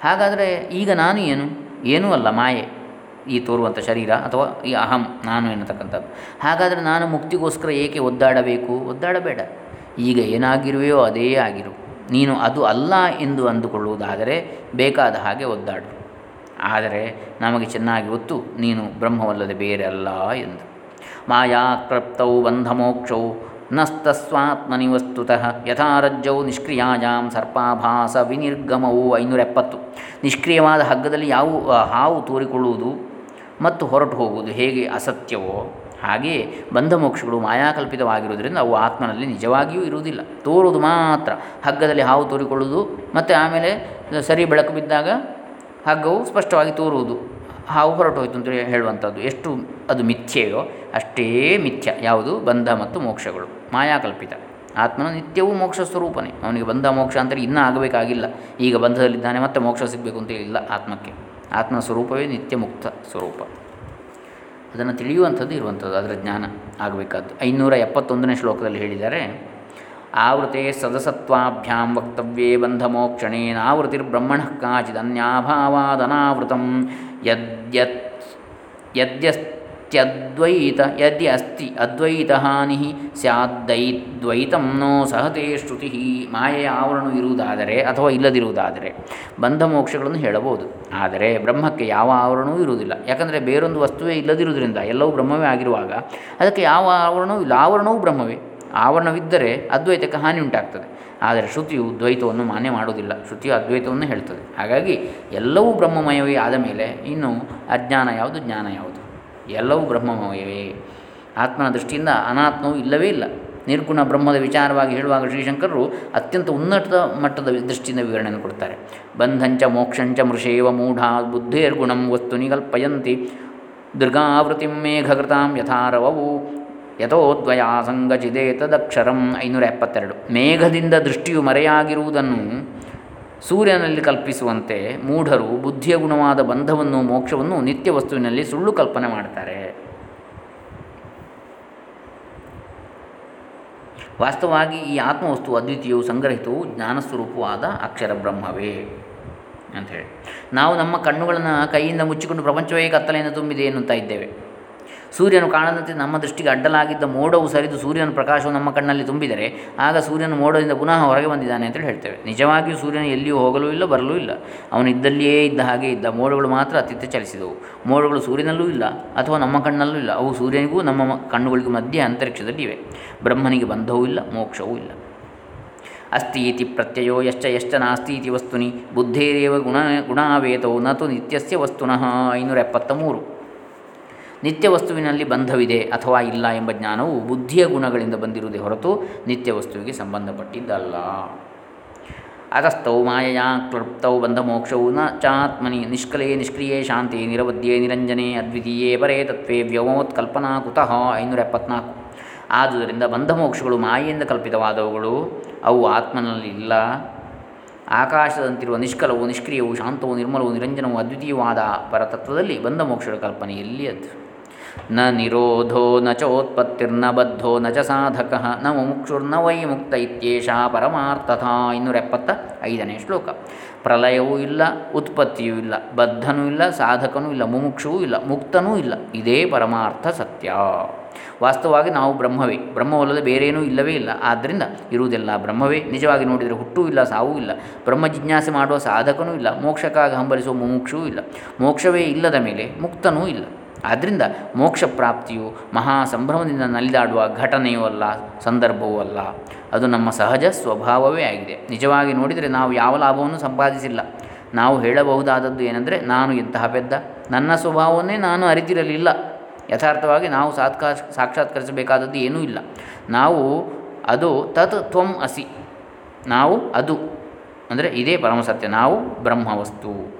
ಹಾಗಾದರೆ ಈಗ ನಾನು ಏನು? ಏನೂ ಅಲ್ಲ, ಮಾಯೆ. ಈ ತೋರುವಂಥ ಶರೀರ ಅಥವಾ ಈ ಅಹಂ, ನಾನು ಎನ್ನತಕ್ಕಂಥದ್ದು. ಹಾಗಾದರೆ ನಾನು ಮುಕ್ತಿಗೋಸ್ಕರ ಏಕೆ ಒದ್ದಾಡಬೇಕು? ಒದ್ದಾಡಬೇಡ. ಈಗ ಏನಾಗಿರುವೆಯೋ ಅದೇ ಆಗಿರು. ನೀನು ಅದು ಅಲ್ಲ ಎಂದು ಅಂದುಕೊಳ್ಳುವುದಾದರೆ ಬೇಕಾದ ಹಾಗೆ ಒದ್ದಾಡು. ಆದರೆ ನಮಗೆ ಚೆನ್ನಾಗಿ ಗೊತ್ತು, ನೀನು ಬ್ರಹ್ಮವಲ್ಲದೆ ಬೇರೆ ಅಲ್ಲ ಎಂದು. ಮಾಯಾಕ್ರಪ್ತೌ ಬಂಧಮೋಕ್ಷೌ ನಸ್ತಸ್ವಾತ್ಮನಿ ವಸ್ತುತಃ ಯಥಾರಜ್ಜೌ ನಿಷ್ಕ್ರಿಯಾಜಾಂ ಸರ್ಪಾಭಾಸ ವಿನಿರ್ಗಮವು ಐನೂರ ಎಪ್ಪತ್ತು ನಿಷ್ಕ್ರಿಯವಾದ ಹಗ್ಗದಲ್ಲಿ ಯಾವ, ಹಾವು ತೋರಿಕೊಳ್ಳುವುದು? ಮತ್ತು ಹೊರಟು ಹೋಗುವುದು ಹೇಗೆ ಅಸತ್ಯವೋ ಹಾಗೆಯೇ ಬಂಧ ಮೋಕ್ಷಗಳು ಮಾಯಾಕಲ್ಪಿತವಾಗಿರುವುದರಿಂದ ಅವು ಆತ್ಮನಲ್ಲಿ ನಿಜವಾಗಿಯೂ ಇರುವುದಿಲ್ಲ. ತೋರುವುದು ಮಾತ್ರ. ಹಗ್ಗದಲ್ಲಿ ಹಾವು ತೋರಿಕೊಳ್ಳುವುದು ಮತ್ತು ಆಮೇಲೆ ಸರಿ ಬೆಳಕು ಬಿದ್ದಾಗ ಹಗ್ಗವು ಸ್ಪಷ್ಟವಾಗಿ ತೋರುವುದು. ಹಾವು ಹೊರಟು ಹೋಯಿತು ಅಂತ ಹೇಳುವಂಥದ್ದು. ಎಷ್ಟು ಅದು ಮಿಥ್ಯೆಯೋ ಅಷ್ಟೇ ಮಿಥ್ಯ. ಯಾವುದು? ಬಂಧ ಮತ್ತು ಮೋಕ್ಷಗಳು. ಮಾಯಾಕಲ್ಪಿತ. ಆತ್ಮನ ನಿತ್ಯವೂ ಮೋಕ್ಷ ಸ್ವರೂಪನೇ. ಅವನಿಗೆ ಬಂಧ ಮೋಕ್ಷ ಅಂತೇಳಿ ಇನ್ನೂ ಆಗಬೇಕಾಗಿಲ್ಲ. ಈಗ ಬಂಧದಲ್ಲಿದ್ದಾನೆ, ಮತ್ತೆ ಮೋಕ್ಷ ಸಿಗಬೇಕು ಅಂತ ಇಲ್ಲ ಆತ್ಮಕ್ಕೆ. ಆತ್ಮನ ಸ್ವರೂಪವೇ ನಿತ್ಯ ಮುಕ್ತ ಸ್ವರೂಪ. ಅದನ್ನು ತಿಳಿಯುವಂಥದ್ದು ಇರುವಂಥದ್ದು, ಅದರ ಜ್ಞಾನ ಆಗಬೇಕಾದ್ದು. ಐನೂರ ಎಪ್ಪತ್ತೊಂದನೇ ಶ್ಲೋಕದಲ್ಲಿ ಹೇಳಿದ್ದಾರೆ, ಆವೃತೆ ಸದಸತ್ವಾಭ್ಯಾಂ ವಕ್ತವ್ಯೇ ಬಂಧಮೋಕ್ಷಣೇನಾವೃತಿರ್ಬ್ರಹ್ಮಣ ಕಾಚಿದನ್ಯಾಭಾವಾದನಾವೃತಂ. ಯದ್ಯತ್ ಯದ್ಯಸ್ತ್ಯದ್ವೈತ ಯದ್ಯ ಅಸ್ತಿ ಅದ್ವೈತ ಹಾನಿ ಸ್ಯಾದ್ದೈದ್ವೈತಂ ನೋ ಸಹತೆ ಶ್ರುತಿ ಮಾಯೆಯ ಆವರಣ ಇರುವುದಾದರೆ ಅಥವಾ ಇಲ್ಲದಿರುವುದಾದರೆ? ಬಂಧ ಮೋಕ್ಷಗಳನ್ನು ಹೇಳಬಹುದು. ಆದರೆ ಬ್ರಹ್ಮಕ್ಕೆ ಯಾವ ಆವರಣವೂ ಇರುವುದಿಲ್ಲ. ಯಾಕಂದರೆ ಬೇರೊಂದು ವಸ್ತುವೇ ಇಲ್ಲದಿರುವುದರಿಂದ, ಎಲ್ಲವೂ ಬ್ರಹ್ಮವೇ ಆಗಿರುವಾಗ ಅದಕ್ಕೆ ಯಾವ ಆವರಣವೂ ಇಲ್ಲ. ಆವರಣವೂ ಬ್ರಹ್ಮವೇ. ಆವರಣವಿದ್ದರೆ ಅದ್ವೈತಕ್ಕೆ ಹಾನಿ ಉಂಟಾಗ್ತದೆ. ಆದರೆ ಶ್ರುತಿಯು ದ್ವೈತವನ್ನು ಮಾನ್ಯ ಮಾಡುವುದಿಲ್ಲ. ಶ್ರುತಿಯು ಅದ್ವೈತವನ್ನು ಹೇಳ್ತದೆ. ಹಾಗಾಗಿ ಎಲ್ಲವೂ ಬ್ರಹ್ಮಮಯವೇ ಆದ ಮೇಲೆ ಇನ್ನು ಅಜ್ಞಾನ ಯಾವುದು? ಜ್ಞಾನ ಯಾವುದು? ಎಲ್ಲವೂ ಬ್ರಹ್ಮಮಯವೇ. ಆತ್ಮನ ದೃಷ್ಟಿಯಿಂದ ಅನಾತ್ಮವು ಇಲ್ಲವೇ ಇಲ್ಲ. ನಿರ್ಗುಣ ಬ್ರಹ್ಮದ ವಿಚಾರವಾಗಿ ಹೇಳುವಾಗ ಶ್ರೀಶಂಕರರು ಅತ್ಯಂತ ಉನ್ನತ ಮಟ್ಟದ ದೃಷ್ಟಿಯಿಂದ ವಿವರಣೆಯನ್ನು ಕೊಡ್ತಾರೆ. ಬಂಧಂಚ, ಮೋಕ್ಷಂಚ, ಮೃಷೇವ ಮೂಢ ಬುದ್ಧೇರ್ಗುಣಂ ವಸ್ತು ನಿಗಲ್ಪಯಂತಿ, ದುರ್ಗಾವೃತಿಂ ಮೇಘಕೃತಾಂ ಯಥಾರವವು ತದಕ್ಷರಂ ಐನೂರ ಎಪ್ಪತ್ತೆರಡು. ಮೇಘದಿಂದ ದೃಷ್ಟಿಯು ಮರೆಯಾಗಿರುವುದನ್ನು ಸೂರ್ಯನಲ್ಲಿ ಕಲ್ಪಿಸುವಂತೆ ಮೂಢರು ಬುದ್ಧಿಯ ಗುಣವಾದ ಬಂಧವನ್ನು, ಮೋಕ್ಷವನ್ನು ನಿತ್ಯ ವಸ್ತುವಿನಲ್ಲಿ ಸುಳ್ಳು ಕಲ್ಪನೆ ಮಾಡ್ತಾರೆ. ವಾಸ್ತವವಾಗಿ ಈ ಆತ್ಮವಸ್ತು ಅದ್ವಿತೀಯವು ಸಂಗ್ರಹಿತವು, ಜ್ಞಾನಸ್ವರೂಪವಾದ ಅಕ್ಷರ ಬ್ರಹ್ಮವೇ ಅಂಥೇಳಿ. ನಾವು ನಮ್ಮ ಕಣ್ಣುಗಳನ್ನು ಕೈಯಿಂದ ಮುಚ್ಚಿಕೊಂಡು ಪ್ರಪಂಚವೇ ಕತ್ತಲೆಯಿಂದ ತುಂಬಿದೆ ಎನ್ನುತ್ತಾ ಇದ್ದೇವೆ. ಸೂರ್ಯನು ಕಾಣದಂತೆ ನಮ್ಮ ದೃಷ್ಟಿಗೆ ಅಡ್ಡಲಾಗಿದ್ದ ಮೋಡವು ಸರಿದು ಸೂರ್ಯನ ಪ್ರಕಾಶವು ನಮ್ಮ ಕಣ್ಣಲ್ಲಿ ತುಂಬಿದರೆ, ಆಗ ಸೂರ್ಯನ ಮೋಡದಿಂದ ಪುನಃ ಹೊರಗೆ ಬಂದಿದ್ದಾನೆ ಅಂತೇಳಿ ಹೇಳ್ತೇವೆ. ನಿಜವಾಗಿಯೂ ಸೂರ್ಯನು ಎಲ್ಲಿಯೂ ಹೋಗಲೂ ಇಲ್ಲ, ಬರಲೂ ಇಲ್ಲ. ಅವನು ಇದ್ದಲ್ಲಿಯೇ ಇದ್ದ ಹಾಗೆ ಇದ್ದ. ಮೋಡಗಳು ಮಾತ್ರ ಅತ್ಯಂತ ಚಲಿಸಿದವು. ಮೋಡಗಳು ಸೂರ್ಯನಲ್ಲೂ ಇಲ್ಲ ಅಥವಾ ನಮ್ಮ ಕಣ್ಣಲ್ಲೂ ಇಲ್ಲ. ಅವು ಸೂರ್ಯನಿಗೂ ನಮ್ಮ ಕಣ್ಣುಗಳಿಗೂ ಮಧ್ಯೆ ಅಂತರಿಕ್ಷದಲ್ಲಿ ಇವೆ. ಬ್ರಹ್ಮನಿಗೆ ಬಂಧವೂ ಇಲ್ಲ, ಮೋಕ್ಷವೂ ಇಲ್ಲ. ಅಸ್ತಿ ಇತಿ ಪ್ರತ್ಯಯೋ ಯಶ್ಚ ಯಶ್ಚ ನಾಸ್ತಿ ಇತಿ ವಸ್ತುನಿ. ಬುದ್ಧೇರೇವ ಗುಣ ಗುಣಾವೇತೋ ನತು ನಿತ್ಯಸ್ಯ ವಸ್ತುನಃ. ಐನೂರ ಎಪ್ಪತ್ತ ಮೂರು. ನಿತ್ಯ ವಸ್ತುವಿನಲ್ಲಿ ಬಂಧವಿದೆ ಅಥವಾ ಇಲ್ಲ ಎಂಬ ಜ್ಞಾನವು ಬುದ್ಧಿಯ ಗುಣಗಳಿಂದ ಬಂದಿರುವುದೇ ಹೊರತು ನಿತ್ಯ ವಸ್ತುವಿಗೆ ಸಂಬಂಧಪಟ್ಟಿದ್ದಲ್ಲ. ಅತಸ್ಥೌ ಮಾಯಾ ಕ್ಲೃಪ್ತೌ ಬಂಧಮೋಕ್ಷವು ನ ಚಾತ್ಮನಿ ನಿಷ್ಕಲೇ ನಿಷ್ಕ್ರಿಯೇ ಶಾಂತಿ ನಿರವಧ್ಯೆ ನಿರಂಜನೆ ಅದ್ವಿತೀಯೇ ಪರೇ ತತ್ವೇ ವ್ಯೋಮೋತ್ಕಲ್ಪನಾ ಕುತಃ ಐನೂರ ಎಪ್ಪತ್ನಾಲ್ಕು. ಆದುದರಿಂದ ಬಂಧಮೋಕ್ಷಗಳು ಮಾಯೆಯಿಂದ ಕಲ್ಪಿತವಾದವುಗಳು, ಅವು ಆತ್ಮನಲ್ಲಿ ಇಲ್ಲ. ಆಕಾಶದಂತಿರುವ ನಿಷ್ಕಲವು ನಿಷ್ಕ್ರಿಯವು ಶಾಂತವು ನಿರ್ಮಲವು ನಿರಂಜನವು ಅದ್ವಿತೀಯವಾದ ಪರತತ್ವದಲ್ಲಿ ಬಂಧ ಮೋಕ್ಷದ ಕಲ್ಪನೆಯಲ್ಲಿ ಅದು. ನ ನಿರೋಧೋ ನ ಚೋತ್ಪತ್ತಿರ್ನ ಬದ್ಧೋ ನ ಚ ಸಾಧಕ ನ ಮುಕ್ಷುರ್ನ ವೈ ಮುಕ್ತ ಇತ್ಯೇಷಾ ಪರಮಾರ್ಥಥ ಇನ್ನೂರ ಎಪ್ಪತ್ತ ಐದನೇ ಶ್ಲೋಕ. ಪ್ರಲಯವೂ ಇಲ್ಲ, ಉತ್ಪತ್ತಿಯೂ ಇಲ್ಲ, ಬದ್ಧನೂ ಇಲ್ಲ, ಸಾಧಕನೂ ಇಲ್ಲ, ಮುಮುಕ್ಷವೂ ಇಲ್ಲ, ಮುಕ್ತನೂ ಇಲ್ಲ, ಇದೇ ಪರಮಾರ್ಥ ಸತ್ಯ. ವಾಸ್ತವವಾಗಿ ನಾವು ಬ್ರಹ್ಮವೇ, ಬ್ರಹ್ಮವಲ್ಲದೆ ಬೇರೇನೂ ಇಲ್ಲವೇ ಇಲ್ಲ. ಆದ್ದರಿಂದ ಇರುವುದೆಲ್ಲ ಬ್ರಹ್ಮವೇ. ನಿಜವಾಗಿ ನೋಡಿದರೆ ಹುಟ್ಟೂ ಇಲ್ಲ, ಸಾವೂ ಇಲ್ಲ. ಬ್ರಹ್ಮ ಜಿಜ್ಞಾಸೆ ಮಾಡುವ ಸಾಧಕನೂ ಇಲ್ಲ, ಮೋಕ್ಷಕ್ಕಾಗಿ ಹಂಬಲಿಸುವ ಮುಮುಕ್ಷವೂ ಇಲ್ಲ. ಮೋಕ್ಷವೇ ಇಲ್ಲದ ಮೇಲೆ ಮುಕ್ತನೂ ಇಲ್ಲ. ಆದ್ದರಿಂದ ಮೋಕ್ಷ ಪ್ರಾಪ್ತಿಯು ಮಹಾ ಸಂಭ್ರಮದಿಂದ ನಲಿದಾಡುವ ಘಟನೆಯೂ ಅಲ್ಲ, ಸಂದರ್ಭವೂ ಅಲ್ಲ. ಅದು ನಮ್ಮ ಸಹಜ ಸ್ವಭಾವವೇ ಆಗಿದೆ. ನಿಜವಾಗಿ ನೋಡಿದರೆ ನಾವು ಯಾವ ಲಾಭವನ್ನು ಸಂಪಾದಿಸಿಲ್ಲ. ನಾವು ಹೇಳಬಹುದಾದದ್ದು ಏನೆಂದರೆ, ನಾನು ಇಂತಹ ಪೆದ್ದ? ನನ್ನ ಸ್ವಭಾವವನ್ನೇ ನಾನು ಅರಿತಿರಲಿಲ್ಲ. ಯಥಾರ್ಥವಾಗಿ ನಾವು ಸಾತ್ಕಾ, ಸಾಕ್ಷಾತ್ಕರಿಸಬೇಕಾದದ್ದು ಏನೂ ಇಲ್ಲ. ನಾವು ಅದು ತತ್ ತ್ವಂ ಅಸಿ. ನಾವು ಅದು. ಅಂದರೆ ಇದೇ ಪರಮಸತ್ಯ ನಾವು ಬ್ರಹ್ಮವಸ್ತು.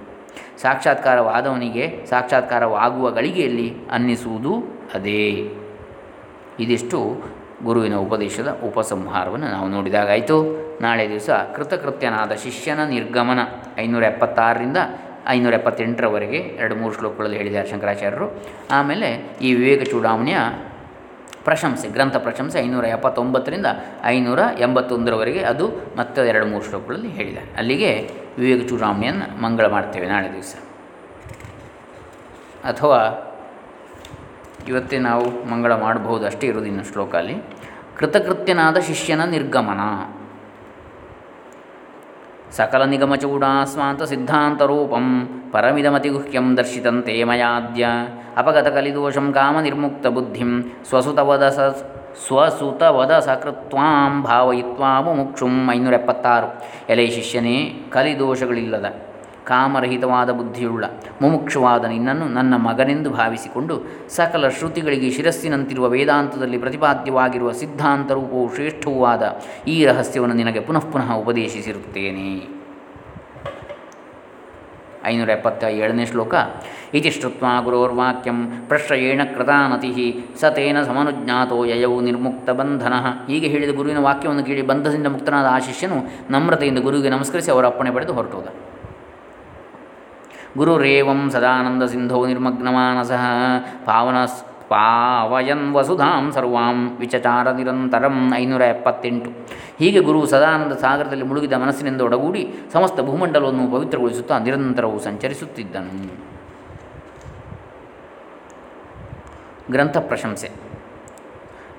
ಸಾಕ್ಷಾತ್ಕಾರವಾದವನಿಗೆ ಸಾಕ್ಷಾತ್ಕಾರವಾಗುವ ಗಳಿಗೆಯಲ್ಲಿ ಅನ್ನಿಸುವುದು ಅದೇ. ಇದಿಷ್ಟು ಗುರುವಿನ ಉಪದೇಶದ ಉಪಸಂಹಾರವನ್ನು ನಾವು ನೋಡಿದಾಗಾಯಿತು. ನಾಳೆ ದಿವಸ ಕೃತಕೃತ್ಯನಾದ ಶಿಷ್ಯನ ನಿರ್ಗಮನ ಐನೂರ ಎಪ್ಪತ್ತಾರರಿಂದ ಐನೂರ ಎಪ್ಪತ್ತೆಂಟರವರೆಗೆ ಎರಡು ಮೂರು ಶ್ಲೋಕಗಳಲ್ಲಿ ಹೇಳಿದ್ದಾರೆ ಶಂಕರಾಚಾರ್ಯರು. ಆಮೇಲೆ ಈ ವಿವೇಕ ಚೂಡಾಮಣಿಯ ಪ್ರಶಂಸೆ, ಗ್ರಂಥ ಪ್ರಶಂಸೆ ಐನೂರ ಎಪ್ಪತ್ತೊಂಬತ್ತರಿಂದ ಐನೂರ ಎಂಬತ್ತೊಂದರವರೆಗೆ ಅದು ಮತ್ತೆ ಎರಡು ಮೂರು ಶ್ಲೋಕಗಳಲ್ಲಿ ಹೇಳಿದೆ. ಅಲ್ಲಿಗೆ ವಿವೇಕ ಚೂಡಾಮಣಿಯನ್ನು ಮಂಗಳ ಮಾಡ್ತೇವೆ ನಾಳೆ ದಿವಸ. ಅಥವಾ ಇವತ್ತೇ ನಾವು ಮಂಗಳ ಮಾಡಬಹುದು ಅಷ್ಟೇ ಇರೋದು ಇನ್ನು ಶ್ಲೋಕ ಅಲ್ಲಿ ಕೃತಕೃತ್ಯನಾದ ಶಿಷ್ಯನ ನಿರ್ಗಮನ. ಸಕಲ ನಿಗಮಚೂಡಾಸ್ವಾಂತ ಸಿದ್ಧಾಂತರೂಪಂ ಪರಮಿದಮತಿಗುಹ್ಯಂ ದರ್ಶಿತಂತೆ ಮಯಾದ್ಯ ಅಪಗತ ಕಲಿದೋಷಂ ಕಾಮ ನಿರ್ಮುಕ್ತ ಬುದ್ಧಿಂ ಸ್ವಸುತವದ ಸ ಸ್ವಸುತವದ ಸಕೃತ್ವಾಂ ಭಾವಯಿತ್ವಾ ಮುಮುಕ್ಷುಂ ಐನೂರ ಎಪ್ಪತ್ತಾರು ಎಲೆ ಶಿಷ್ಯನೇ ಕಲಿದೋಷಗಳಿಲ್ಲದ ಕಾಮರಹಿತವಾದ ಬುದ್ಧಿಯುಳ್ಳ, ಮುಮುಕ್ಷವಾದ ನಿನ್ನನ್ನು ನನ್ನ ಮಗನೆಂದು ಭಾವಿಸಿಕೊಂಡು ಸಕಲ ಶ್ರುತಿಗಳಿಗೆ ಶಿರಸ್ಸಿನಂತಿರುವ ವೇದಾಂತದಲ್ಲಿ ಪ್ರತಿಪಾದ್ಯವಾಗಿರುವ ಸಿದ್ಧಾಂತ ರೂಪವು ಶ್ರೇಷ್ಠವೂ ಆದ ಈ ರಹಸ್ಯವನ್ನು ನಿನಗೆ ಪುನಃ ಪುನಃ ಉಪದೇಶಿಸಿರುತ್ತೇನೆ. ಐನೂರ ಎಪ್ಪತ್ತ ಏಳನೇ ಶ್ಲೋಕ. ಇತಿ ಶ್ರುತ್ವ ಗುರೋರ್ವಾಕ್ಯಂ ಪ್ರಶ್ರಯೇಣ ಕೃತಾನತಿ ಸತೇನ ತೇನ ಸಮನುಜ್ಞಾತೋ ಯಯೌ ನಿರ್ಮುಕ್ತ ಬಂಧನ. ಹೀಗೆ ಹೇಳಿದ ಗುರುವಿನ ವಾಕ್ಯವನ್ನು ಕೇಳಿ ಬಂಧದಿಂದ ಮುಕ್ತನಾದ ಆ ನಮ್ರತೆಯಿಂದ ಗುರುವಿಗೆ ನಮಸ್ಕರಿಸಿ ಅವರ ಅಪ್ಪಣೆ ಪಡೆದು ಹೊರಟೋದ. ಗುರುರೇವಂ ಸದಾನಂದ ಸಿಂಧೋ ನಿರ್ಮಗ್ನಮಾನಸ ಪಾವನ ಪಾವಯನ್ ವಸುಧಾಂ ಸರ್ವಾಂ ವಿಚಚಾರ ನಿರಂತರಂ ಐನೂರ ಎಪ್ಪತ್ತೆಂಟು ಹೀಗೆ ಗುರು ಸದಾನಂದ ಸಾಗರದಲ್ಲಿ ಮುಳುಗಿದ ಮನಸ್ಸಿನಿಂದ ಒಡಗೂಡಿ ಸಮಸ್ತ ಭೂಮಂಡಲವನ್ನು ಪವಿತ್ರಗೊಳಿಸುತ್ತಾ ನಿರಂತರವು ಸಂಚರಿಸುತ್ತಿದ್ದನು. ಗ್ರಂಥ ಪ್ರಶಂಸೆ.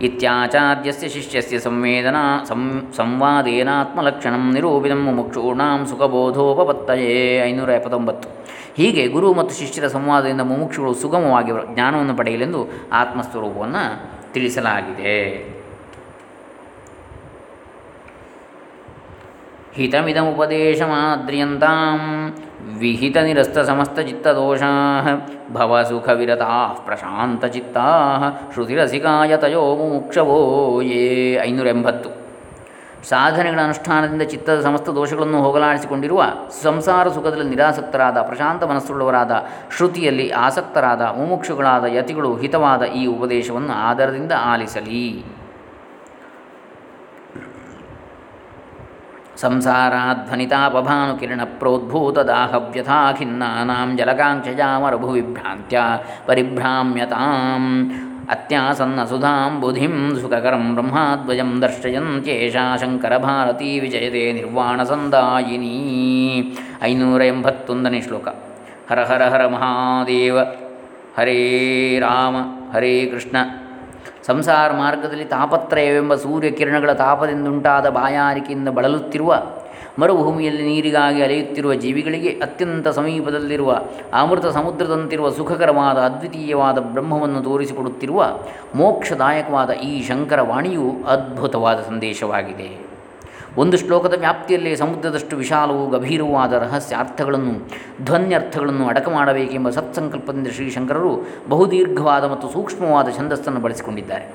ಇತ್ಯಾಚಾರ್ಯಸ್ಯ ಶಿಷ್ಯಸ್ಯ ಸಂವೇದನಾ ಸಂ, ಸಂವಾದೇನಾತ್ಮಲಕ್ಷಣಂ ನಿರೂಪಿತಂ ಮುಮುಕ್ಷೂಣಾಂ ಸುಖಬೋಧೋಪತ್ತಯೇ ಐನೂರ ಎಪ್ಪತ್ತೊಂಬತ್ತು. ಹೀಗೆ ಗುರು ಮತ್ತು ಶಿಷ್ಯರ ಸಂವಾದದಿಂದ ಮುಮುಕ್ಷುಗಳು ಸುಗಮವಾಗಿ ಜ್ಞಾನವನ್ನು ಪಡೆಯಲೆಂದು ಆತ್ಮಸ್ವರೂಪವನ್ನು ತಿಳಿಸಲಾಗಿದೆ. ಹಿತಮಿದಮುಪದೇಶಮಾದ್ರಿಯಂತಾಂ ವಿಹಿತ ನಿರಸ್ತ ಸಮಸ್ತ ಚಿತ್ತದೋಷಾ ಚಿತ್ತ ಶ್ರುತಿರಸಿಕಾಯ ತಯೋ ಮುಕ್ಷವೋ ಯೇ ಐನೂರ ಎಂಬತ್ತು ಸಾಧನೆಗಳ ಅನುಷ್ಠಾನದಿಂದ ಚಿತ್ತದ ಸಮಸ್ತ ದೋಷಗಳನ್ನು ಹೋಗಲಾಡಿಸಿಕೊಂಡಿರುವ ಸಂಸಾರ ಸುಖದಲ್ಲಿ ನಿರಾಸಕ್ತರಾದ ಪ್ರಶಾಂತ ಮನಸ್ಸುಳ್ಳವರಾದ ಶ್ರುತಿಯಲ್ಲಿ ಆಸಕ್ತರಾದ ಮುಮುಕ್ಷುಗಳಾದ ಯತಿಗಳು ಹಿತವಾದ ಈ ಉಪದೇಶವನ್ನು ಆಧಾರದಿಂದ ಆಲಿಸಲಿ ಸಂಸಾರಾಧ್ವನಿತಾಪಭಾನುಕಿರಣ ಜಲಕಾಂಕ್ಷಜಾ ಮರುಭುವಿಭ್ರಾಂತ್ಯ ಪರಿಭ್ರಾಮ್ಯತಾಂ ಅತ್ಯಾಸನ್ನ ಸುಧಾಂ ಬುಧಿಂ ಸುಖಕರಂ ಬ್ರಹ್ಮಾದ್ವಯಂ ದರ್ಶಯಂತ್ಯೇಷಾ ಶಂಕರಭಾರತೀ ವಿಜಯತೆ ನಿರ್ವಾಣಸಂದಾಯಿನಿ ಐನೂರ ಎಂಬತ್ತೊಂದನೇ ಶ್ಲೋಕ ಹರ ಹರ ಹರ ಮಹಾದೇವ ಹರೇ ರಾಮ ಹರೇ ಕೃಷ್ಣ ಸಂಸಾರ ಮಾರ್ಗದಲ್ಲಿ ತಾಪತ್ರಯವೆಂಬ ಸೂರ್ಯ ಕಿರಣಗಳ ತಾಪದಿಂದುಂಟಾದ ಬಾಯಾರಿಕೆಯಿಂದ ಬಳಲುತ್ತಿರುವ, ಮರುಭೂಮಿಯಲ್ಲಿ ನೀರಿಗಾಗಿ ಅಲೆಯುತ್ತಿರುವ ಜೀವಿಗಳಿಗೆ ಅತ್ಯಂತ ಸಮೀಪದಲ್ಲಿರುವ, ಅಮೃತ ಸಮುದ್ರದಂತಿರುವ ಸುಖಕರವಾದ ಅದ್ವಿತೀಯವಾದ ಬ್ರಹ್ಮವನ್ನು ತೋರಿಸಿಕೊಡುತ್ತಿರುವ ಮೋಕ್ಷದಾಯಕವಾದ ಈ ಶಂಕರ ವಾಣಿಯು ಅದ್ಭುತವಾದ ಸಂದೇಶವಾಗಿದೆ. ಒಂದು ಶ್ಲೋಕದ ವ್ಯಾಪ್ತಿಯಲ್ಲಿ ಸಮುದ್ರದಷ್ಟು ವಿಶಾಲವೂ ಗಭೀರವಾದ ರಹಸ್ಯ ಅರ್ಥಗಳನ್ನು, ಧ್ವನ್ಯರ್ಥಗಳನ್ನು ಅಡಕ ಮಾಡಬೇಕೆಂಬ ಸತ್ಸಂಕಲ್ಪದಿಂದ ಶ್ರೀಶಂಕರರು ಬಹುದೀರ್ಘವಾದ ಮತ್ತು ಸೂಕ್ಷ್ಮವಾದ ಛಂದಸ್ಸನ್ನು ಬಳಸಿಕೊಂಡಿದ್ದಾರೆ.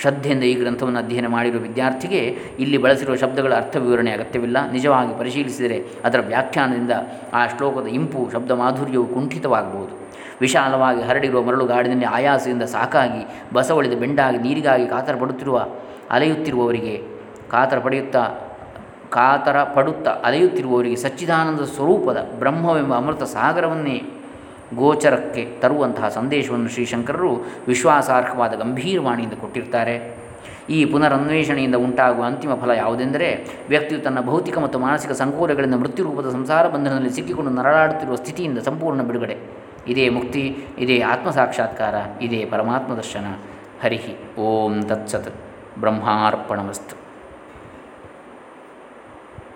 ಶ್ರದ್ಧೆಯಿಂದ ಈ ಗ್ರಂಥವನ್ನು ಅಧ್ಯಯನ ಮಾಡಿರುವ ವಿದ್ಯಾರ್ಥಿಗೆ ಇಲ್ಲಿ ಬಳಸಿರುವ ಶಬ್ದಗಳ ಅರ್ಥ ವಿವರಣೆ ಅಗತ್ಯವಿಲ್ಲ. ನಿಜವಾಗಿ ಪರಿಶೀಲಿಸಿದರೆ ಅದರ ವ್ಯಾಖ್ಯಾನದಿಂದ ಆ ಶ್ಲೋಕದ ಇಂಪು, ಶಬ್ದ ಮಾಧುರ್ಯವು ಕುಂಠಿತವಾಗಬಹುದು. ವಿಶಾಲವಾಗಿ ಹರಡಿರುವ ಮರಳು ಗಾಡಿನಲ್ಲಿ ಆಯಾಸದಿಂದ ಸಾಕಾಗಿ, ಬಸವಳಿದ ಬೆಂಡಾಗಿ ನೀರಿಗಾಗಿ ಕಾತರ ಪಡುತ್ತಿರುವ ಅಲೆಯುತ್ತಿರುವವರಿಗೆ ಕಾತರ ಪಡೆಯುತ್ತಾ ಕಾತರ ಪಡುತ್ತಾ ಅಲೆಯುತ್ತಿರುವವರಿಗೆ ಸಚ್ಚಿದಾನಂದ ಸ್ವರೂಪದ ಬ್ರಹ್ಮವೆಂಬ ಅಮೃತ ಸಾಗರವನ್ನೇ ಗೋಚರಕ್ಕೆ ತರುವಂತಹ ಸಂದೇಶವನ್ನು ಶ್ರೀಶಂಕರರು ವಿಶ್ವಾಸಾರ್ಹವಾದ ಗಂಭೀರವಾಣಿಯಿಂದ ಕೊಟ್ಟಿರ್ತಾರೆ. ಈ ಪುನರನ್ವೇಷಣೆಯಿಂದ ಉಂಟಾಗುವ ಅಂತಿಮ ಫಲ ಯಾವುದೆಂದರೆ, ವ್ಯಕ್ತಿಯು ತನ್ನ ಭೌತಿಕ ಮತ್ತು ಮಾನಸಿಕ ಸಂಕೋಲೆಗಳಿಂದ ಮೃತ್ಯುರೂಪದ ಸಂಸಾರ ಬಂಧನದಲ್ಲಿ ಸಿಕ್ಕಿಕೊಂಡು ನರಳಾಡುತ್ತಿರುವ ಸ್ಥಿತಿಯಿಂದ ಸಂಪೂರ್ಣ ಬಿಡುಗಡೆ. ಇದೇ ಮುಕ್ತಿ, ಇದೇ ಆತ್ಮ ಸಾಕ್ಷಾತ್ಕಾರ, ಇದೇ ಪರಮಾತ್ಮ ದರ್ಶನ. ಹರಿಹಿ, ಓಂ ತತ್ಸತ್. ಬ್ರಹ್ಮಾರ್ಪಣಮಸ್ತು.